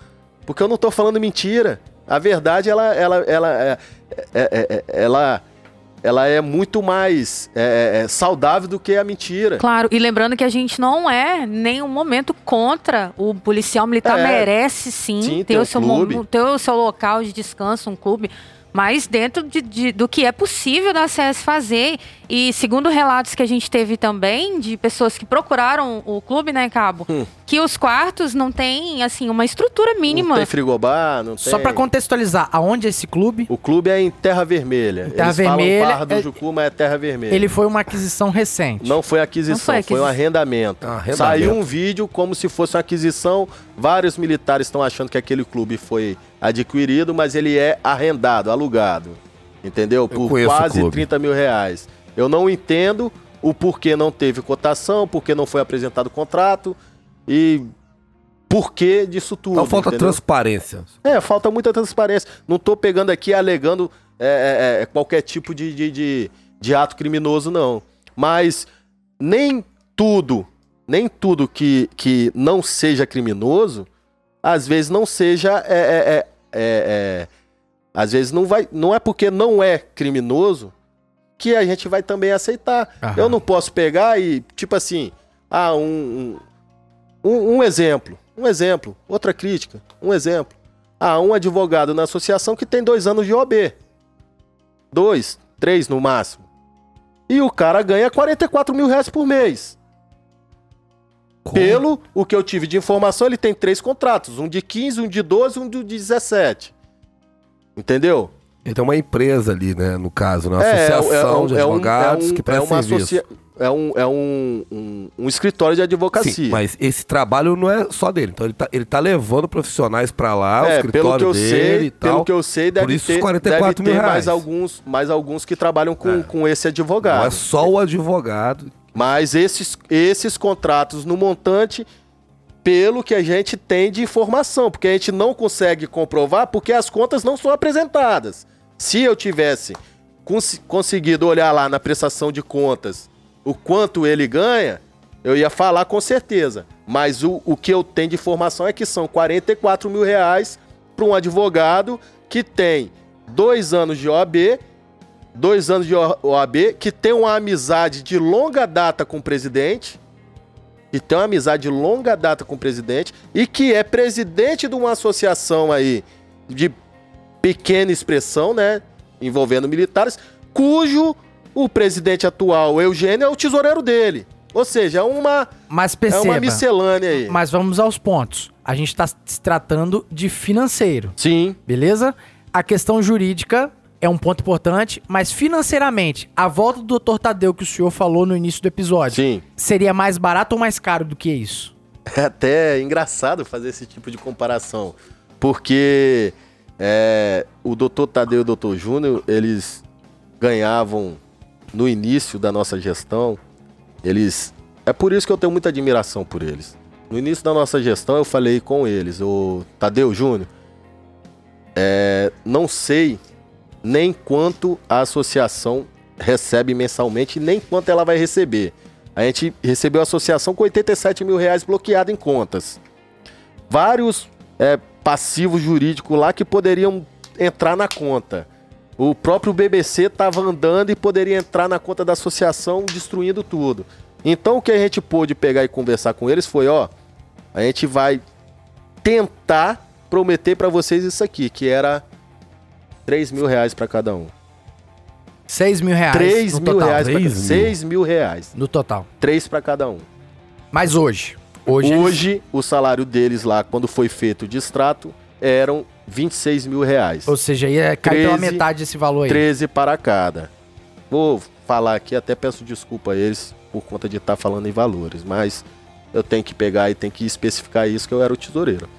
[SPEAKER 3] porque eu não tô falando mentira. A verdade, ela, ela, ela, é, é- é- é- ela, ela é muito mais é, é, saudável do que a mentira.
[SPEAKER 4] Claro, e lembrando que a gente não é nenhum momento contra o policial militar,
[SPEAKER 3] É.
[SPEAKER 4] merece sim,
[SPEAKER 3] Sim,
[SPEAKER 4] ter, o seu,
[SPEAKER 3] clube.
[SPEAKER 4] ter o seu local de descanso, um clube, mas dentro de- de- do que é possível da CS fazer. E segundo relatos que a gente teve também de pessoas que procuraram o clube, né, Cabo,
[SPEAKER 3] Hum.
[SPEAKER 4] que os quartos não têm, assim, uma estrutura
[SPEAKER 3] Não
[SPEAKER 4] mínima.
[SPEAKER 3] tem frigobar, não tem...
[SPEAKER 1] Só pra contextualizar, aonde é esse clube?
[SPEAKER 3] O clube é em Terra Vermelha.
[SPEAKER 1] Terra
[SPEAKER 3] Eles
[SPEAKER 1] Vermelha,
[SPEAKER 3] falam Barra do
[SPEAKER 1] é-
[SPEAKER 3] Jucu, mas é Terra Vermelha.
[SPEAKER 1] Ele foi uma aquisição recente.
[SPEAKER 3] Não foi aquisição,
[SPEAKER 4] Não foi
[SPEAKER 3] foi, um arrendamento.
[SPEAKER 2] Ah, arrendamento.
[SPEAKER 3] Saiu um vídeo como se fosse uma aquisição. Vários militares estão achando que aquele clube foi adquirido, mas ele é arrendado, alugado. Entendeu? Por quase
[SPEAKER 2] clube.
[SPEAKER 3] 30 mil reais. Eu não entendo o porquê não teve cotação, porquê não foi apresentado contrato e porquê disso tudo.
[SPEAKER 2] Então falta
[SPEAKER 3] entendeu?
[SPEAKER 2] transparência.
[SPEAKER 3] É, falta muita transparência. Não tô pegando aqui alegando é, é, é, qualquer tipo de, de, de, de ato criminoso, não. Mas nem tudo, nem tudo que, que não seja criminoso, às vezes não seja. É, é, é, é, é, às vezes não vai. Não é porque não é criminoso que a gente vai também aceitar.
[SPEAKER 1] Aham.
[SPEAKER 3] Eu não posso pegar e, tipo assim, ah, um, um, um- um exemplo. Um exemplo. Outra crítica. Um exemplo. Ah, um advogado na associação que tem dois anos de OB. Dois, três no máximo. E o cara ganha 44 mil reais por mês.
[SPEAKER 2] Como?
[SPEAKER 3] Pelo o que eu tive de informação, ele tem três contratos: um de 15, um de 12 e um de 17. Entendeu?
[SPEAKER 2] Ele tem uma empresa ali, né? No caso, né? Uma
[SPEAKER 3] É,
[SPEAKER 2] associação de advogados que
[SPEAKER 3] é
[SPEAKER 2] presta
[SPEAKER 3] uma
[SPEAKER 2] serviço.
[SPEAKER 3] associa- é um, é um, um, escritório de advocacia.
[SPEAKER 2] Sim, mas esse trabalho não é só dele. Então ele tá, ele tá levando profissionais pra lá, o
[SPEAKER 3] É, pelo
[SPEAKER 2] escritório
[SPEAKER 3] que eu
[SPEAKER 2] dele
[SPEAKER 3] sei,
[SPEAKER 2] e
[SPEAKER 3] pelo que eu sei, deve
[SPEAKER 2] isso,
[SPEAKER 3] ter,
[SPEAKER 2] 44
[SPEAKER 3] deve
[SPEAKER 2] mil
[SPEAKER 3] ter mais
[SPEAKER 2] reais.
[SPEAKER 3] alguns, mais alguns que trabalham com,
[SPEAKER 2] É.
[SPEAKER 3] com esse advogado.
[SPEAKER 2] Não é só o advogado.
[SPEAKER 3] Mas esses, esses contratos no montante, pelo que a gente tem de informação, porque a gente não consegue comprovar porque as contas não são apresentadas. Se eu tivesse cons conseguido olhar lá na prestação de contas o quanto ele ganha, eu ia falar com certeza. Mas o, o que eu tenho de informação é que são 44 mil reais para um advogado que tem dois anos de OAB, dois anos de OAB, que tem uma amizade de longa data com o presidente, que tem uma amizade de longa data com o presidente e que é presidente de uma associação aí de pequena expressão, né, envolvendo militares, cujo o presidente atual, Eugênio, é o tesoureiro dele. Ou seja, é uma,
[SPEAKER 1] Mas
[SPEAKER 3] é
[SPEAKER 1] perceba,
[SPEAKER 3] uma miscelânea aí.
[SPEAKER 1] mas vamos aos pontos. A gente tá se tratando de financeiro,
[SPEAKER 3] Sim,
[SPEAKER 1] beleza? A questão jurídica é um ponto importante, mas financeiramente, a volta do Dr. Tadeu que o senhor falou no início do episódio,
[SPEAKER 3] sim.
[SPEAKER 1] seria mais barato ou mais caro do que isso?
[SPEAKER 3] É até engraçado fazer esse tipo de comparação, porque é, o Dr. Tadeu e o Dr. Júnior, eles ganhavam no início da nossa gestão, eles... É por isso que eu tenho muita admiração por eles. No início da nossa gestão, eu falei com eles, o Tadeu Júnior, é, não sei nem quanto a associação recebe mensalmente, nem quanto ela vai receber. A gente recebeu a associação com 87 mil reais bloqueado em contas. Vários é, passivos jurídicos lá que poderiam entrar na conta. O próprio BBC estava andando e poderia entrar na conta da associação destruindo tudo. Então o que a gente pôde pegar e conversar com eles foi, ó, a gente vai tentar prometer para vocês isso aqui, que era 3 mil reais para cada um.
[SPEAKER 1] 6 mil reais
[SPEAKER 3] 3
[SPEAKER 1] no
[SPEAKER 3] mil
[SPEAKER 1] total.
[SPEAKER 3] reais para cada
[SPEAKER 2] 3 mil.
[SPEAKER 3] 6 mil reais.
[SPEAKER 1] No total.
[SPEAKER 3] 3 para cada um.
[SPEAKER 1] Mas hoje, hoje,
[SPEAKER 3] Hoje,
[SPEAKER 1] eles-
[SPEAKER 3] o salário deles lá, quando foi feito o distrato, eram 26 mil reais.
[SPEAKER 1] ou seja, ia cair pela
[SPEAKER 3] 13,
[SPEAKER 1] metade desse valor aí.
[SPEAKER 3] 13 para cada. Vou falar aqui, até peço desculpa a eles por conta de estar falando em valores, mas eu tenho que pegar e tenho que especificar isso que eu era o tesoureiro.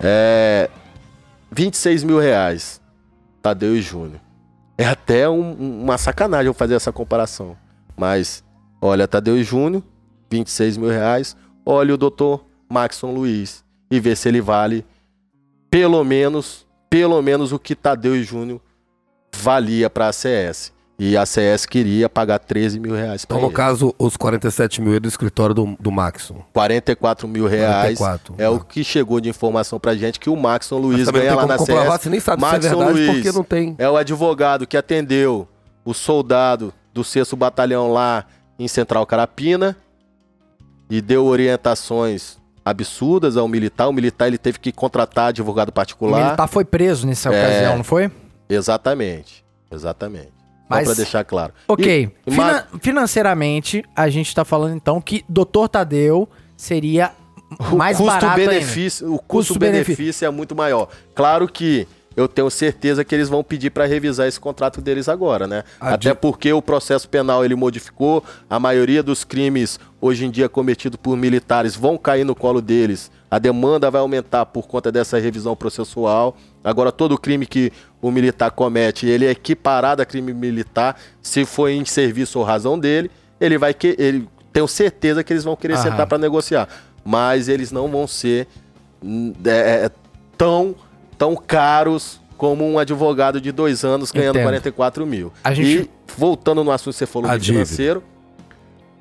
[SPEAKER 3] É. 26 mil reais, Tadeu e Júnior. É até um- um- uma sacanagem eu fazer essa comparação. Mas, olha, Tadeu e Júnior, 26 mil reais. Olha o doutor Maxon Luiz e vê se ele vale pelo menos, pelo menos o que Tadeu e Júnior valia para a CS. E a CS queria pagar 13 mil reais para
[SPEAKER 2] Então, no
[SPEAKER 3] ele.
[SPEAKER 2] caso, os 47 mil é do escritório do, do Maxon.
[SPEAKER 3] 44 mil reais
[SPEAKER 2] 44.
[SPEAKER 3] é o que chegou de informação pra gente que o Maxon Luiz
[SPEAKER 2] também
[SPEAKER 3] ganha
[SPEAKER 2] não
[SPEAKER 3] lá na
[SPEAKER 2] comprovar,
[SPEAKER 3] CS.
[SPEAKER 2] você nem sabe se é
[SPEAKER 3] Maxon
[SPEAKER 2] verdade,
[SPEAKER 3] Luiz.
[SPEAKER 2] porque não tem.
[SPEAKER 3] É o advogado que atendeu o soldado do 6 Batalhão lá em Central Carapina e deu orientações absurdas ao militar. O militar ele teve que contratar advogado
[SPEAKER 1] O
[SPEAKER 3] particular.
[SPEAKER 1] militar foi preso nessa
[SPEAKER 3] É.
[SPEAKER 1] ocasião, não foi?
[SPEAKER 3] Exatamente. Exatamente.
[SPEAKER 1] Mas-
[SPEAKER 3] Só pra deixar claro.
[SPEAKER 1] Ok.
[SPEAKER 3] E-
[SPEAKER 1] Fina- financeiramente, a gente tá falando então que Dr. Tadeu seria mais
[SPEAKER 3] o
[SPEAKER 1] barato ainda.
[SPEAKER 3] custo-benefício, o
[SPEAKER 1] Custo-benefício.
[SPEAKER 3] custo-benefício é muito maior. Claro que eu tenho certeza que eles vão pedir para revisar esse contrato deles agora, né?
[SPEAKER 2] A
[SPEAKER 3] Até porque o processo penal ele modificou, a maioria dos crimes hoje em dia cometidos por militares vão cair no colo deles. A demanda vai aumentar por conta dessa revisão processual. Agora todo crime que o militar comete, ele é equiparado a crime militar, se for em serviço ou razão dele, ele vai que ele tenho certeza que eles vão querer
[SPEAKER 1] Aham.
[SPEAKER 3] sentar para negociar, mas eles não vão ser hum, é, é, tão tão caros como um advogado de dois anos ganhando
[SPEAKER 1] Entendo.
[SPEAKER 3] 44 mil.
[SPEAKER 1] Gente-
[SPEAKER 3] E voltando no assunto que você falou
[SPEAKER 2] A
[SPEAKER 3] do
[SPEAKER 2] dívida.
[SPEAKER 3] financeiro,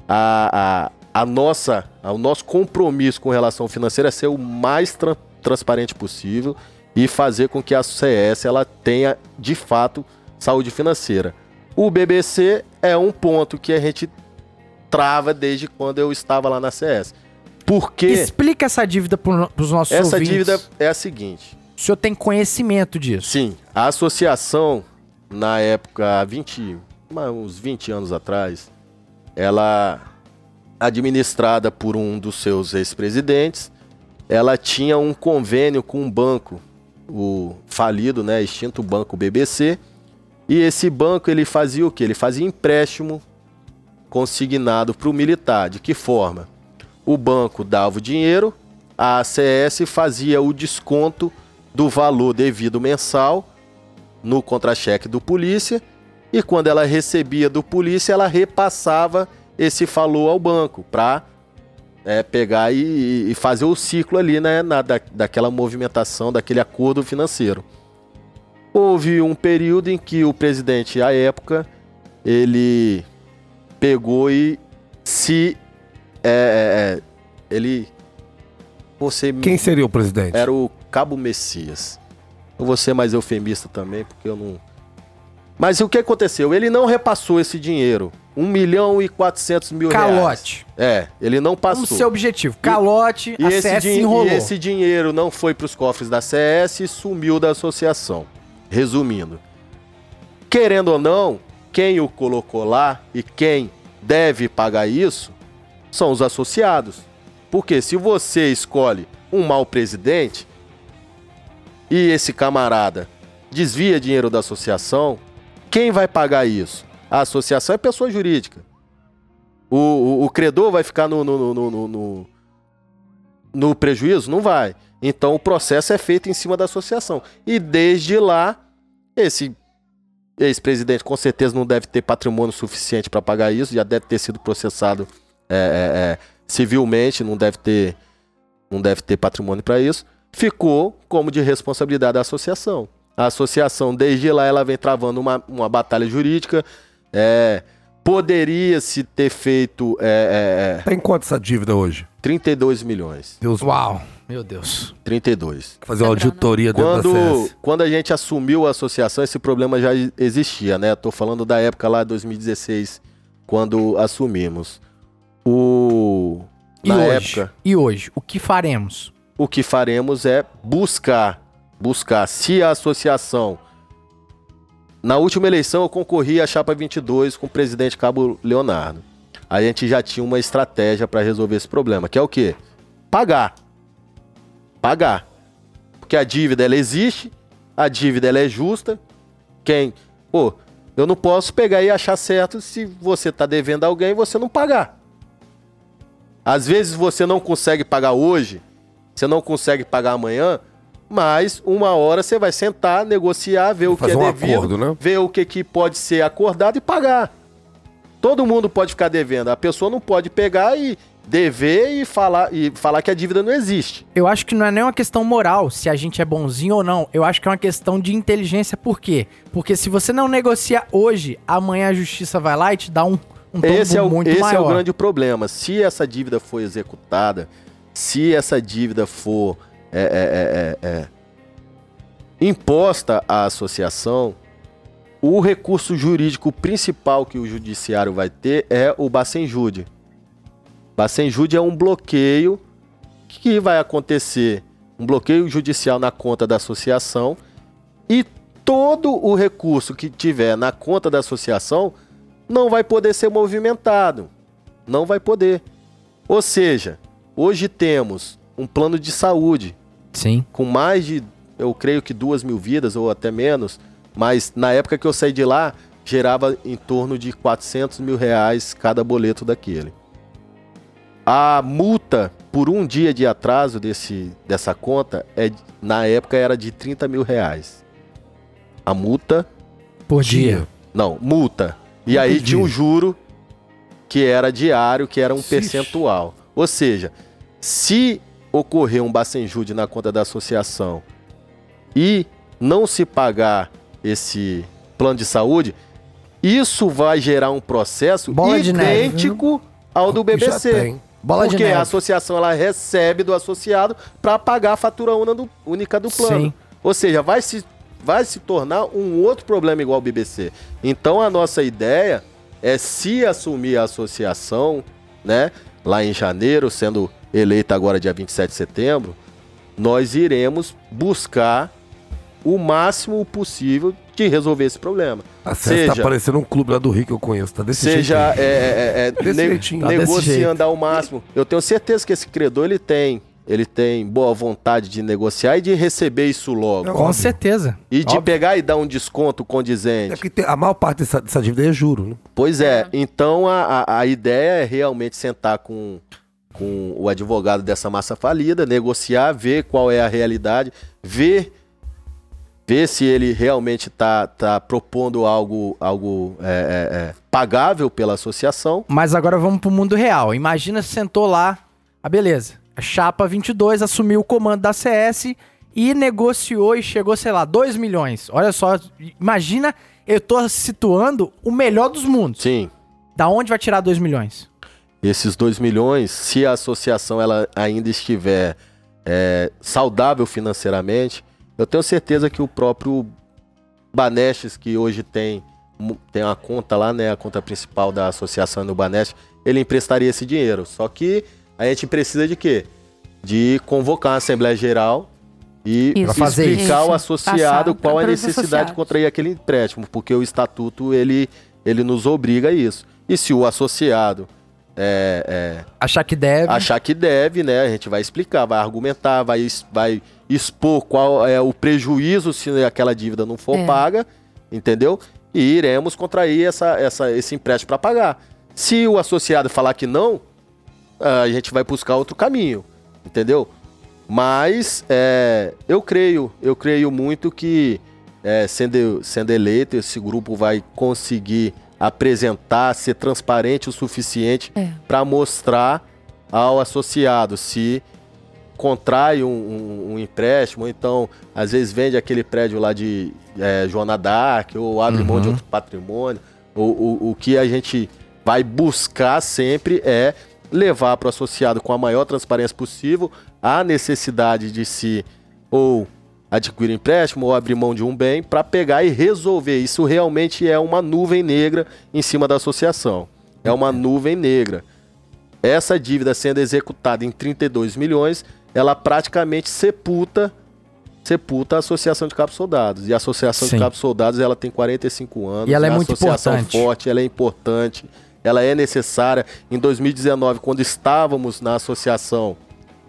[SPEAKER 3] a, a, a nossa, o nosso compromisso com relação ao financeiro é ser o mais tran- transparente possível e fazer com que a CS ela tenha de fato saúde financeira. O BBC é um ponto que a gente trava desde quando eu estava lá na CS. Porque
[SPEAKER 1] Explica essa dívida pro, pros nossos
[SPEAKER 3] essa
[SPEAKER 1] ouvintes.
[SPEAKER 3] dívida é a seguinte.
[SPEAKER 1] O senhor tem conhecimento disso?
[SPEAKER 3] Sim, a associação, na época, há 20, uma- uns 20 anos atrás, ela, administrada por um dos seus ex-presidentes, ela tinha um convênio com um banco, o falido, né, extinto banco BBC, e esse banco ele fazia o quê? Ele fazia empréstimo consignado para o militar. De que forma? O banco dava o dinheiro, a ACS fazia o desconto do valor devido mensal no contra-cheque do polícia e quando ela recebia do polícia, ela repassava esse falou ao banco para pegar e, e fazer o ciclo ali, né, na, da, daquela movimentação, daquele acordo financeiro. Houve um período em que o presidente, à época, ele pegou e se. é, é, é, ele. Você
[SPEAKER 2] Quem seria o presidente?
[SPEAKER 3] era o Cabo Messias. Eu vou ser mais eufemista também, porque eu não. Mas o que aconteceu? Ele não repassou esse dinheiro. 1 milhão e 400 mil reais.
[SPEAKER 1] Calote.
[SPEAKER 3] É, ele não passou.
[SPEAKER 1] Como seu objetivo? Calote,
[SPEAKER 3] E
[SPEAKER 1] a
[SPEAKER 3] esse,
[SPEAKER 1] CS enrolou.
[SPEAKER 3] e esse dinheiro não foi para os cofres da CS e sumiu da associação. Resumindo, querendo ou não, quem o colocou lá e quem deve pagar isso são os associados. Porque se você escolhe um mau presidente e esse camarada desvia dinheiro da associação, quem vai pagar isso? A associação é pessoa jurídica. O, o- o credor vai ficar no, no, no, no- no- prejuízo? Não vai. Então o processo é feito em cima da associação. E desde lá, esse ex-presidente com certeza não deve ter patrimônio suficiente para pagar isso, já deve ter sido processado é, é, é, civilmente, não deve ter, não deve ter patrimônio para isso. Ficou como de responsabilidade da associação. A associação, desde lá, ela vem travando uma, uma batalha jurídica. É, poderia se ter feito é, é, é,
[SPEAKER 2] Tem quanto essa dívida hoje?
[SPEAKER 3] 32 milhões.
[SPEAKER 2] Deus
[SPEAKER 1] Uau, meu Deus.
[SPEAKER 3] 32.
[SPEAKER 2] fazer uma auditoria dentro da
[SPEAKER 3] Quando,
[SPEAKER 2] CS.
[SPEAKER 3] quando a gente assumiu a associação, esse problema já existia, né? Tô falando da época lá, 2016, quando assumimos. O...
[SPEAKER 1] E
[SPEAKER 3] Na
[SPEAKER 1] hoje?
[SPEAKER 3] época,
[SPEAKER 1] E hoje? O que faremos?
[SPEAKER 3] o que faremos é buscar, buscar se a associação... Na última eleição, eu concorri à chapa 22 com o presidente Cabo Leonardo. A gente já tinha uma estratégia para resolver esse problema, que é o quê? Pagar. Pagar. Porque a dívida ela existe, a dívida ela é justa. Quem, pô, eu não posso pegar e achar certo se você tá devendo a alguém e você não pagar. Às vezes você não consegue pagar hoje, você não consegue pagar amanhã, mas uma hora você vai sentar, negociar, ver o que
[SPEAKER 2] Fazer
[SPEAKER 3] é
[SPEAKER 2] um
[SPEAKER 3] devido,
[SPEAKER 2] acordo, né?
[SPEAKER 3] ver o que, que pode ser acordado e pagar. Todo mundo pode ficar devendo. A pessoa não pode pegar e dever e falar, e falar que a dívida não existe.
[SPEAKER 1] Eu acho que não é nem uma questão moral se a gente é bonzinho ou não. Eu acho que é uma questão de inteligência. Por quê? Porque se você não negocia hoje, amanhã a justiça vai lá e te dá um, um
[SPEAKER 3] Esse, é o,
[SPEAKER 1] muito
[SPEAKER 3] esse é
[SPEAKER 1] maior.
[SPEAKER 3] o grande problema. Se essa dívida for executada, se essa dívida for é, é, é, é, é, imposta à associação, o recurso jurídico principal que o judiciário vai ter é o Bacenjude. Bacenjude é um bloqueio que vai acontecer, um bloqueio judicial na conta da associação e todo o recurso que tiver na conta da associação não vai poder ser movimentado. Não vai poder. Ou seja, hoje temos um plano de saúde
[SPEAKER 1] Sim.
[SPEAKER 3] com mais de, eu creio que duas mil vidas ou até menos, mas na época que eu saí de lá, gerava em torno de 400 mil reais cada boleto daquele. A multa por um dia de atraso desse, dessa conta, é, na época era de 30 mil reais. A multa
[SPEAKER 1] Por dia.
[SPEAKER 3] não, multa. E aí tinha um juro que era diário, que era um
[SPEAKER 2] Ixi.
[SPEAKER 3] percentual. Ou seja, se ocorrer um bacenjude na conta da associação e não se pagar esse plano de saúde, isso vai gerar um processo
[SPEAKER 1] Bola
[SPEAKER 3] idêntico ao do BBC.
[SPEAKER 1] Bola
[SPEAKER 3] porque a associação ela recebe do associado para pagar a fatura única do plano.
[SPEAKER 1] Sim.
[SPEAKER 3] Ou seja, vai se, vai se tornar um outro problema igual ao BBC. Então a nossa ideia é se assumir a associação, né, lá em janeiro, sendo eleita agora dia 27 de setembro, nós iremos buscar o máximo possível de resolver esse problema.
[SPEAKER 2] A tá
[SPEAKER 3] Seja-
[SPEAKER 2] parecendo um clube lá do Rio que eu conheço. Tá desse
[SPEAKER 3] Seja
[SPEAKER 2] jeito.
[SPEAKER 3] é, é, é,
[SPEAKER 2] Desse
[SPEAKER 3] ne-
[SPEAKER 2] jeitinho.
[SPEAKER 1] Tá
[SPEAKER 3] negociando ao máximo. Eu tenho certeza que esse credor ele tem, ele tem boa vontade de negociar e de receber isso logo.
[SPEAKER 2] Não.
[SPEAKER 1] Com
[SPEAKER 2] Óbvio.
[SPEAKER 1] certeza.
[SPEAKER 3] E de
[SPEAKER 1] Óbvio.
[SPEAKER 3] pegar e dar um desconto
[SPEAKER 2] É
[SPEAKER 3] condizente.
[SPEAKER 2] porque tem- a maior parte dessa, dessa dívida é juro, né?
[SPEAKER 3] Pois é, então a, a, a ideia é realmente sentar com, com o advogado dessa massa falida, negociar, ver qual é a realidade, ver ver se ele realmente está tá propondo algo, algo é, é, é, pagável pela associação.
[SPEAKER 1] Mas agora vamos pro mundo real. Imagina se sentou lá, ah, beleza. A chapa 22 assumiu o comando da CS e negociou e chegou, sei lá, 2 milhões. Olha só, imagina, eu tô situando o melhor dos mundos.
[SPEAKER 3] Sim.
[SPEAKER 1] Da onde vai tirar 2 milhões?
[SPEAKER 3] Esses 2 milhões, se a associação ela ainda estiver é, saudável financeiramente, eu tenho certeza que o próprio Banestes, que hoje tem, tem uma conta lá, né? A conta principal da associação no Banestes, ele emprestaria esse dinheiro. Só que a gente precisa de quê? De convocar a Assembleia Geral e
[SPEAKER 4] Isso.
[SPEAKER 3] Explicar
[SPEAKER 4] isso.
[SPEAKER 3] ao associado
[SPEAKER 4] Passar
[SPEAKER 3] qual a necessidade de contrair aquele empréstimo, porque o estatuto ele, ele nos obriga a isso. E se o associado é, é,
[SPEAKER 1] Achar que deve.
[SPEAKER 3] achar que deve, né? A gente vai explicar, vai argumentar, vai, vai expor qual é o prejuízo se aquela dívida não for
[SPEAKER 4] É.
[SPEAKER 3] paga, entendeu? E iremos contrair essa, essa, esse empréstimo para pagar. Se o associado falar que não, a gente vai buscar outro caminho, entendeu? Mas é, eu creio, eu creio muito que é, sendo, sendo eleito, esse grupo vai conseguir apresentar, ser transparente o suficiente
[SPEAKER 4] É.
[SPEAKER 3] para mostrar ao associado se contrai um, um- um empréstimo, ou então às vezes vende aquele prédio lá de é, Joana Dark, ou abre mão de outro patrimônio. O, o, o que a gente vai buscar sempre é levar para o associado com a maior transparência possível a necessidade de se ou adquirir um empréstimo ou abrir mão de um bem para pegar e resolver. Isso realmente é uma nuvem negra em cima da associação. É uma nuvem negra. Essa dívida sendo executada em 32 milhões, ela praticamente sepulta sepulta a Associação de Cabos Soldados. E a Associação
[SPEAKER 1] Sim.
[SPEAKER 3] de Cabos Soldados, ela tem 45 anos.
[SPEAKER 1] E ela é
[SPEAKER 3] uma
[SPEAKER 1] muito
[SPEAKER 3] associação
[SPEAKER 1] importante.
[SPEAKER 3] forte, ela é importante, ela é necessária. Em 2019, quando estávamos na associação,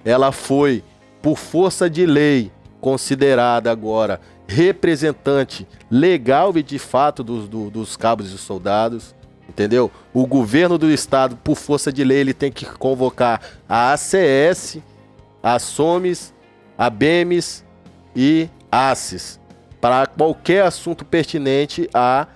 [SPEAKER 3] ela foi, por força de lei, considerada agora representante legal e de fato dos, do- dos cabos e soldados. Entendeu? O governo do estado, por força de lei, ele tem que convocar a ACS, a SOMES, a BEMES e ACES para qualquer assunto pertinente à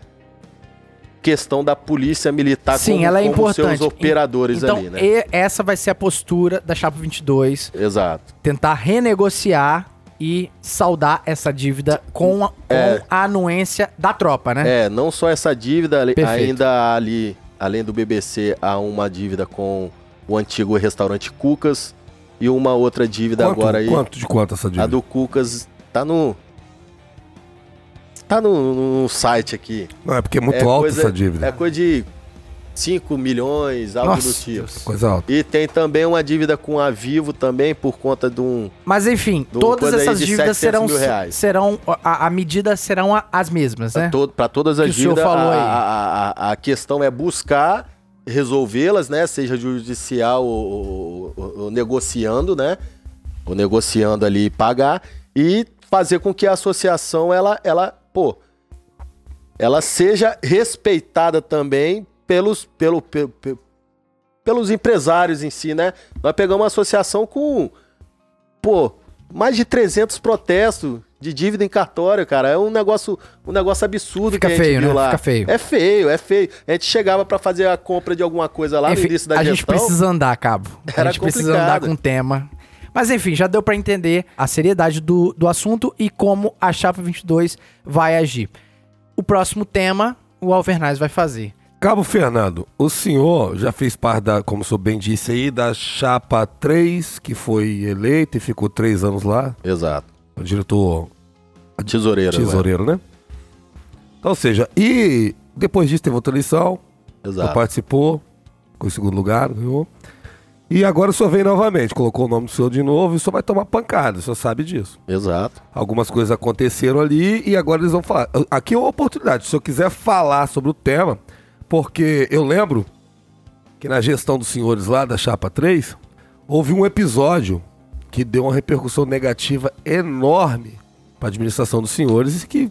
[SPEAKER 3] questão da polícia militar
[SPEAKER 1] Sim,
[SPEAKER 3] como,
[SPEAKER 1] ela é importante.
[SPEAKER 3] seus operadores
[SPEAKER 1] então,
[SPEAKER 3] ali, né?
[SPEAKER 1] e- essa vai ser a postura da Chapa 22.
[SPEAKER 3] Exato.
[SPEAKER 1] Tentar renegociar e saldar essa dívida com a, com
[SPEAKER 3] É.
[SPEAKER 1] a anuência da tropa, né?
[SPEAKER 3] É, não só essa dívida,
[SPEAKER 1] Perfeito.
[SPEAKER 3] ainda há ali, além do BBC, há uma dívida com o antigo restaurante Cucas e uma outra dívida
[SPEAKER 2] Quanto,
[SPEAKER 3] agora aí.
[SPEAKER 2] quanto de quanto essa dívida?
[SPEAKER 3] A do Cucas tá no. Tá no, no site aqui.
[SPEAKER 2] Não, é porque é muito
[SPEAKER 3] É
[SPEAKER 2] alta essa dívida.
[SPEAKER 3] É coisa de 5 milhões, algo
[SPEAKER 1] Nossa,
[SPEAKER 3] do tipo.
[SPEAKER 1] Deus.
[SPEAKER 2] Coisa alta.
[SPEAKER 3] E tem também uma dívida com a Vivo também por conta de um.
[SPEAKER 1] Mas enfim,
[SPEAKER 3] Do-
[SPEAKER 1] todas essas dívidas
[SPEAKER 3] 700
[SPEAKER 1] serão, serão a, a medida serão a- as mesmas,
[SPEAKER 3] Para
[SPEAKER 1] né?
[SPEAKER 3] todas as
[SPEAKER 1] Que o senhor
[SPEAKER 3] dívidas,
[SPEAKER 1] falou
[SPEAKER 3] a,
[SPEAKER 1] aí.
[SPEAKER 3] a- questão é buscar resolvê-las, né? Seja judicial ou, ou- ou- ou negociando, né? Ou negociando ali pagar e fazer com que a associação ela, ela, pô, ela seja respeitada também pelos, pelo, pe- pe- pelos empresários em si, né? Nós pegamos uma associação com, pô, mais de 300 protestos de dívida em cartório, cara. É um negócio, um negócio absurdo
[SPEAKER 1] Fica
[SPEAKER 3] que a gente
[SPEAKER 1] feio,
[SPEAKER 3] viu
[SPEAKER 1] né?
[SPEAKER 3] lá.
[SPEAKER 1] Fica feio.
[SPEAKER 3] É feio, é feio. A gente chegava pra fazer a compra de alguma coisa lá
[SPEAKER 1] Enfim,
[SPEAKER 3] no início da
[SPEAKER 1] a
[SPEAKER 3] gestão.
[SPEAKER 1] gente precisa andar, Cabo. A
[SPEAKER 3] Era
[SPEAKER 1] gente precisa
[SPEAKER 3] complicado.
[SPEAKER 1] andar com o tema. Mas enfim, já deu pra entender a seriedade do, do assunto e como a Chapa 22 vai agir. O próximo tema, o Alvernaz vai fazer.
[SPEAKER 2] Cabo Fernando, o senhor já fez parte da, como o senhor bem disse aí, da chapa 3, que foi eleito e ficou três anos lá,
[SPEAKER 3] Exato.
[SPEAKER 2] o diretor
[SPEAKER 3] Tesoureiro. né?
[SPEAKER 2] tesoureiro, né? Então, ou seja, e depois disso teve outra eleição, o senhor
[SPEAKER 3] Exato.
[SPEAKER 2] participou, ficou em segundo lugar, ganhou. E agora o senhor vem novamente, colocou o nome do senhor de novo e o senhor vai tomar pancada, o senhor sabe disso.
[SPEAKER 3] Exato.
[SPEAKER 2] Algumas coisas aconteceram ali e agora eles vão falar. Aqui é uma oportunidade, se o senhor quiser falar sobre o tema, porque eu lembro que na gestão dos senhores lá da Chapa 3, houve um episódio que deu uma repercussão negativa enorme para a administração dos senhores e que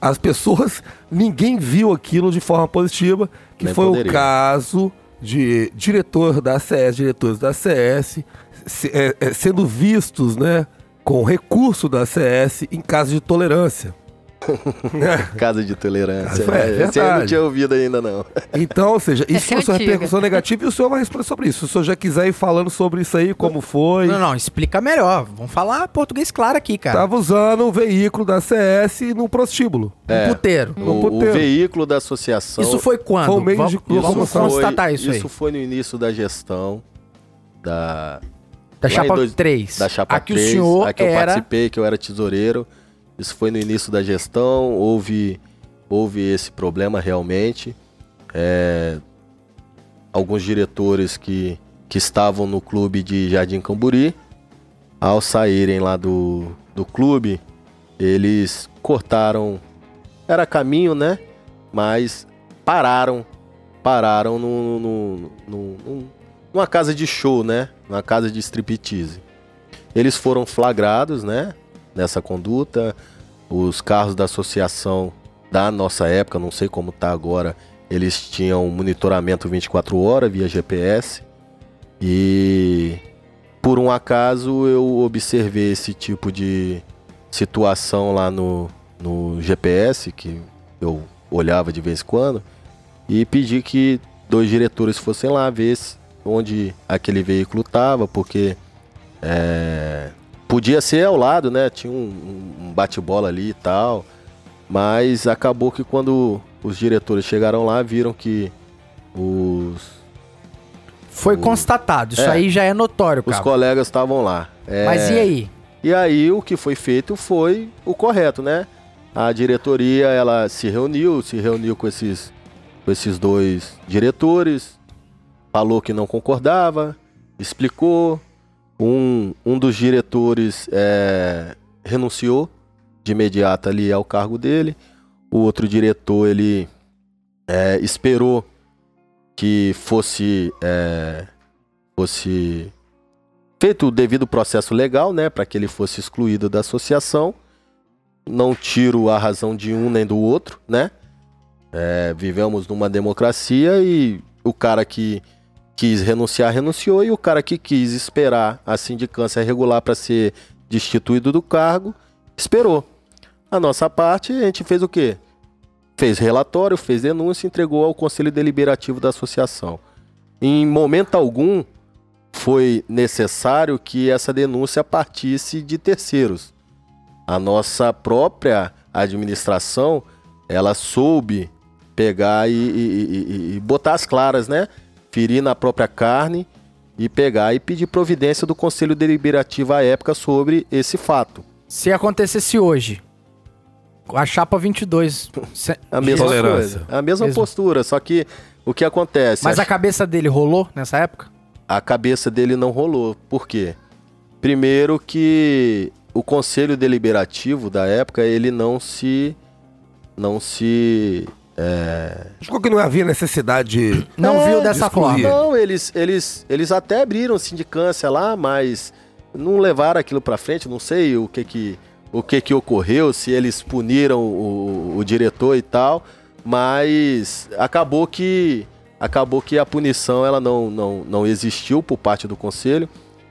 [SPEAKER 2] as pessoas, ninguém viu aquilo de forma positiva, que
[SPEAKER 3] Nem
[SPEAKER 2] foi
[SPEAKER 3] poderia.
[SPEAKER 2] o caso de diretor da ACS, diretores da ACS, se- é, é, sendo vistos, né, com recurso da ACS em caso de tolerância.
[SPEAKER 3] Casa de tolerância.
[SPEAKER 2] É,
[SPEAKER 3] É, Esse aí eu não tinha ouvido ainda, não.
[SPEAKER 2] Então, ou seja, isso
[SPEAKER 4] Essa é
[SPEAKER 2] foi sua
[SPEAKER 4] antiga.
[SPEAKER 2] repercussão negativa e o senhor vai responder sobre isso. Se o senhor já quiser ir falando sobre isso aí, como foi.
[SPEAKER 1] Não, não, explica melhor. Vamos falar português claro aqui, cara.
[SPEAKER 2] Tava usando o veículo da CS no prostíbulo.
[SPEAKER 1] Um puteiro.
[SPEAKER 2] No
[SPEAKER 3] O, o
[SPEAKER 2] puteiro.
[SPEAKER 3] veículo da associação.
[SPEAKER 1] Isso foi quando?
[SPEAKER 2] Foi o meio
[SPEAKER 1] vamos
[SPEAKER 2] de
[SPEAKER 1] vamos
[SPEAKER 2] locomoção.
[SPEAKER 1] constatar isso,
[SPEAKER 3] Isso
[SPEAKER 1] aí.
[SPEAKER 3] foi no início da gestão da,
[SPEAKER 1] Da
[SPEAKER 3] lá
[SPEAKER 1] chapa
[SPEAKER 3] dois-
[SPEAKER 1] 3.
[SPEAKER 3] da Chapa
[SPEAKER 1] Aqui
[SPEAKER 3] 3,
[SPEAKER 1] o senhor
[SPEAKER 3] a que eu
[SPEAKER 1] era...
[SPEAKER 3] participei, que eu era tesoureiro. Isso foi no início da gestão, houve, houve esse problema realmente. É, alguns diretores que, que estavam no clube de Jardim Camburi, ao saírem lá do, do clube, eles cortaram. Era caminho, né? Mas pararam. Pararam no, no, no- no- numa casa de show, né? Numa casa de striptease. Eles foram flagrados, né? Nessa conduta. Os carros da associação da nossa época, não sei como tá agora, eles tinham monitoramento 24 horas via GPS. E por um acaso eu observei esse tipo de situação lá no, no GPS, que eu olhava de vez em quando, e pedi que dois diretores fossem lá ver onde aquele veículo estava, porque é, podia ser ao lado, né? Tinha um, um bate-bola ali e tal, mas acabou que quando os diretores chegaram lá, viram que os
[SPEAKER 1] Foi
[SPEAKER 3] o-
[SPEAKER 1] constatado. Isso
[SPEAKER 3] É.
[SPEAKER 1] aí já é notório,
[SPEAKER 3] os
[SPEAKER 1] cara.
[SPEAKER 3] colegas estavam lá. É,
[SPEAKER 1] Mas e aí?
[SPEAKER 3] E aí o que foi feito foi o correto, né? A diretoria ela se reuniu, se reuniu com esses, com esses dois diretores, falou que não concordava, explicou. Um, um dos diretores é, renunciou de imediato ali ao cargo dele. O outro diretor ele é, esperou que fosse é, fosse feito o devido processo legal, né, para que ele fosse excluído da associação. Não tiro a razão de um nem do outro, né? É, vivemos numa democracia e o cara que quis renunciar renunciou e o cara que quis esperar a sindicância regular para ser destituído do cargo esperou. A nossa parte a gente fez o quê? Fez relatório, fez denúncia, entregou ao conselho deliberativo da associação. Em momento algum foi necessário que essa denúncia partisse de terceiros. A nossa própria administração, ela soube pegar e, e- e- e botar as claras, né? Ferir na própria carne e pegar e pedir providência do Conselho Deliberativo à época sobre esse fato.
[SPEAKER 1] Se acontecesse hoje, a chapa 22... se-
[SPEAKER 3] A mesma coisa, a mesma
[SPEAKER 1] Mesmo.
[SPEAKER 3] postura, só que o que acontece?
[SPEAKER 1] Mas a cabeça dele rolou nessa época?
[SPEAKER 3] a cabeça dele não rolou. Por quê? Primeiro que o conselho deliberativo da época, ele não se não se é,
[SPEAKER 2] Achou que não havia necessidade de.
[SPEAKER 1] Não
[SPEAKER 3] É,
[SPEAKER 1] viu dessa
[SPEAKER 2] excluir.
[SPEAKER 1] forma.
[SPEAKER 3] Não, eles eles eles até abriram sindicância lá, mas não levaram aquilo pra frente, não sei o que que o que que ocorreu, se eles puniram o, o diretor e tal, mas acabou que acabou que a punição ela não, não, não existiu por parte do conselho,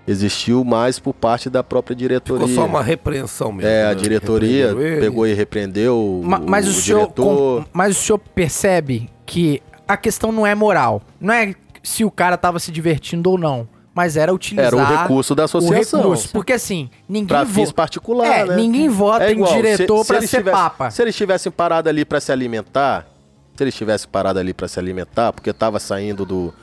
[SPEAKER 3] existiu mais por parte da própria diretoria.
[SPEAKER 2] Ficou só uma repreensão mesmo.
[SPEAKER 3] É, a
[SPEAKER 2] né?
[SPEAKER 3] diretoria pegou e repreendeu o,
[SPEAKER 1] Ma- mas, o, senhor,
[SPEAKER 3] diretor.
[SPEAKER 1] com- mas o senhor percebe que a questão não é moral. Não é se o cara tava se divertindo ou não. Mas era utilizar
[SPEAKER 3] Era o recurso da
[SPEAKER 1] o
[SPEAKER 3] associação.
[SPEAKER 1] recurso. Porque assim, ninguém
[SPEAKER 3] Pra
[SPEAKER 1] vo-
[SPEAKER 3] fins particular,
[SPEAKER 1] É,
[SPEAKER 3] né?
[SPEAKER 1] ninguém vota
[SPEAKER 3] É
[SPEAKER 1] em
[SPEAKER 3] igual,
[SPEAKER 1] diretor
[SPEAKER 3] se- se
[SPEAKER 1] pra
[SPEAKER 3] eles
[SPEAKER 1] ser
[SPEAKER 3] tivessem-
[SPEAKER 1] papa.
[SPEAKER 3] Se eles tivessem parado ali pra se alimentar, se eles tivessem parado ali pra se alimentar, porque tava saindo do,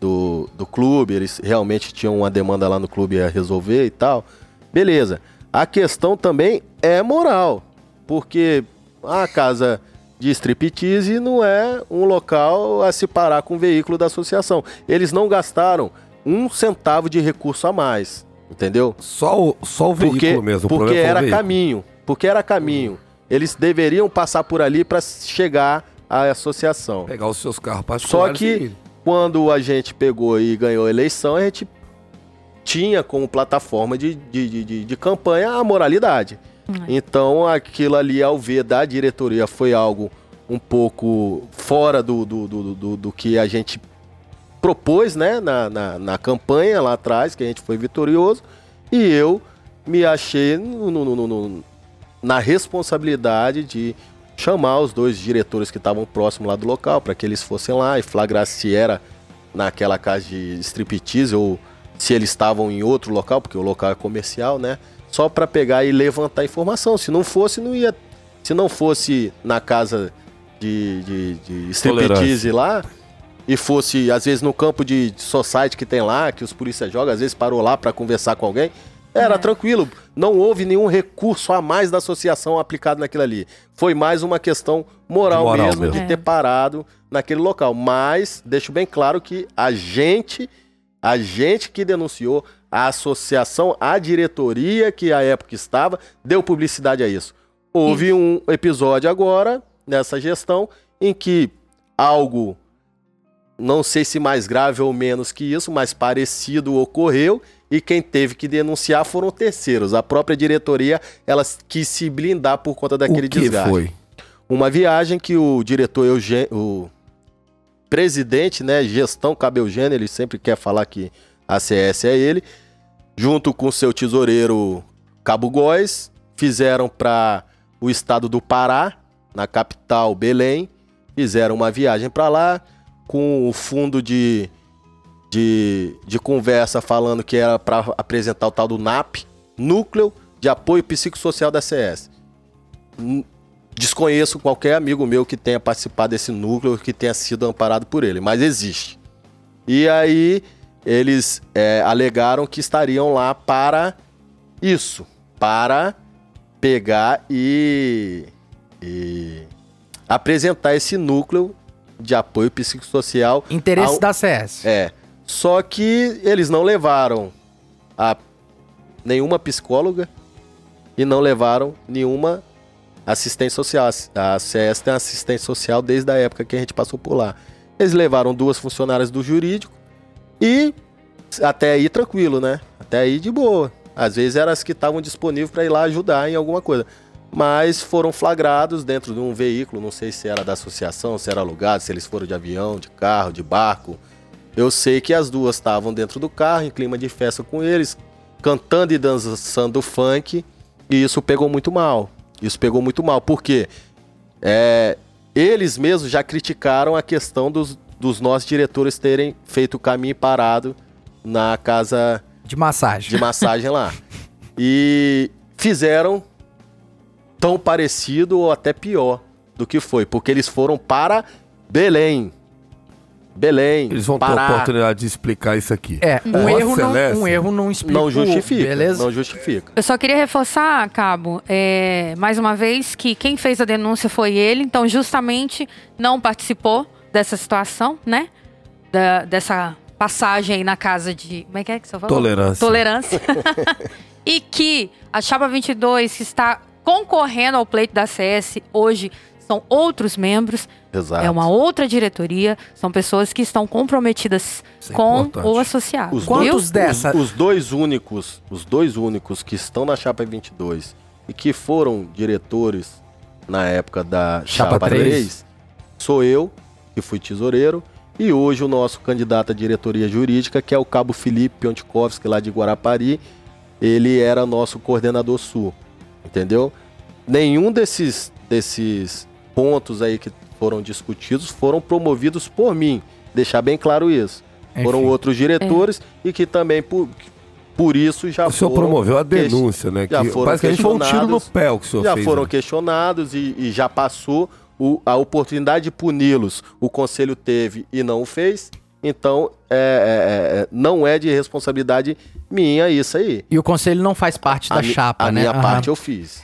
[SPEAKER 3] do, do clube, eles realmente tinham uma demanda lá no clube a resolver e tal, beleza. A questão também é moral, porque a casa de striptease não é um local a se parar com o veículo da associação. Eles não gastaram um centavo de recurso a mais, entendeu?
[SPEAKER 2] Só o, só o veículo
[SPEAKER 3] Porque,
[SPEAKER 2] mesmo. o
[SPEAKER 3] porque
[SPEAKER 2] o
[SPEAKER 3] era
[SPEAKER 2] veículo.
[SPEAKER 3] caminho. Porque era caminho. Eles deveriam passar por ali para chegar à associação.
[SPEAKER 2] Pegar os seus carros
[SPEAKER 3] Só
[SPEAKER 2] particulares.
[SPEAKER 3] que
[SPEAKER 2] e-
[SPEAKER 3] quando a gente pegou e ganhou a eleição, a gente tinha como plataforma de, de, de, de- campanha a moralidade. Então aquilo ali, ao ver da diretoria, foi algo um pouco fora do, do, do, do, do que a gente propôs né, na, na, na campanha lá atrás, que a gente foi vitorioso, e eu me achei no, no- no- na responsabilidade de chamar os dois diretores que estavam próximos lá do local para que eles fossem lá e flagrar se era naquela casa de striptease ou se eles estavam em outro local, porque o local é comercial, né? Só para pegar e levantar informação. Se não fosse, não ia. Se não fosse na casa de, de, de striptease lá e fosse, às vezes, no campo de society que tem lá, que os polícias jogam, às vezes parou lá para conversar com alguém, era
[SPEAKER 4] É.
[SPEAKER 3] tranquilo. Não houve nenhum recurso a mais da associação aplicado naquilo ali. Foi mais uma questão moral,
[SPEAKER 2] moral
[SPEAKER 3] mesmo,
[SPEAKER 2] mesmo.
[SPEAKER 3] de
[SPEAKER 4] É.
[SPEAKER 3] ter parado naquele local. Mas deixo bem claro que a gente, a gente que denunciou, a associação, a diretoria que à época estava, deu publicidade a isso. Houve um episódio agora, nessa gestão, em que algo, não sei se mais grave ou menos que isso, mas parecido ocorreu, e quem teve que denunciar foram terceiros. A própria diretoria, ela quis se blindar por conta daquele
[SPEAKER 2] o que
[SPEAKER 3] desgaste
[SPEAKER 2] foi?
[SPEAKER 3] uma viagem que o diretor Eugênio, o presidente, né, gestão cabe Eugênio, ele sempre quer falar que a CS é ele, junto com seu tesoureiro Cabo Góes, fizeram para o estado do Pará, na capital Belém, fizeram uma viagem para lá com o fundo de, de, de conversa falando que era para apresentar o tal do NAP, Núcleo de Apoio Psicossocial da CS. N- Desconheço qualquer amigo meu que tenha participado desse núcleo, que tenha sido amparado por ele, mas existe. E aí eles é, alegaram que estariam lá para isso, para pegar e, e apresentar esse núcleo de apoio psicossocial
[SPEAKER 1] Interesse
[SPEAKER 3] ao-
[SPEAKER 1] da CS.
[SPEAKER 3] é. Só que eles não levaram a nenhuma psicóloga e não levaram nenhuma assistente social. A CS tem assistente social desde a época que a gente passou por lá. Eles levaram duas funcionárias do jurídico e até aí tranquilo, né? Até aí de boa. Às vezes eram as que estavam disponíveis para ir lá ajudar em alguma coisa. Mas foram flagrados dentro de um veículo, não sei se era da associação, se era alugado, se eles foram de avião, de carro, de barco. Eu sei que as duas estavam dentro do carro, em clima de festa com eles, cantando e dançando funk, e isso pegou muito mal. Isso pegou muito mal, porque é, eles mesmos já criticaram a questão dos, dos nossos diretores terem feito o caminho parado na casa
[SPEAKER 1] De massagem.
[SPEAKER 3] de massagem lá. E fizeram tão parecido ou até pior do que foi, porque eles foram para Belém. Belém.
[SPEAKER 2] Eles vão ter a
[SPEAKER 3] Pará.
[SPEAKER 2] oportunidade de explicar isso aqui.
[SPEAKER 1] É, um erro, não, um erro não explica.
[SPEAKER 3] Não justifica.
[SPEAKER 1] Beleza?
[SPEAKER 3] Não justifica.
[SPEAKER 4] Eu só queria reforçar, Cabo, é, mais uma vez, que quem fez a denúncia foi ele, então justamente não participou dessa situação, né? Da- dessa passagem aí na casa de. Como é que é que você falou?
[SPEAKER 2] Tolerância.
[SPEAKER 4] Tolerância. e que a Chapa 22, que está concorrendo ao pleito da CS hoje, são outros membros,
[SPEAKER 3] Exato.
[SPEAKER 4] é uma outra diretoria, são pessoas que estão comprometidas
[SPEAKER 2] é
[SPEAKER 4] com
[SPEAKER 2] importante.
[SPEAKER 4] o associado.
[SPEAKER 3] Os?
[SPEAKER 1] Quantos dessa?
[SPEAKER 3] Os, os dois únicos, os dois únicos que estão na chapa 22 e que foram diretores na época da
[SPEAKER 1] Chapa
[SPEAKER 3] chapa,
[SPEAKER 1] 3.
[SPEAKER 3] 3, sou eu, que fui tesoureiro, e hoje o nosso candidato à diretoria jurídica, que é o cabo Felipe Piontkowski, lá de Guarapari, ele era nosso coordenador sul, entendeu? Nenhum desses, desses pontos aí que foram discutidos foram promovidos por mim, deixar bem claro isso. Foram
[SPEAKER 1] Enfim.
[SPEAKER 3] outros diretores e que também por, por isso já
[SPEAKER 2] O senhor
[SPEAKER 3] foram
[SPEAKER 2] promoveu a denúncia, né?
[SPEAKER 3] já
[SPEAKER 2] Que
[SPEAKER 3] foram
[SPEAKER 2] basicamente foi um tiro no
[SPEAKER 3] questionados,
[SPEAKER 2] pé o que o senhor
[SPEAKER 3] já
[SPEAKER 2] fez.
[SPEAKER 3] foram
[SPEAKER 2] né?
[SPEAKER 3] questionados e, e já passou o- a oportunidade de puni-los. O conselho teve e não o fez. Então, é, é, é, não é de responsabilidade minha isso aí.
[SPEAKER 1] E o conselho não faz parte da
[SPEAKER 3] a mi-
[SPEAKER 1] chapa,
[SPEAKER 3] a
[SPEAKER 1] né?
[SPEAKER 3] minha
[SPEAKER 1] Aham.
[SPEAKER 3] parte eu fiz.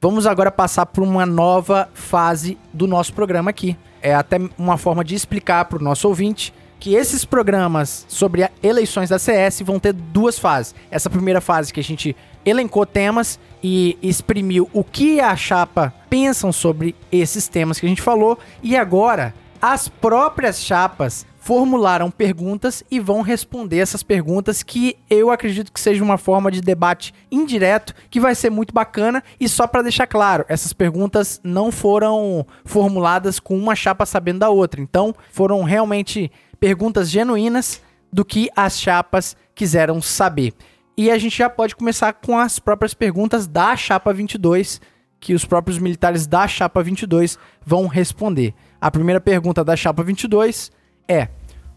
[SPEAKER 1] Vamos agora passar por uma nova fase do nosso programa aqui. É até uma forma de explicar para o nosso ouvinte que esses programas sobre eleições da CS vão ter duas fases. Essa primeira fase que a gente elencou temas e exprimiu o que a chapa pensam sobre esses temas que a gente falou. E agora, as próprias chapas formularam perguntas e vão responder essas perguntas que eu acredito que seja uma forma de debate indireto que vai ser muito bacana e só para deixar claro, essas perguntas não foram formuladas com uma chapa sabendo da outra. Então, foram realmente perguntas genuínas do que as chapas quiseram saber. E a gente já pode começar com as próprias perguntas da Chapa 22, que os próprios militares da Chapa 22 vão responder. A primeira pergunta da Chapa 22 é: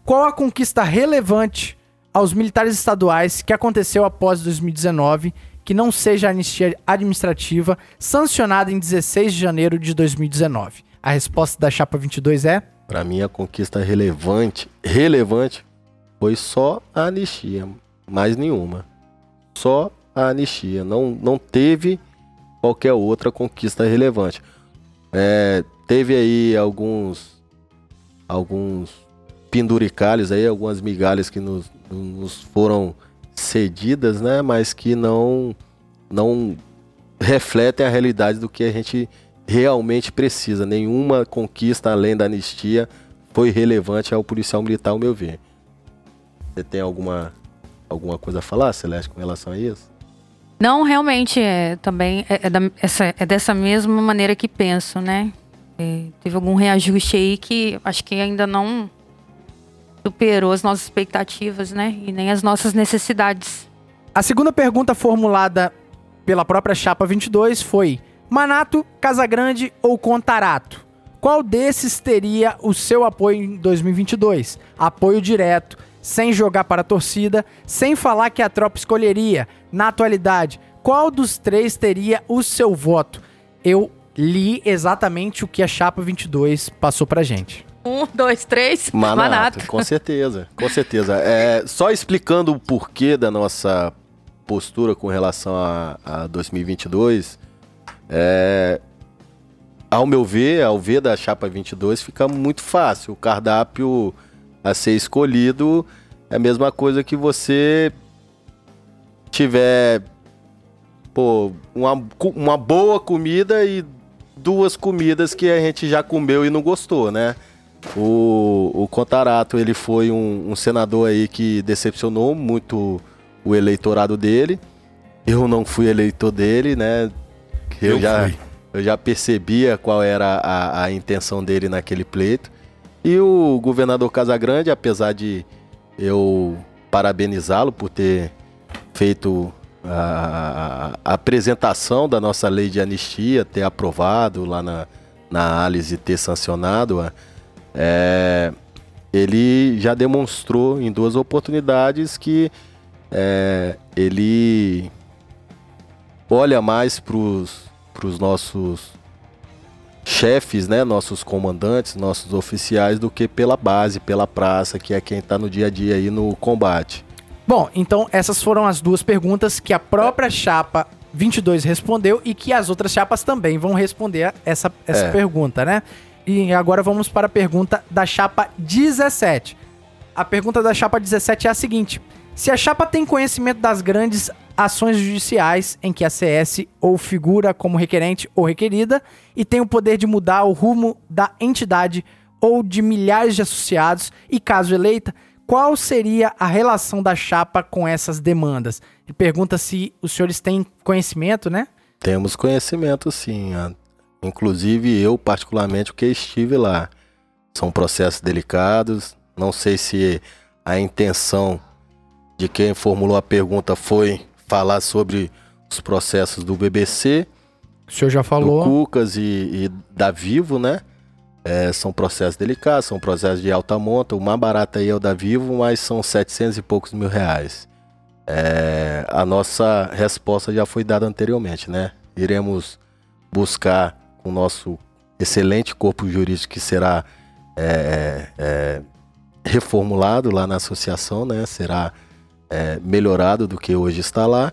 [SPEAKER 1] Qual a conquista relevante aos militares estaduais que aconteceu após 2019 que não seja anistia administrativa sancionada em 16 de janeiro de 2019? A resposta da Chapa 22 é:
[SPEAKER 3] Para mim, a conquista relevante, relevante, foi só a anistia, mais nenhuma. Só a anistia. Não, não teve qualquer outra conquista relevante. É, teve aí alguns alguns penduricalhos aí, algumas migalhas que nos, nos foram cedidas, né? Mas que não não refletem a realidade do que a gente realmente precisa. Nenhuma conquista além da anistia foi relevante ao policial militar, ao meu ver. Você tem alguma alguma coisa a falar, Celeste, com relação a isso?
[SPEAKER 4] Não, realmente é também é, é da- essa- é dessa mesma maneira que penso, né? É, teve algum reajuste aí que acho que ainda não superou as nossas expectativas, né? E nem as nossas necessidades.
[SPEAKER 1] A segunda pergunta formulada pela própria Chapa 22 foi: Manato, Casagrande ou Contarato? Qual desses teria o seu apoio em 2022? Apoio direto, sem jogar para a torcida, sem falar que a tropa escolheria. Na atualidade, qual dos três teria o seu voto? Eu li exatamente o que a Chapa 22 passou pra gente.
[SPEAKER 4] Um, dois, três.
[SPEAKER 3] Manato, com certeza, com certeza. É, só explicando o porquê da nossa postura com relação a, a 2022, é, ao meu ver, ao ver da chapa 22, fica muito fácil. O cardápio a ser escolhido é a mesma coisa que você tiver pô, uma, uma boa comida e duas comidas que a gente já comeu e não gostou, né? O, o Contarato, ele foi um, um senador aí que decepcionou muito o eleitorado dele. Eu não fui eleitor dele, né? Eu,
[SPEAKER 2] Eu
[SPEAKER 3] já,
[SPEAKER 2] fui.
[SPEAKER 3] eu já percebia qual era a, a intenção dele naquele pleito. E o governador Casagrande, apesar de eu parabenizá-lo por ter feito a, a apresentação da nossa lei de anistia, ter aprovado lá na, na análise e ter sancionado, é, ele já demonstrou em duas oportunidades que é, ele olha mais para os nossos chefes, né, nossos comandantes, nossos oficiais, do que pela base, pela praça, que é quem está no dia a dia aí no combate.
[SPEAKER 1] Bom, então essas foram as duas perguntas que a própria chapa 22 respondeu e que as outras chapas também vão responder essa, essa
[SPEAKER 3] É.
[SPEAKER 1] pergunta, né? E agora vamos para a pergunta da chapa 17. A pergunta da chapa 17 é a seguinte: se a chapa tem conhecimento das grandes ações judiciais em que a CS ou figura como requerente ou requerida e tem o poder de mudar o rumo da entidade ou de milhares de associados e caso eleita, qual seria a relação da chapa com essas demandas? Ele pergunta se os senhores têm conhecimento, né?
[SPEAKER 3] Temos conhecimento, sim. a- Inclusive eu, particularmente, porque estive lá. São processos delicados. Não sei se a intenção de quem formulou a pergunta foi falar sobre os processos do BBC,
[SPEAKER 1] O senhor já
[SPEAKER 3] do
[SPEAKER 1] falou.
[SPEAKER 3] Cucas e, e da Vivo, né? É, são processos delicados, são processos de alta monta. O mais barato aí é o da Vivo, mas são 700 e poucos mil reais. É, a nossa resposta já foi dada anteriormente, né? Iremos buscar com o nosso excelente corpo jurídico que será é, é, reformulado lá na associação, né? Será é, melhorado do que hoje está lá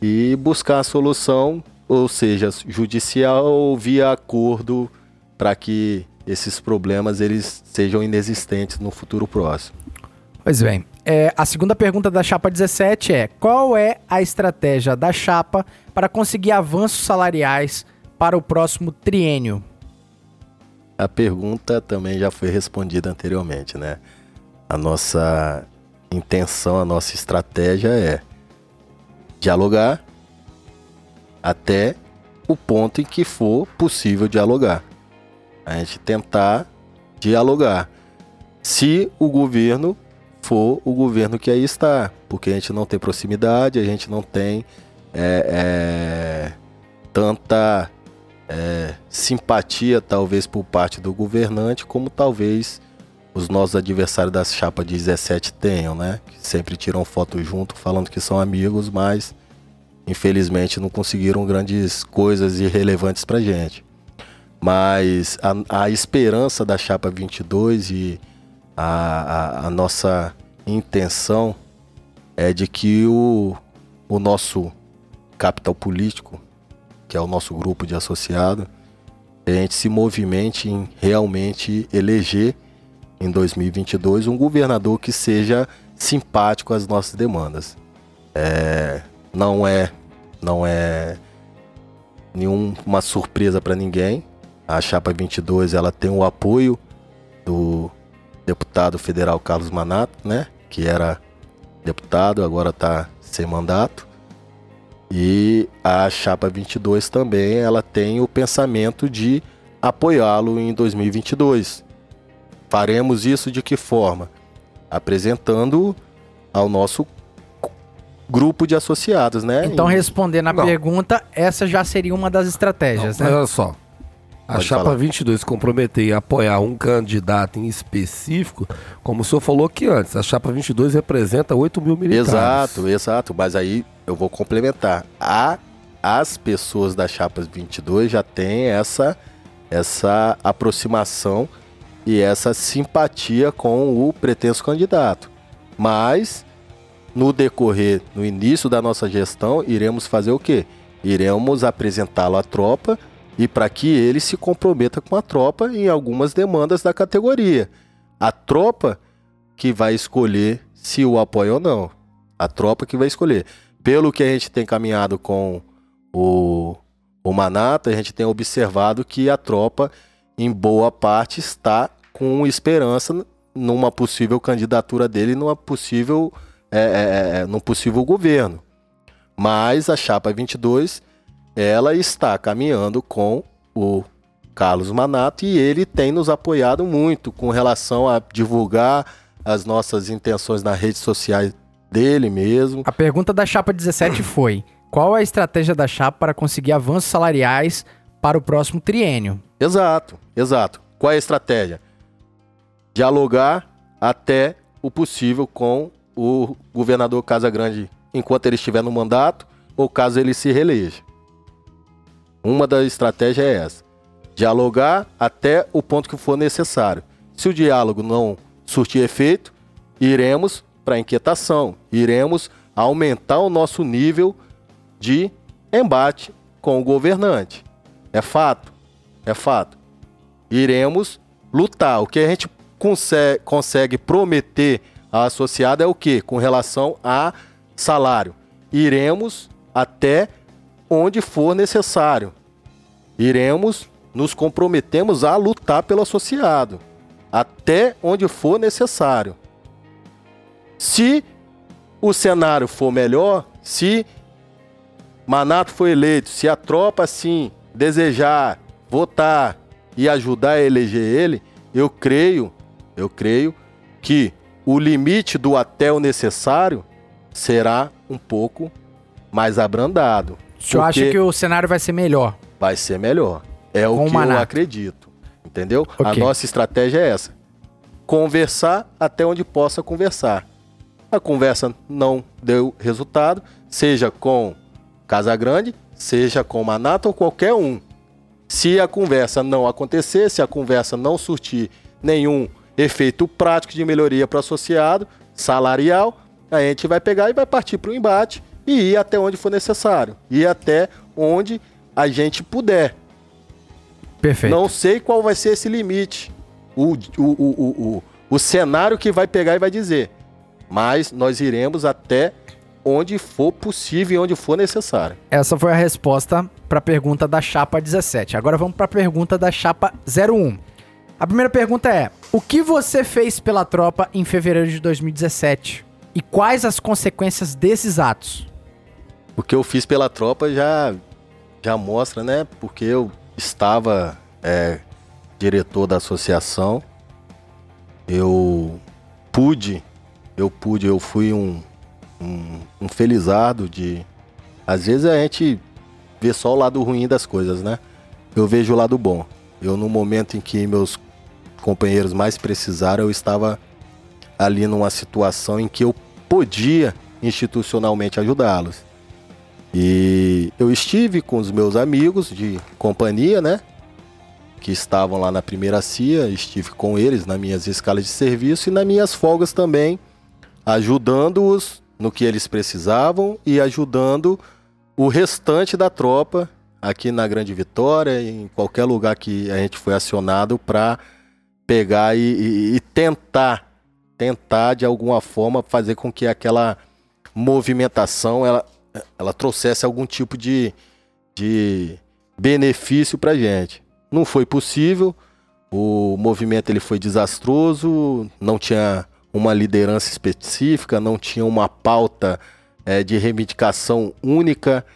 [SPEAKER 3] e buscar a solução, ou seja, judicial ou via acordo para que esses problemas eles sejam inexistentes no futuro próximo.
[SPEAKER 1] Pois bem. É, a segunda pergunta da chapa 17 é: qual é a estratégia da chapa para conseguir avanços salariais para o próximo triênio?
[SPEAKER 3] A pergunta também já foi respondida anteriormente, né? A nossa intenção, a nossa estratégia é dialogar até o ponto em que for possível dialogar. A gente tentar dialogar. Se o governo for o governo que aí está, porque a gente não tem proximidade, a gente não tem é, é, tanta é, simpatia, talvez, por parte do governante, como talvez os nossos adversários da chapa 17 tenham, né? Que sempre tiram foto junto, falando que são amigos, mas infelizmente não conseguiram grandes coisas irrelevantes pra gente. Mas a, a esperança da chapa 22 e a, a, a nossa intenção é de que o, o nosso capital político, que é o nosso grupo de associado, a gente se movimente em realmente eleger em 2022 um governador que seja simpático às nossas demandas. É, não é não é nenhuma surpresa para ninguém. A chapa 22 ela tem o apoio do deputado federal Carlos Manato, né, que era deputado, agora está sem mandato. E a chapa 22 também, ela tem o pensamento de apoiá-lo em 2022. Faremos isso de que forma? Apresentando ao nosso grupo de associados, né?
[SPEAKER 1] Então, respondendo a
[SPEAKER 2] Não.
[SPEAKER 1] pergunta, essa já seria uma das estratégias,
[SPEAKER 2] Mas
[SPEAKER 1] né?
[SPEAKER 2] olha só. A
[SPEAKER 3] Pode
[SPEAKER 2] chapa
[SPEAKER 3] falar.
[SPEAKER 2] 22 se comprometer em apoiar um candidato em específico, como o senhor falou aqui antes, a chapa 22 representa 8 mil militares.
[SPEAKER 3] Exato, exato. Mas aí eu vou complementar. A, as pessoas da chapa 22 já têm essa, essa aproximação e essa simpatia com o pretenso candidato. Mas no decorrer, no início da nossa gestão, iremos fazer o quê? Iremos apresentá-lo à tropa e para que ele se comprometa com a tropa em algumas demandas da categoria. A tropa que vai escolher se o apoia ou não. A tropa que vai escolher. Pelo que a gente tem caminhado com o, o Manata, a gente tem observado que a tropa, em boa parte, está com esperança numa possível candidatura dele, numa possível, é, é, é, num possível governo. Mas a chapa 22, ela está caminhando com o Carlos Manato e ele tem nos apoiado muito com relação a divulgar as nossas intenções nas redes sociais dele mesmo.
[SPEAKER 1] A pergunta da chapa 17 foi: qual a estratégia da chapa para conseguir avanços salariais para o próximo triênio?
[SPEAKER 3] Exato, exato. Qual é a estratégia? Dialogar até o possível com o governador Casagrande enquanto ele estiver no mandato ou caso ele se reeleja. Uma das estratégias é essa. Dialogar até o ponto que for necessário. Se o diálogo não surtir efeito, iremos para inquietação, iremos aumentar o nosso nível de embate com o governante. É fato, é fato. Iremos lutar. O que a gente consegue, consegue prometer à associada é o que? Com relação a salário. Iremos até onde for necessário. Iremos, nos comprometemos a lutar pelo associado. Até onde for necessário. Se o cenário for melhor, se Manato for eleito, se a tropa assim desejar votar e ajudar a eleger ele, eu creio, eu creio que o limite do até o necessário será um pouco mais abrandado.
[SPEAKER 1] O senhor acha
[SPEAKER 3] Porque
[SPEAKER 1] que o cenário vai ser melhor?
[SPEAKER 3] vai ser melhor. É
[SPEAKER 1] Com
[SPEAKER 3] o que
[SPEAKER 1] Manato.
[SPEAKER 3] eu acredito. Entendeu? A
[SPEAKER 1] Ok.
[SPEAKER 3] nossa estratégia é essa. Conversar até onde possa conversar. A conversa não deu resultado, seja com Casagrande, seja com Manato ou qualquer um. Se a conversa não acontecer, se a conversa não surtir nenhum efeito prático de melhoria para o associado, salarial, a gente vai pegar e vai partir para o embate e ir até onde for necessário. Ir até onde a gente puder.
[SPEAKER 1] Perfeito.
[SPEAKER 3] Não sei qual vai ser esse limite. O, o, o, o, o, o cenário que vai pegar e vai dizer. Mas nós iremos até onde for possível e onde for necessário.
[SPEAKER 1] Essa foi a resposta para a pergunta da chapa 17. Agora vamos para a pergunta da chapa 01. A primeira pergunta é: O que você fez pela tropa em fevereiro de 2017? E quais as consequências desses atos?
[SPEAKER 3] O que eu fiz pela tropa já, já mostra, né? Porque eu estava é, diretor da associação. Eu pude eu pude, eu fui um, um, um felizardo de. Às vezes a gente vê só o lado ruim das coisas, né? Eu vejo o lado bom. Eu, no momento em que meus companheiros mais precisaram, eu estava ali numa situação em que eu podia institucionalmente ajudá-los. E eu estive com os meus amigos de companhia, né? Que estavam lá na primeira CIA, estive com eles nas minhas escalas de serviço e nas minhas folgas também, ajudando-os no que eles precisavam e ajudando o restante da tropa aqui na Grande Vitória, em qualquer lugar que a gente foi acionado para pegar e, e, e tentar, tentar de alguma forma fazer com que aquela movimentação ela, ela trouxesse algum tipo de, de benefício para gente. Não foi possível, o movimento ele foi desastroso, não tinha uma liderança específica, não tinha uma pauta é, de reivindicação única.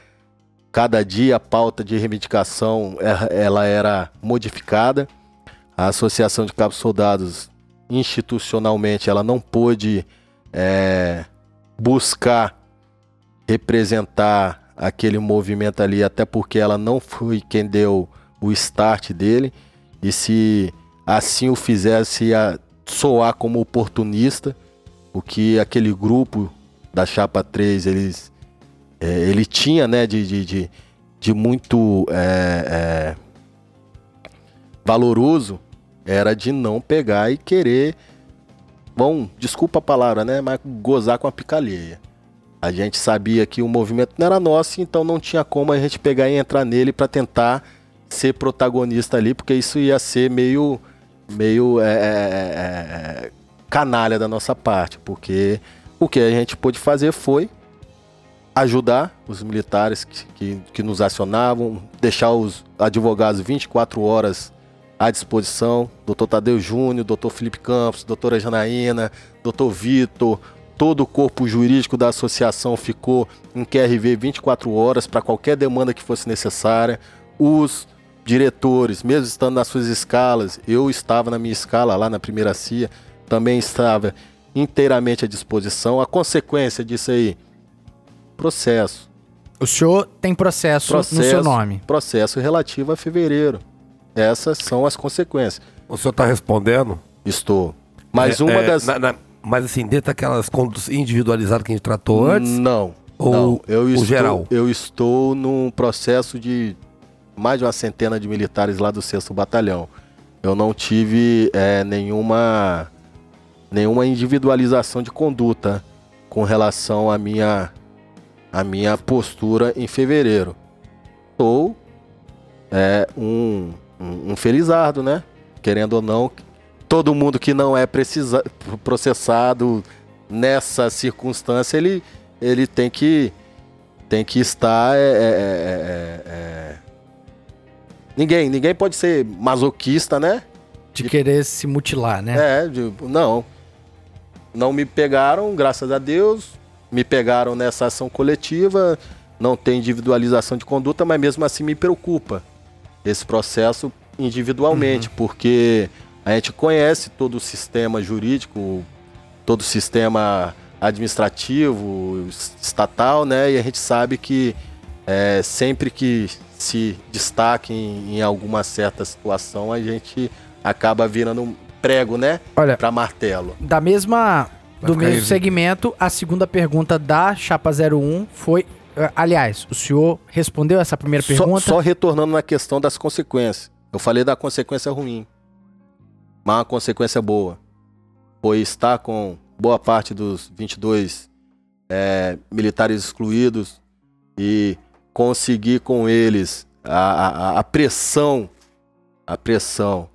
[SPEAKER 3] Cada dia a pauta de reivindicação ela era modificada. A Associação de Cabos Soldados, institucionalmente, ela não pôde é, buscar representar aquele movimento ali, até porque ela não foi quem deu o start dele. E se assim o fizesse, ia soar como oportunista, o que aquele grupo da Chapa 3 eles, é, ele tinha né, de, de, de, de muito é, é, valoroso era de não pegar e querer, bom, desculpa a palavra, né, mas gozar com a picalheia. A gente sabia que o movimento não era nosso, então não tinha como a gente pegar e entrar nele para tentar ser protagonista ali, porque isso ia ser meio, meio é, é, é, canalha da nossa parte, porque o que a gente pôde fazer foi ajudar os militares que, que, que nos acionavam, deixar os advogados 24 horas à disposição, doutor Tadeu Júnior, doutor Felipe Campos, doutora Janaína, doutor Vitor, todo o corpo jurídico da associação ficou em QRV 24 horas para qualquer demanda que fosse necessária. Os diretores, mesmo estando nas suas escalas, eu estava na minha escala lá na primeira CIA, também estava inteiramente à disposição. A consequência disso aí, processo.
[SPEAKER 1] O senhor tem processo,
[SPEAKER 3] processo
[SPEAKER 1] no seu nome.
[SPEAKER 3] Processo relativo a fevereiro. Essas são as consequências.
[SPEAKER 2] O senhor está respondendo?
[SPEAKER 3] Estou. Mas
[SPEAKER 2] É,
[SPEAKER 3] uma
[SPEAKER 2] é,
[SPEAKER 3] das.
[SPEAKER 2] na- na- mas assim, dentro daquelas condutas individualizadas que a gente tratou antes,
[SPEAKER 3] Não.
[SPEAKER 2] Ou
[SPEAKER 3] não. Eu
[SPEAKER 2] o
[SPEAKER 3] estou,
[SPEAKER 2] geral?
[SPEAKER 3] Eu estou num processo de mais de uma centena de militares lá do 6 Batalhão. Eu não tive é, nenhuma, nenhuma individualização de conduta com relação à minha, à minha postura em fevereiro. Sou é, um, um, um felizardo, né? Querendo ou não, todo mundo que não é precisa, processado nessa circunstância, ele, ele tem que tem que estar é, é, é, é, é. Ninguém ninguém pode ser masoquista né?
[SPEAKER 1] De querer se mutilar, né?
[SPEAKER 3] é de- não. Não me pegaram graças a Deus. Me pegaram nessa ação coletiva. Não tem individualização de conduta mas mesmo assim me preocupa esse processo individualmente porque a gente conhece todo o sistema jurídico todo o sistema administrativo, es- estatal, né? E a gente sabe que é, sempre que se destaque em, em alguma certa situação, a gente acaba virando um prego, né?
[SPEAKER 1] Olha,
[SPEAKER 3] Para martelo.
[SPEAKER 1] da mesma do mesmo
[SPEAKER 2] aí.
[SPEAKER 1] segmento, a segunda pergunta da Chapa 01 foi, eh, aliás, o senhor respondeu essa primeira
[SPEAKER 3] Só,
[SPEAKER 1] pergunta?
[SPEAKER 3] só retornando na questão das consequências. Eu falei da consequência ruim, mas uma consequência boa. Foi estar com boa parte dos 22 é, militares excluídos e conseguir com eles a, a- a pressão, a pressão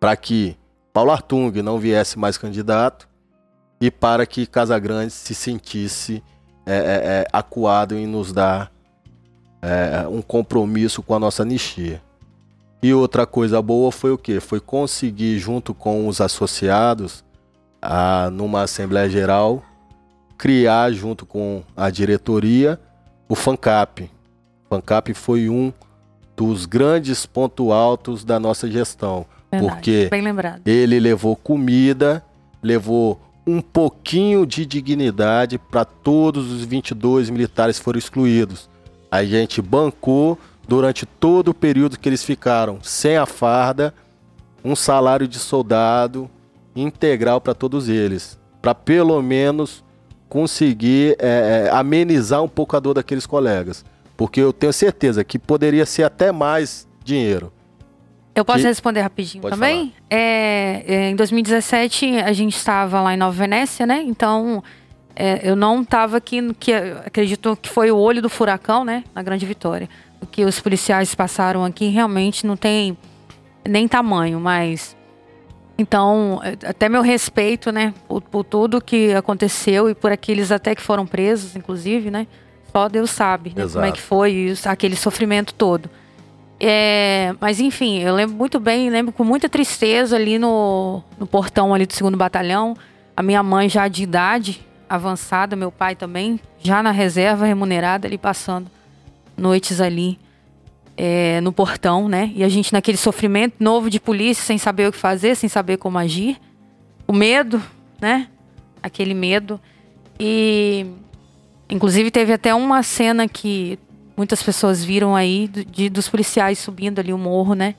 [SPEAKER 3] para que Paulo Artung não viesse mais candidato e para que Casagrande se sentisse é, é, é, acuado em nos dar é, um compromisso com a nossa anistia. E outra coisa boa foi o quê? Foi conseguir, junto com os associados, a, numa Assembleia Geral, criar, junto com a diretoria, o FANCAP. O FANCAP foi um dos grandes pontos altos da nossa gestão.
[SPEAKER 4] Verdade,
[SPEAKER 3] Porque ele levou comida, levou um pouquinho de dignidade para todos os 22 militares que foram excluídos. A gente bancou durante todo o período que eles ficaram sem a farda, um salário de soldado integral para todos eles, para pelo menos conseguir é, amenizar um pouco a dor daqueles colegas, porque eu tenho certeza que poderia ser até mais dinheiro.
[SPEAKER 4] Eu posso responder rapidinho
[SPEAKER 3] Pode
[SPEAKER 4] também? É, é, em 2017, a gente estava lá em Nova Venécia, né? Então, é, eu não estava aqui, no que acredito que foi o olho do furacão, né? Na Grande Vitória. O que os policiais passaram aqui realmente não tem nem tamanho, mas. Então, até meu respeito, né? Por, por tudo que aconteceu e por aqueles até que foram presos, inclusive, né? Só Deus sabe né, como é que foi isso, aquele sofrimento todo. É, mas enfim, eu lembro muito bem, lembro com muita tristeza ali no, no portão ali do segundo batalhão. A minha mãe já de idade avançada, meu pai também, já na reserva remunerada ali passando noites ali é, no portão, né? E a gente naquele sofrimento novo de polícia, sem saber o que fazer, sem saber como agir. O medo, né? Aquele medo. E inclusive teve até uma cena que muitas pessoas viram aí do- de, dos policiais subindo ali o morro, né?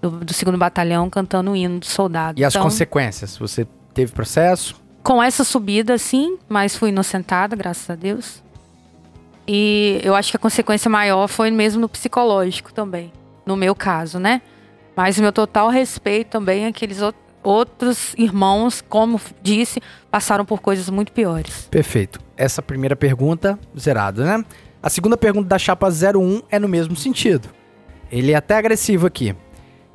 [SPEAKER 4] Do, do segundo batalhão cantando o hino do soldado.
[SPEAKER 1] E as
[SPEAKER 4] Então,
[SPEAKER 1] consequências? Você teve processo?
[SPEAKER 4] com essa subida, sim, mas fui inocentada, graças a Deus. E eu acho que a consequência maior foi mesmo no psicológico também, no meu caso, né? Mas o meu total respeito também àqueles ou- outros irmãos, como disse, passaram por coisas muito piores.
[SPEAKER 1] Perfeito. Essa primeira pergunta, zerado, né? A segunda pergunta da chapa 01 é no mesmo sentido. Ele é até agressivo aqui.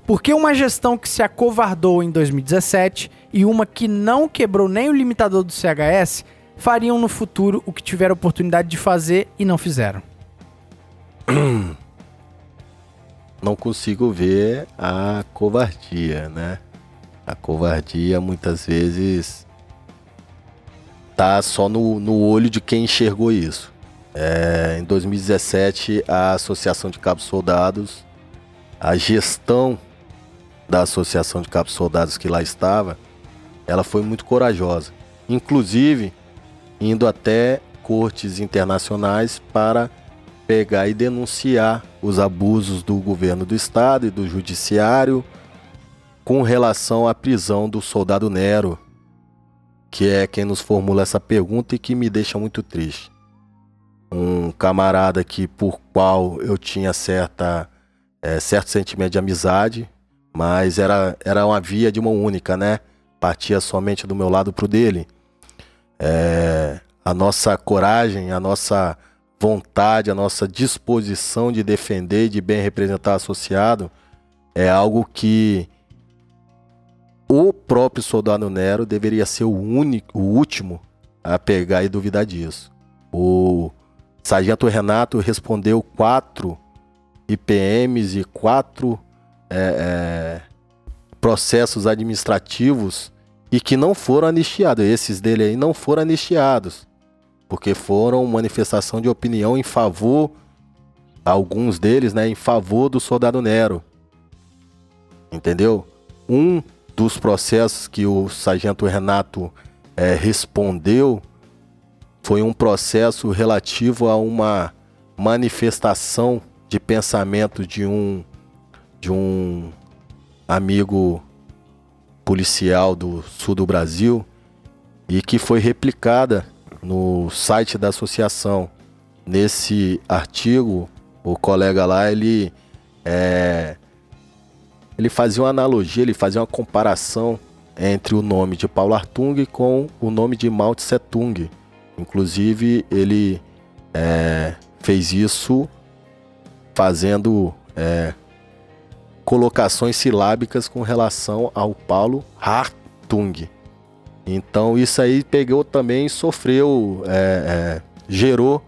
[SPEAKER 1] Por que uma gestão que se acovardou em 2017 e uma que não quebrou nem o limitador do CHS fariam no futuro o que tiveram oportunidade de fazer e não fizeram?
[SPEAKER 3] não consigo ver a covardia, né? A covardia muitas vezes tá só no, no olho de quem enxergou isso. É, em 2017, a Associação de Cabos Soldados, a gestão da Associação de Cabos Soldados que lá estava, ela foi muito corajosa. Inclusive, indo até cortes internacionais para pegar e denunciar os abusos do governo do estado e do judiciário com relação à prisão do soldado Nero, que é quem nos formula essa pergunta e que me deixa muito triste. Um camarada que por qual eu tinha certa eh, certo sentimento de amizade, mas era, era uma via de mão única, né? Partia somente do meu lado pro dele. Eh, a nossa coragem, a nossa vontade, a nossa disposição de defender de bem representar associado é algo que o próprio soldado Nero deveria ser o único, o último a pegar e duvidar disso. O sargento Renato respondeu quatro IPMs e quatro é, é, processos administrativos e que não foram anistiados. Esses dele aí não foram anistiados porque foram manifestação de opinião em favor, alguns deles, né, em favor do soldado Nero. Entendeu? Um dos processos que o sargento Renato eh, respondeu foi um processo relativo a uma manifestação de pensamento de um de um amigo policial do sul do Brasil e que foi replicada no site da associação. Nesse artigo, o colega lá, ele é, ele fazia uma analogia, ele fazia uma comparação entre o nome de Paulo Artung com o nome de Mao Tse Tung. Inclusive, ele é, fez isso fazendo é, colocações silábicas com relação ao Paulo Hartung. Então isso aí pegou também, sofreu, é, é, gerou,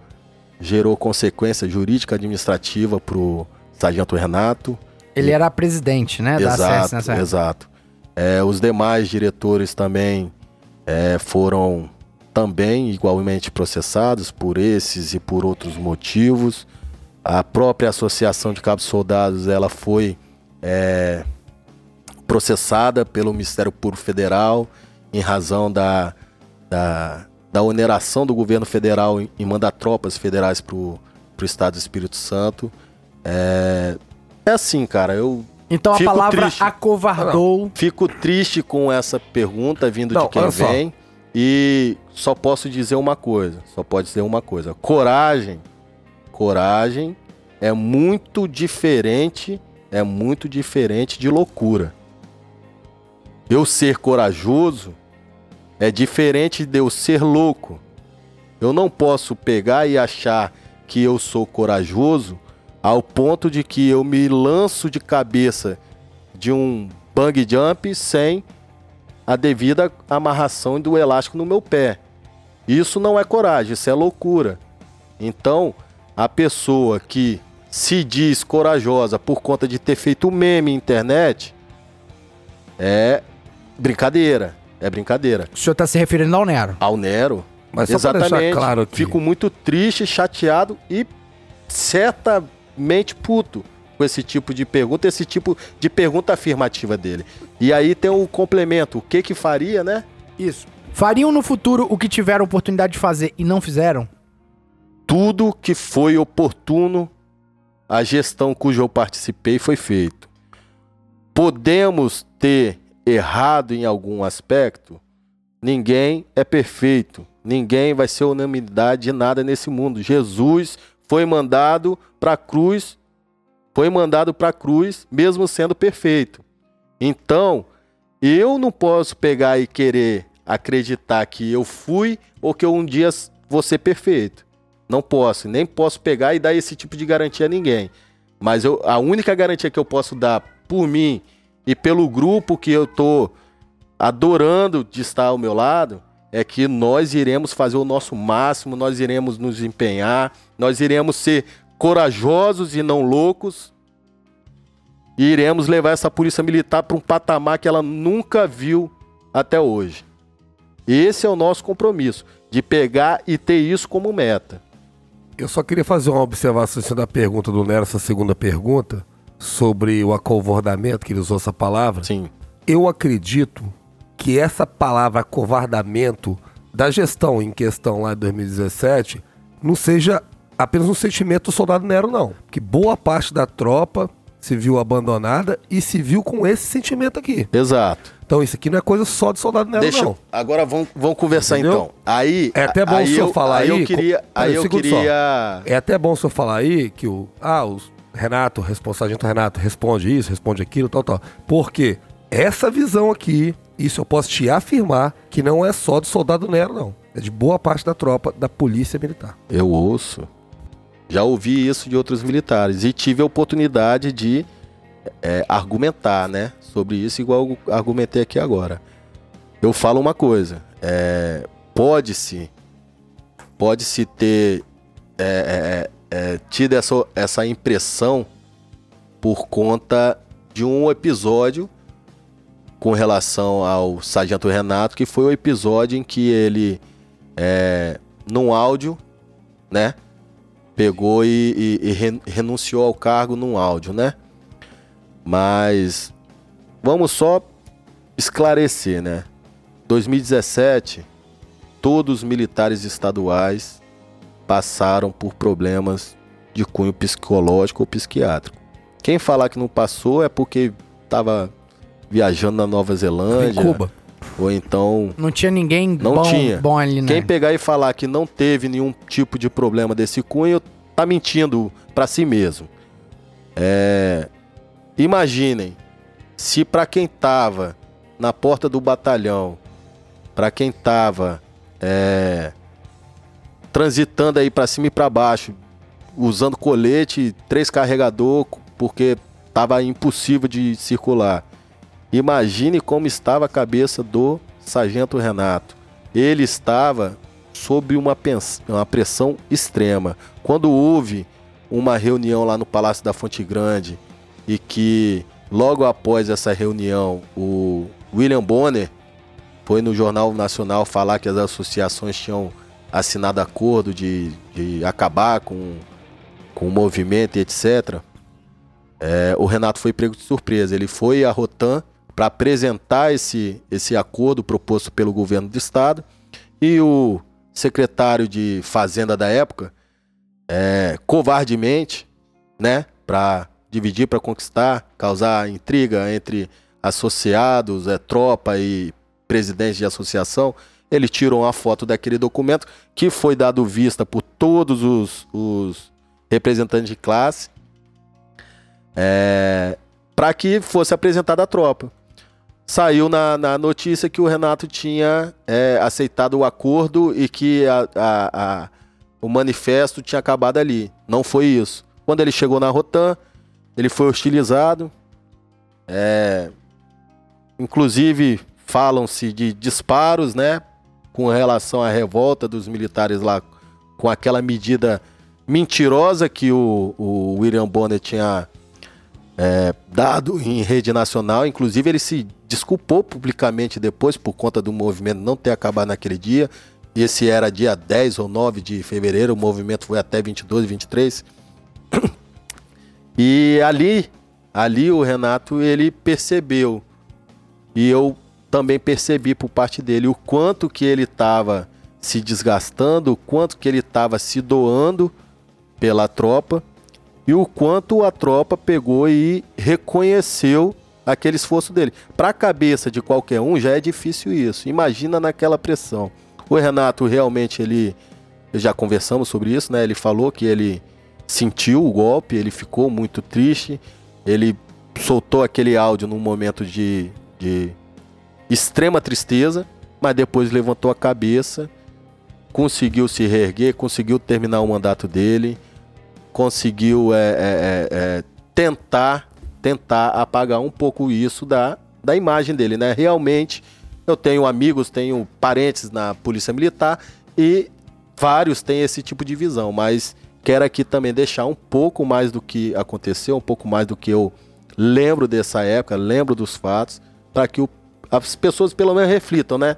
[SPEAKER 3] gerou consequência jurídica administrativa pro sargento Renato.
[SPEAKER 1] Ele era presidente, né? Da
[SPEAKER 3] exato,
[SPEAKER 1] nessa época.
[SPEAKER 3] exato. É, os demais diretores também é, foram também igualmente processados por esses e por outros motivos. A própria Associação de Cabos Soldados ela foi processada pelo Ministério Público Federal em razão da, da, da oneração do governo federal em, em mandar tropas federais pro, pro estado do Espírito Santo. É, é assim, cara, eu
[SPEAKER 1] Então a
[SPEAKER 3] Fico
[SPEAKER 1] palavra
[SPEAKER 3] triste.
[SPEAKER 1] acovardou.
[SPEAKER 3] fico triste com essa pergunta vindo
[SPEAKER 2] Não,
[SPEAKER 3] de quem
[SPEAKER 2] olha só.
[SPEAKER 3] vem. E só posso dizer uma coisa, só pode dizer uma coisa. Coragem, coragem é muito diferente, é muito diferente de loucura. Eu ser corajoso é diferente de eu ser louco. Eu não posso pegar e achar que eu sou corajoso ao ponto de que eu me lanço de cabeça de um bang jump sem a devida amarração do elástico no meu pé. Isso não é coragem, isso é loucura. Então, a pessoa que se diz corajosa por conta de ter feito meme na internet é brincadeira. É brincadeira.
[SPEAKER 1] O senhor tá se referindo ao Nero.
[SPEAKER 3] Ao Nero,
[SPEAKER 2] Mas
[SPEAKER 3] exatamente.
[SPEAKER 2] claro.
[SPEAKER 3] Fico muito triste, chateado e certamente puto com esse tipo de pergunta, esse tipo de pergunta afirmativa dele. E aí tem o complemento, o que que faria, né?
[SPEAKER 1] Isso. Fariam no futuro o que tiveram oportunidade de fazer e não fizeram?
[SPEAKER 3] Tudo que foi oportuno, a gestão cuja eu participei foi feito. Podemos ter errado em algum aspecto? Ninguém é perfeito. Ninguém vai ser unanimidade de nada nesse mundo. Jesus foi mandado para a cruz, foi mandado para a cruz, mesmo sendo perfeito. Então, eu não posso pegar e querer acreditar que eu fui ou que eu um dia vou ser perfeito. Não posso, nem posso pegar e dar esse tipo de garantia a ninguém. Mas eu, a única garantia que eu posso dar por mim e pelo grupo que eu tô adorando de estar ao meu lado é que nós iremos fazer o nosso máximo, nós iremos nos empenhar, nós iremos ser corajosos e não loucos. E iremos levar essa polícia militar para um patamar que ela nunca viu até hoje. Esse é o nosso compromisso, de pegar e ter isso como meta.
[SPEAKER 2] Eu só queria fazer uma observação da pergunta do Nero, essa segunda pergunta, sobre o acovardamento, que ele usou essa palavra.
[SPEAKER 3] Sim.
[SPEAKER 2] Eu acredito que essa palavra acovardamento da gestão em questão lá em 2017 não seja apenas um sentimento do soldado Nero, não. Porque boa parte da tropa se viu abandonada e se viu com esse sentimento aqui.
[SPEAKER 3] Exato.
[SPEAKER 2] Então isso aqui não é coisa só do soldado Nero,
[SPEAKER 3] Deixa,
[SPEAKER 2] não.
[SPEAKER 3] agora vamos, vamos conversar
[SPEAKER 2] Entendeu?
[SPEAKER 3] então. Aí
[SPEAKER 2] É até bom
[SPEAKER 3] aí
[SPEAKER 2] o senhor
[SPEAKER 3] eu,
[SPEAKER 2] falar
[SPEAKER 3] aí.
[SPEAKER 2] aí,
[SPEAKER 3] eu queria,
[SPEAKER 2] co- Pera
[SPEAKER 3] aí eu
[SPEAKER 2] segundo só.
[SPEAKER 3] queria.
[SPEAKER 2] É até bom o senhor falar aí que o. Ah, o Renato, responsável Renato, responde isso, responde aquilo, tal, tal. Porque essa visão aqui, isso eu posso te afirmar, que não é só do soldado Nero, não. É de boa parte da tropa da polícia militar.
[SPEAKER 3] Eu ouço. Já ouvi isso de outros militares e tive a oportunidade de é, argumentar, né, sobre isso, igual eu argumentei aqui agora. Eu falo uma coisa: é, pode-se, pode-se ter é, é, é, tido essa, essa impressão por conta de um episódio com relação ao Sargento Renato, que foi o episódio em que ele, é, num áudio, né, pegou e, e- e ren- renunciou ao cargo num áudio, né? Mas vamos só esclarecer, né? 2017, todos os militares estaduais passaram por problemas de cunho psicológico ou psiquiátrico. Quem falar que não passou é porque estava viajando na Nova
[SPEAKER 2] Em
[SPEAKER 3] Zelândia,
[SPEAKER 2] Cuba.
[SPEAKER 3] Ou então
[SPEAKER 1] Não tinha ninguém
[SPEAKER 3] Não
[SPEAKER 1] bom,
[SPEAKER 3] tinha.
[SPEAKER 1] bom ali, né?
[SPEAKER 3] quem pegar e falar que não teve nenhum tipo de problema desse cunho, tá mentindo pra si mesmo. É, imaginem se pra quem tava na porta do batalhão, pra quem tava é, transitando aí pra cima e pra baixo, usando colete, três carregador, porque tava impossível de circular. Imagine como estava a cabeça do sargento Renato. Ele estava sob uma, uma pressão extrema. Quando houve uma reunião lá no Palácio da Fonte Grande e que logo após essa reunião o William Bonner foi no Jornal Nacional falar que as associações tinham assinado acordo de, de acabar com, com o movimento e etc. É, o Renato foi pego de surpresa. Ele foi à Rotan para apresentar esse, esse acordo proposto pelo governo do estado E o secretário de Fazenda da época, é, covardemente, né, para dividir, para conquistar, causar intriga entre associados, é, tropa e presidente de associação, ele tirou uma foto daquele documento que foi dado vista por todos os, os representantes de classe é, para que fosse apresentada à tropa. Saiu na, na, notícia que o Renato tinha é, aceitado o acordo e que a, a, a, o manifesto tinha acabado ali. Não foi isso. Quando ele chegou na Rotan, ele foi hostilizado. É, inclusive, falam-se de disparos, né? Com relação à revolta dos militares lá, com aquela medida mentirosa que o, o William Bonner tinha é, dado em rede nacional. Inclusive, ele se desculpou publicamente depois por conta do movimento não ter acabado naquele dia. Esse era dia 10 ou 9 de fevereiro, o movimento foi até 22, 23. E ali, ali o Renato, ele percebeu, e eu também percebi por parte dele, o quanto que ele estava se desgastando, o quanto que ele estava se doando pela tropa, e o quanto a tropa pegou e reconheceu aquele esforço dele. Para a cabeça de qualquer um já é difícil isso. Imagina naquela pressão. O Renato realmente ele já conversamos sobre isso, né? Ele falou que ele sentiu o golpe, ele ficou muito triste, ele soltou aquele áudio num momento de, de extrema tristeza, mas depois levantou a cabeça, conseguiu se reerguer, conseguiu terminar o mandato dele, conseguiu é, é, é, é tentar tentar apagar um pouco isso da, da imagem dele, né? Realmente, eu tenho amigos, tenho parentes na polícia militar e vários têm esse tipo de visão, mas quero aqui também deixar um pouco mais do que aconteceu, um pouco mais do que eu lembro dessa época, lembro dos fatos, para que o, as pessoas pelo menos reflitam, né?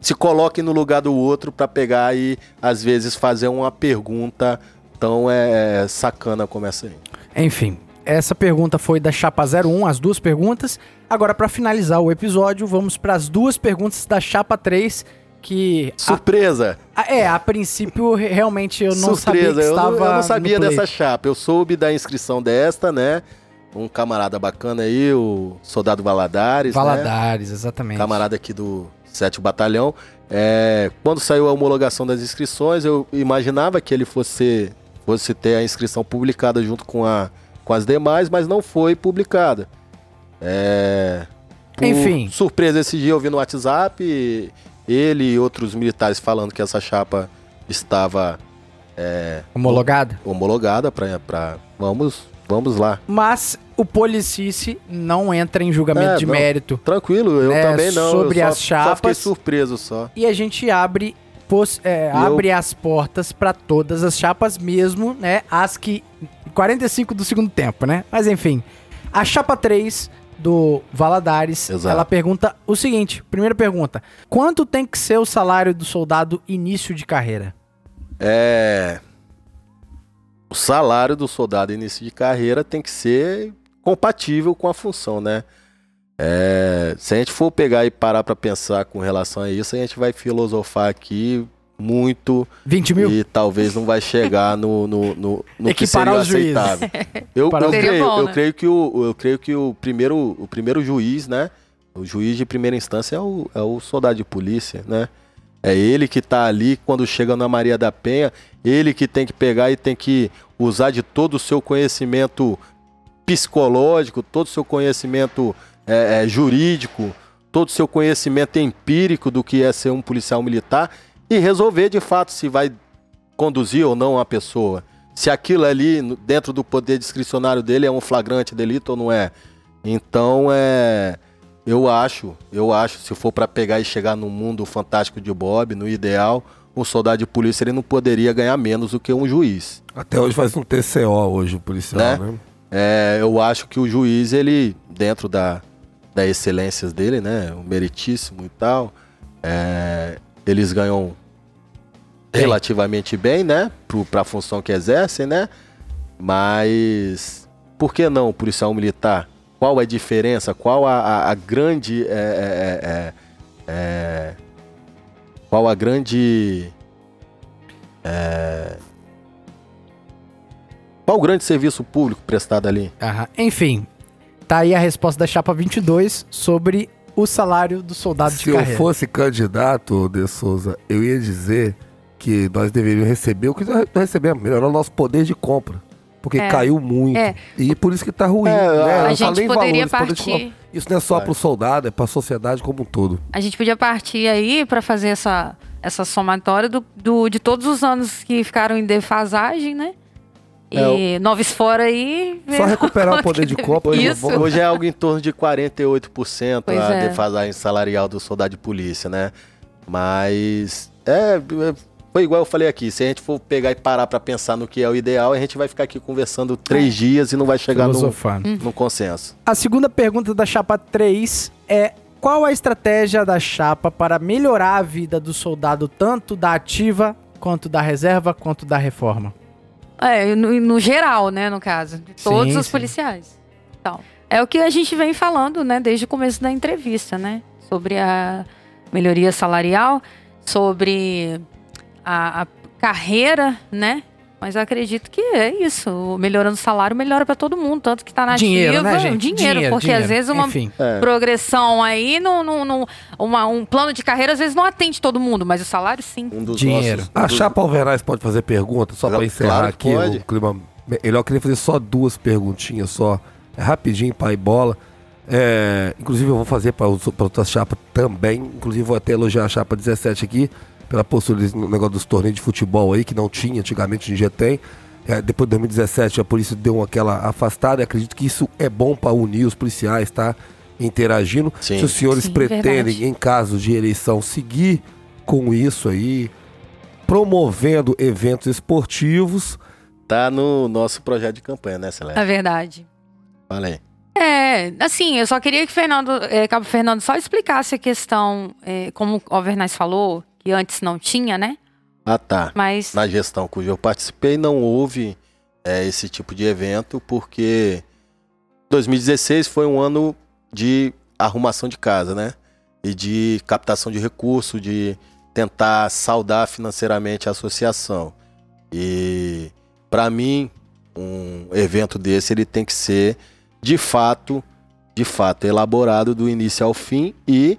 [SPEAKER 3] Se coloquem no lugar do outro para pegar e às vezes fazer uma pergunta tão é, sacana como essa aí.
[SPEAKER 1] Enfim, essa pergunta foi da Chapa 01, as duas perguntas. Agora, para finalizar o episódio, vamos para as duas perguntas da Chapa 3 que.
[SPEAKER 3] Surpresa!
[SPEAKER 1] A, a, é, a princípio, realmente eu não
[SPEAKER 3] Surpresa.
[SPEAKER 1] sabia que estava.
[SPEAKER 3] Eu não, eu não sabia dessa chapa. Eu soube da inscrição desta, né? Um camarada bacana aí, o Soldado Valadares.
[SPEAKER 1] Né? Valadares, né? exatamente.
[SPEAKER 3] Camarada aqui do 7 Batalhão. É, quando saiu a homologação das inscrições, eu imaginava que ele fosse, fosse ter a inscrição publicada junto com, a, com as demais, mas não foi publicada. É,
[SPEAKER 1] Enfim.
[SPEAKER 3] Surpresa esse dia eu vi no WhatsApp. Ele e outros militares falando que essa chapa estava é,
[SPEAKER 1] homologada.
[SPEAKER 3] Homologada para vamos vamos lá.
[SPEAKER 1] Mas o Policice não entra em julgamento é, de
[SPEAKER 3] não,
[SPEAKER 1] mérito.
[SPEAKER 3] Tranquilo, eu né, também não.
[SPEAKER 1] Sobre
[SPEAKER 3] só,
[SPEAKER 1] as chapas. Só fiquei
[SPEAKER 3] surpreso só.
[SPEAKER 1] E a gente abre é, abre eu... as portas para todas as chapas mesmo, né? As que 45 do segundo tempo, né? Mas enfim, a chapa 3 do Valadares. Exato. Ela pergunta o seguinte: primeira pergunta: quanto tem que ser o salário do soldado início de carreira?
[SPEAKER 3] É. O salário do soldado início de carreira tem que ser compatível com a função, né? É, se a gente for pegar e parar para pensar com relação a isso, a gente vai filosofar aqui muito.
[SPEAKER 1] 20 mil?
[SPEAKER 3] E talvez não vai chegar no, no, no, no que seria aceitável. Eu, eu, creio, bom, né? eu, creio que o, eu creio que o primeiro, o primeiro juiz, né? O juiz de primeira instância é o, é o soldado de polícia, né? É ele que tá ali quando chega na Maria da Penha, ele que tem que pegar e tem que usar de todo o seu conhecimento psicológico, todo o seu conhecimento é, é, jurídico, todo o seu conhecimento empírico do que é ser um policial militar e resolver de fato se vai conduzir ou não a pessoa. Se aquilo ali, dentro do poder discricionário dele, é um flagrante delito ou não é. Então, é. Eu acho, eu acho, se for para pegar e chegar no mundo fantástico de Bob, no ideal, um soldado de polícia ele não poderia ganhar menos do que um juiz.
[SPEAKER 2] Até hoje faz um TCO hoje o policial, né? né?
[SPEAKER 3] É, eu acho que o juiz, ele, dentro da, da excelências dele, né? O meritíssimo e tal, é, eles ganham relativamente bem, né? Para a função que exercem, né? Mas por que não policial militar? Qual a diferença? Qual a, a, a grande é, é, é, é qual a grande. é, Qual o grande serviço público prestado ali?
[SPEAKER 1] Aham. Enfim, tá aí a resposta da chapa 22 sobre o salário do soldado
[SPEAKER 2] Se
[SPEAKER 1] de
[SPEAKER 2] eu
[SPEAKER 1] carreira.
[SPEAKER 2] fosse candidato, De Souza, eu ia dizer que nós deveríamos receber o que nós recebemos, melhorar o nosso poder de compra. Porque
[SPEAKER 4] É.
[SPEAKER 2] caiu muito.
[SPEAKER 4] É.
[SPEAKER 2] E por isso que tá ruim.
[SPEAKER 3] É,
[SPEAKER 2] né?
[SPEAKER 3] a
[SPEAKER 2] Eu
[SPEAKER 4] A
[SPEAKER 2] falei
[SPEAKER 4] gente poderia
[SPEAKER 2] valores, poder de
[SPEAKER 4] partir.
[SPEAKER 2] compra. Isso não é só
[SPEAKER 3] Vai.
[SPEAKER 2] pro soldado, é pra sociedade como um todo.
[SPEAKER 4] A gente podia partir aí para fazer essa, essa somatória do, do- de todos os anos que ficaram em defasagem, né? E
[SPEAKER 3] É,
[SPEAKER 4] noves fora aí.
[SPEAKER 2] Só recuperar o poder de compra.
[SPEAKER 3] Hoje, hoje é algo em torno de 48%
[SPEAKER 4] Pois
[SPEAKER 3] a
[SPEAKER 4] é.
[SPEAKER 3] defasagem salarial do soldado de polícia, né? Mas é, é, foi igual eu falei aqui, se a gente for pegar e parar pra pensar no que é o ideal, a gente vai ficar aqui conversando três dias e não vai chegar num,
[SPEAKER 1] Filosofando.
[SPEAKER 3] num consenso.
[SPEAKER 1] A segunda pergunta da chapa 3 é: qual a estratégia da chapa para melhorar a vida do soldado, tanto da ativa, quanto da reserva, quanto da reforma?
[SPEAKER 4] É, no, no geral, né, no caso. De todos
[SPEAKER 1] Sim,
[SPEAKER 4] os
[SPEAKER 1] sim.
[SPEAKER 4] policiais. Então, é o que a gente vem falando, né, desde o começo da entrevista, né? Sobre a melhoria salarial, sobre a, a carreira, né? Mas eu acredito que é isso. Melhorando o salário, melhora para todo mundo. Tanto que tá na
[SPEAKER 1] dinheiro,
[SPEAKER 4] ativa.
[SPEAKER 1] né, gente?
[SPEAKER 4] Dinheiro, porque às vezes uma
[SPEAKER 1] Enfim.
[SPEAKER 3] É.
[SPEAKER 4] progressão aí, não, não, não- uma- um plano de carreira às vezes não atende todo mundo, mas o salário sim.
[SPEAKER 3] Um dos
[SPEAKER 1] Dinheiro.
[SPEAKER 3] nossos. um
[SPEAKER 2] A
[SPEAKER 3] dos-
[SPEAKER 2] chapa Alveraz pode fazer pergunta, só
[SPEAKER 3] Claro
[SPEAKER 2] pra encerrar
[SPEAKER 3] que
[SPEAKER 2] aqui
[SPEAKER 3] pode.
[SPEAKER 2] o clima. Melhor, eu queria fazer só duas perguntinhas só. É rapidinho, pai bola. É, inclusive eu vou fazer para outras chapas também. Inclusive vou até elogiar a chapa 17 aqui, pela postura no negócio dos torneios de futebol aí, que não tinha, antigamente hoje em dia tem. É, depois de 2017 a polícia deu aquela afastada e acredito que isso é bom para unir os policiais, tá? Interagindo.
[SPEAKER 3] Sim.
[SPEAKER 2] Se os senhores
[SPEAKER 4] Sim,
[SPEAKER 2] pretendem,
[SPEAKER 4] verdade.
[SPEAKER 2] em caso de eleição, seguir com isso aí, promovendo eventos esportivos.
[SPEAKER 3] Tá no nosso projeto de campanha, né, Celeste?
[SPEAKER 4] É verdade.
[SPEAKER 3] Fala aí.
[SPEAKER 4] É, assim, eu só queria que Fernando, é, Cabo Fernando só explicasse a questão, é, como o Alvernaz falou, que antes não tinha, né?
[SPEAKER 3] Ah, tá.
[SPEAKER 4] Mas
[SPEAKER 3] Na gestão cuja eu participei, não houve é, esse tipo de evento, porque 2016 foi um ano de arrumação de casa, né? E de captação de recurso, de tentar saldar financeiramente a associação. E para mim, um evento desse ele tem que ser de fato, de fato elaborado do início ao fim e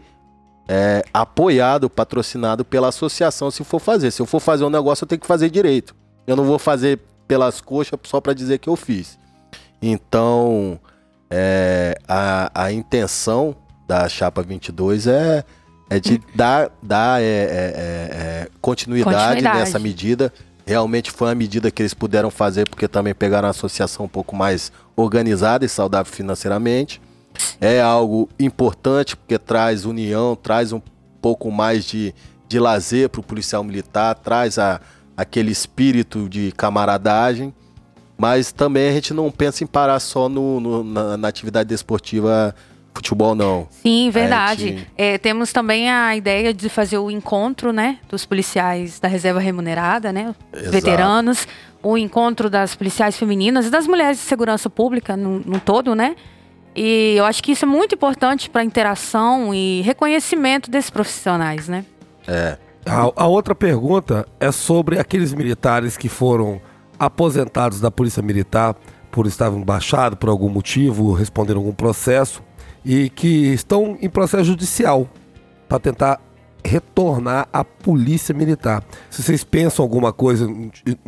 [SPEAKER 3] é, apoiado, patrocinado pela associação se for fazer. Se eu for fazer um negócio, eu tenho que fazer direito. Eu não vou fazer pelas coxas só para dizer que eu fiz. Então, é, a, a intenção da Chapa 22 é, é de dar, dar é, é, é, é, continuidade,
[SPEAKER 4] Continuidade.
[SPEAKER 3] nessa medida. Realmente foi uma medida que eles puderam fazer porque também pegaram a associação um pouco mais organizada e saudável financeiramente. É algo importante porque traz união, traz um pouco mais de, de lazer para o policial militar, traz a, aquele espírito de camaradagem. Mas também a gente não pensa em parar só no, no- na, na atividade desportiva futebol, não.
[SPEAKER 4] sim, verdade.
[SPEAKER 3] gente-
[SPEAKER 4] É, temos também a ideia de fazer o encontro, né, dos policiais da reserva remunerada, né,
[SPEAKER 3] Exato.
[SPEAKER 4] veteranos, o encontro das policiais femininas e das mulheres de segurança pública no, no todo, né? E eu acho que isso é muito importante para interação e reconhecimento desses profissionais, né?
[SPEAKER 3] É.
[SPEAKER 2] A, a outra pergunta é sobre aqueles militares que foram aposentados da Polícia Militar por estar embaixado por algum motivo, responderam algum processo e que estão em processo judicial para tentar retornar à Polícia Militar. Se vocês pensam alguma coisa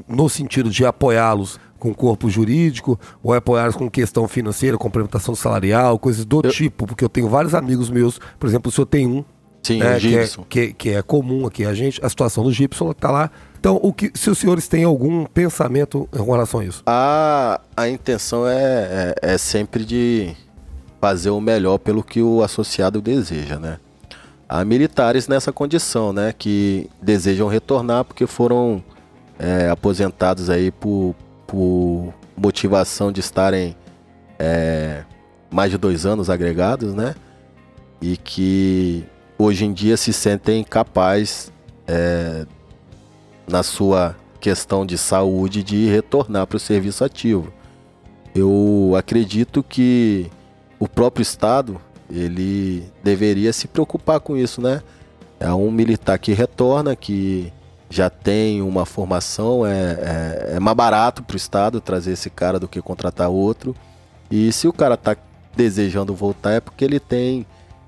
[SPEAKER 2] no sentido de apoiá-los com corpo jurídico ou apoiá-los com questão financeira, complementação salarial, coisas do
[SPEAKER 3] Eu-
[SPEAKER 2] tipo, porque eu tenho vários amigos meus, por exemplo, o senhor tem um
[SPEAKER 3] Sim,
[SPEAKER 2] né,
[SPEAKER 3] o
[SPEAKER 2] que, é, que, que é comum aqui a gente, a situação do Gibson tá lá. Então, o que, se os senhores têm algum pensamento em relação a isso?
[SPEAKER 3] A, a intenção é, é, é sempre de fazer o melhor pelo que o associado deseja, né? Há militares nessa condição, né? Que desejam retornar porque foram é, aposentados aí por, por motivação de estarem é, mais de dois anos agregados, né? E que hoje em dia se sentem capazes é, na sua questão de saúde de retornar para o serviço ativo. Eu acredito que o próprio Estado ele deveria se preocupar com isso, né? É um militar que retorna, que já tem uma formação, é, é, é mais barato para o Estado trazer esse cara do que contratar outro. E se o cara está desejando voltar é porque ele tem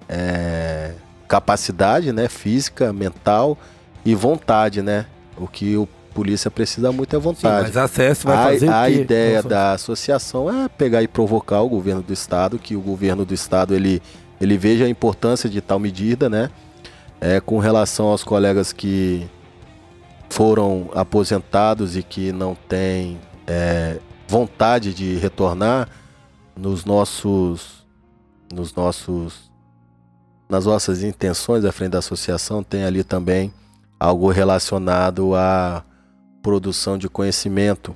[SPEAKER 3] é, capacidade né, física, mental e vontade, né? O que o polícia precisa muito é
[SPEAKER 2] Sim,
[SPEAKER 3] vontade.
[SPEAKER 2] mas a CS vai
[SPEAKER 3] a,
[SPEAKER 2] fazer
[SPEAKER 3] a
[SPEAKER 2] quê?
[SPEAKER 3] ideia
[SPEAKER 2] Nossa,
[SPEAKER 3] da associação é pegar e provocar o governo do estado, que o governo do estado ele, ele veja a importância de tal medida, né? É, com relação aos colegas que foram aposentados e que não têm é, vontade de retornar nos nossos nos nossos nas nossas intenções à frente da associação tem ali também algo relacionado à produção de conhecimento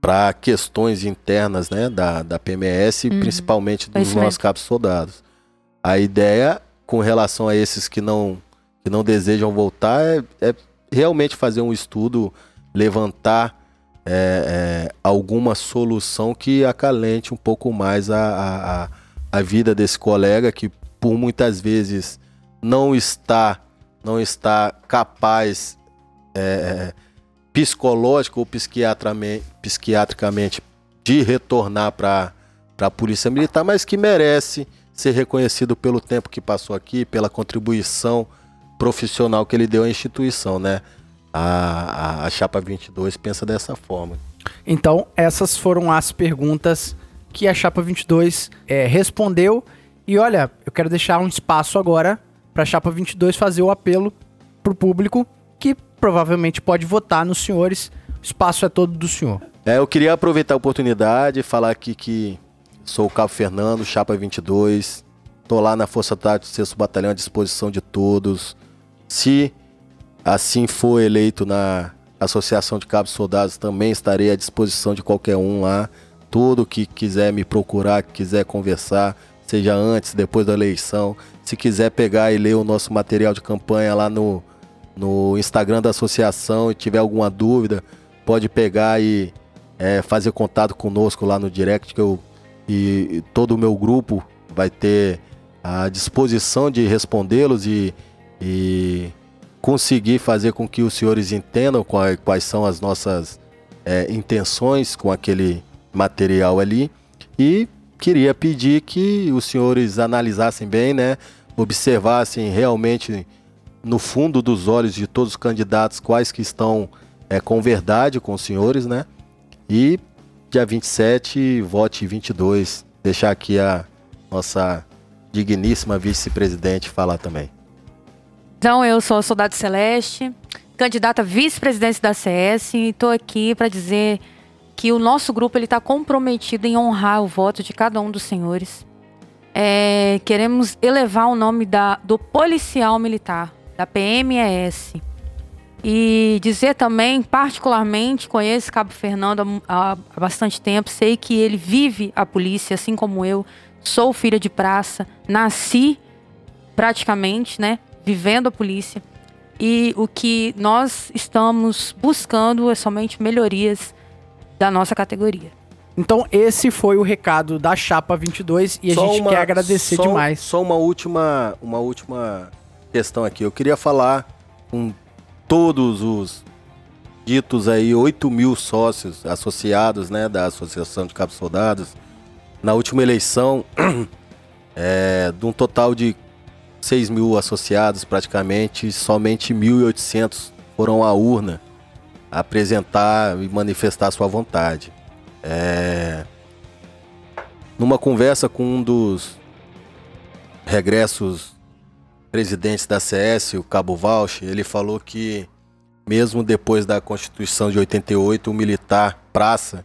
[SPEAKER 3] para questões internas né, da, da PMS,
[SPEAKER 4] Uhum.
[SPEAKER 3] principalmente dos nossos cabos soldados. A ideia com relação a esses que não, que não desejam voltar é, é realmente fazer um estudo, levantar é, é, alguma solução que acalente um pouco mais a, a, a- vida desse colega que por muitas vezes não está não está capaz é, psicológico ou psiquiatricamente de retornar para a polícia militar, mas que merece ser reconhecido pelo tempo que passou aqui, pela contribuição profissional que ele deu à instituição, né? A, a, a Chapa 22 pensa dessa forma.
[SPEAKER 1] Então, essas foram as perguntas que a Chapa 22 é, respondeu. E olha, eu quero deixar um espaço agora para a Chapa 22 fazer o apelo pro público que provavelmente pode votar nos senhores. O espaço é todo do senhor.
[SPEAKER 3] É, eu queria aproveitar a oportunidade e falar aqui que sou o Cabo Fernando, Chapa 22. Tô lá na Força Tática do 6 Batalhão à disposição de todos. Se assim for eleito na Associação de Cabos Soldados, também estarei à disposição de qualquer um lá. Todo que quiser me procurar, que quiser conversar, seja antes, depois da eleição. Se quiser pegar e ler o nosso material de campanha lá no, no Instagram da associação e tiver alguma dúvida, pode pegar e é, fazer contato conosco lá no direct que eu e, todo o meu grupo vai ter a disposição de respondê-los e, e conseguir fazer com que os senhores entendam quais, quais são as nossas é, intenções com aquele material ali e queria pedir que os senhores analisassem bem, né, observassem realmente no fundo dos olhos de todos os candidatos quais que estão é, com verdade com os senhores, né? E dia 27, vote 22. Deixar aqui a nossa digníssima vice-presidente falar também.
[SPEAKER 4] Então, eu sou a Soldado Celeste, candidata à vice-presidência da CS e estou aqui para dizer que o nosso grupo ele está comprometido em honrar o voto de cada um dos senhores. É, queremos elevar o nome da, do policial militar, da PMES. E dizer também, particularmente, conheço Cabo Fernando há, há bastante tempo, sei que ele vive a polícia, assim como eu. Sou filha de praça, nasci praticamente, né, vivendo a polícia. E o que nós estamos buscando é somente melhorias da nossa categoria.
[SPEAKER 1] Então, esse foi o recado da Chapa 22 e a
[SPEAKER 3] Só
[SPEAKER 1] gente
[SPEAKER 3] uma-
[SPEAKER 1] quer agradecer
[SPEAKER 3] só-
[SPEAKER 1] demais.
[SPEAKER 3] Só uma última, uma última questão aqui. Eu queria falar com todos os ditos aí 8 mil sócios associados, né, da Associação de Cabos Soldados. Na última eleição, é, de um total de 6 mil associados praticamente, somente 1.800 foram à urna apresentar e manifestar sua vontade. É, numa conversa com um dos regressos presidentes da CS, o Cabo Valch, ele falou que mesmo depois da Constituição de 88, o militar praça,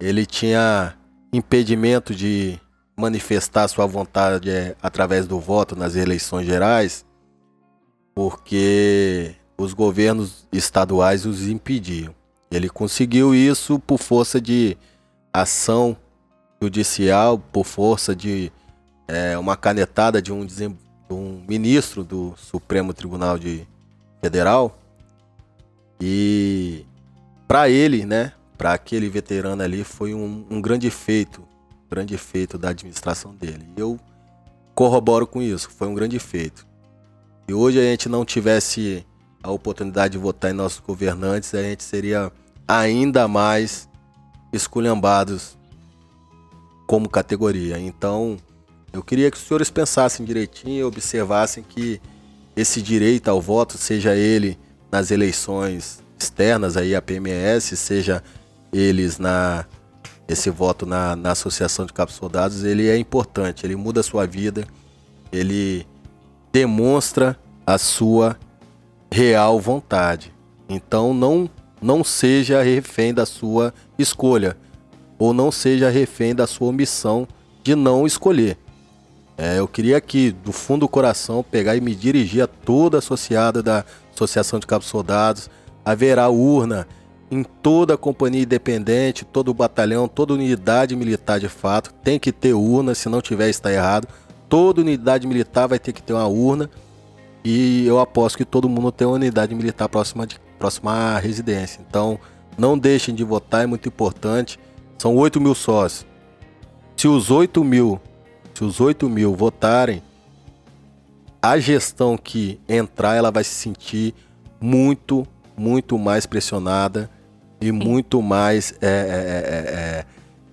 [SPEAKER 3] ele tinha impedimento de manifestar sua vontade eh, através do voto nas eleições gerais, porque os governos estaduais os impediam. Ele conseguiu isso por força de ação judicial, por força de eh, uma canetada de um, de um ministro do Supremo Tribunal de Federal. E para ele, né, para aquele veterano ali, foi um, um grande feito, grande feito da administração dele. E eu corroboro com isso. Foi um grande feito. Se hoje a gente não tivesse a oportunidade de votar em nossos governantes, a gente seria ainda mais esculhambados como categoria. Então, eu queria que os senhores pensassem direitinho e observassem que esse direito ao voto, seja ele nas eleições externas aí a PMS, seja eles na esse voto na, na associação de cabos soldados, ele é importante, ele muda a sua vida, ele demonstra a sua real vontade. Então não não seja refém da sua escolha ou não seja refém da sua omissão de não escolher. É, eu queria aqui, do fundo do coração, pegar e me dirigir a toda associada da Associação de Cabos Soldados. Haverá urna em toda a companhia independente, todo o batalhão, toda unidade militar de fato. Tem que ter urna, se não tiver está errado. Toda unidade militar vai ter que ter uma urna. E eu aposto que todo mundo tem uma unidade militar próxima, de, próxima à residência. Então, não deixem de votar, é muito importante. São 8 mil sócios. Se os 8 mil, se os 8 mil votarem, a gestão que entrar, ela vai se sentir muito, muito mais pressionada e muito mais é, é, é, é,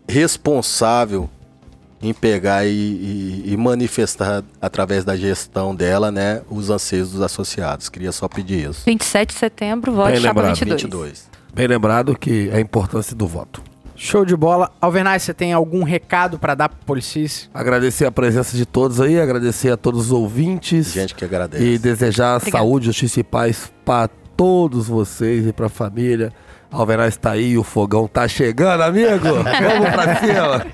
[SPEAKER 3] responsável em pegar e, e, e, manifestar através da gestão dela, né, os anseios dos associados. Queria só pedir isso.
[SPEAKER 4] 27 de setembro, voto chapa 22. 22.
[SPEAKER 2] Bem lembrado que é a importância do voto.
[SPEAKER 1] Show de bola. Alvernaz, você tem algum recado para dar pro Policis?
[SPEAKER 2] Agradecer a presença de todos aí, agradecer a todos os ouvintes.
[SPEAKER 3] Gente que agradece.
[SPEAKER 2] E desejar Obrigado. saúde, justiça e paz para todos vocês e para a família. Alvernaz tá aí, o fogão tá chegando, amigo. Vamos pra cima.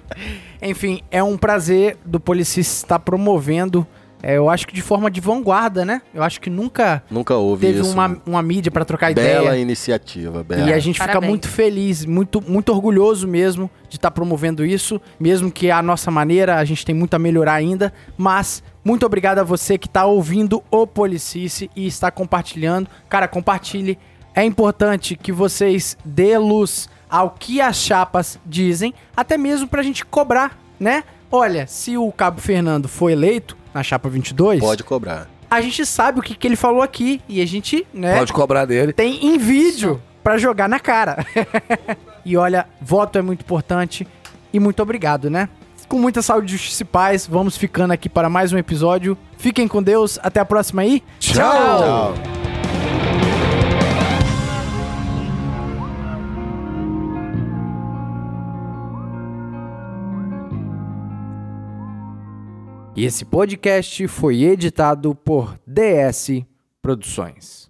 [SPEAKER 1] Enfim, é um prazer do Policis estar promovendo é, eu acho que de forma de vanguarda, né? Eu acho que nunca,
[SPEAKER 3] nunca houve
[SPEAKER 1] teve
[SPEAKER 3] isso.
[SPEAKER 1] Uma, uma mídia para trocar
[SPEAKER 3] bela
[SPEAKER 1] ideia.
[SPEAKER 3] Bela iniciativa, bela.
[SPEAKER 1] E a gente Parabéns. fica muito feliz, muito, muito orgulhoso mesmo de estar tá promovendo isso, mesmo que a nossa maneira, a gente tem muito a melhorar ainda, mas muito obrigado a você que está ouvindo o Policice e está compartilhando. Cara, compartilhe. É importante que vocês dê luz ao que as chapas dizem, até mesmo para a gente cobrar, né? Olha, se o Cabo Fernando foi eleito, na chapa 22.
[SPEAKER 3] Pode cobrar.
[SPEAKER 1] A gente sabe o que, que ele falou aqui e a gente, né?
[SPEAKER 2] Pode cobrar dele.
[SPEAKER 1] Tem em vídeo para jogar na cara. e olha, voto é muito importante e muito obrigado, né? Com muita saúde, justiça e paz, vamos ficando aqui para mais um episódio. Fiquem com Deus, até a próxima aí.
[SPEAKER 2] Tchau. Tchau.
[SPEAKER 1] E esse podcast foi editado por DS Produções.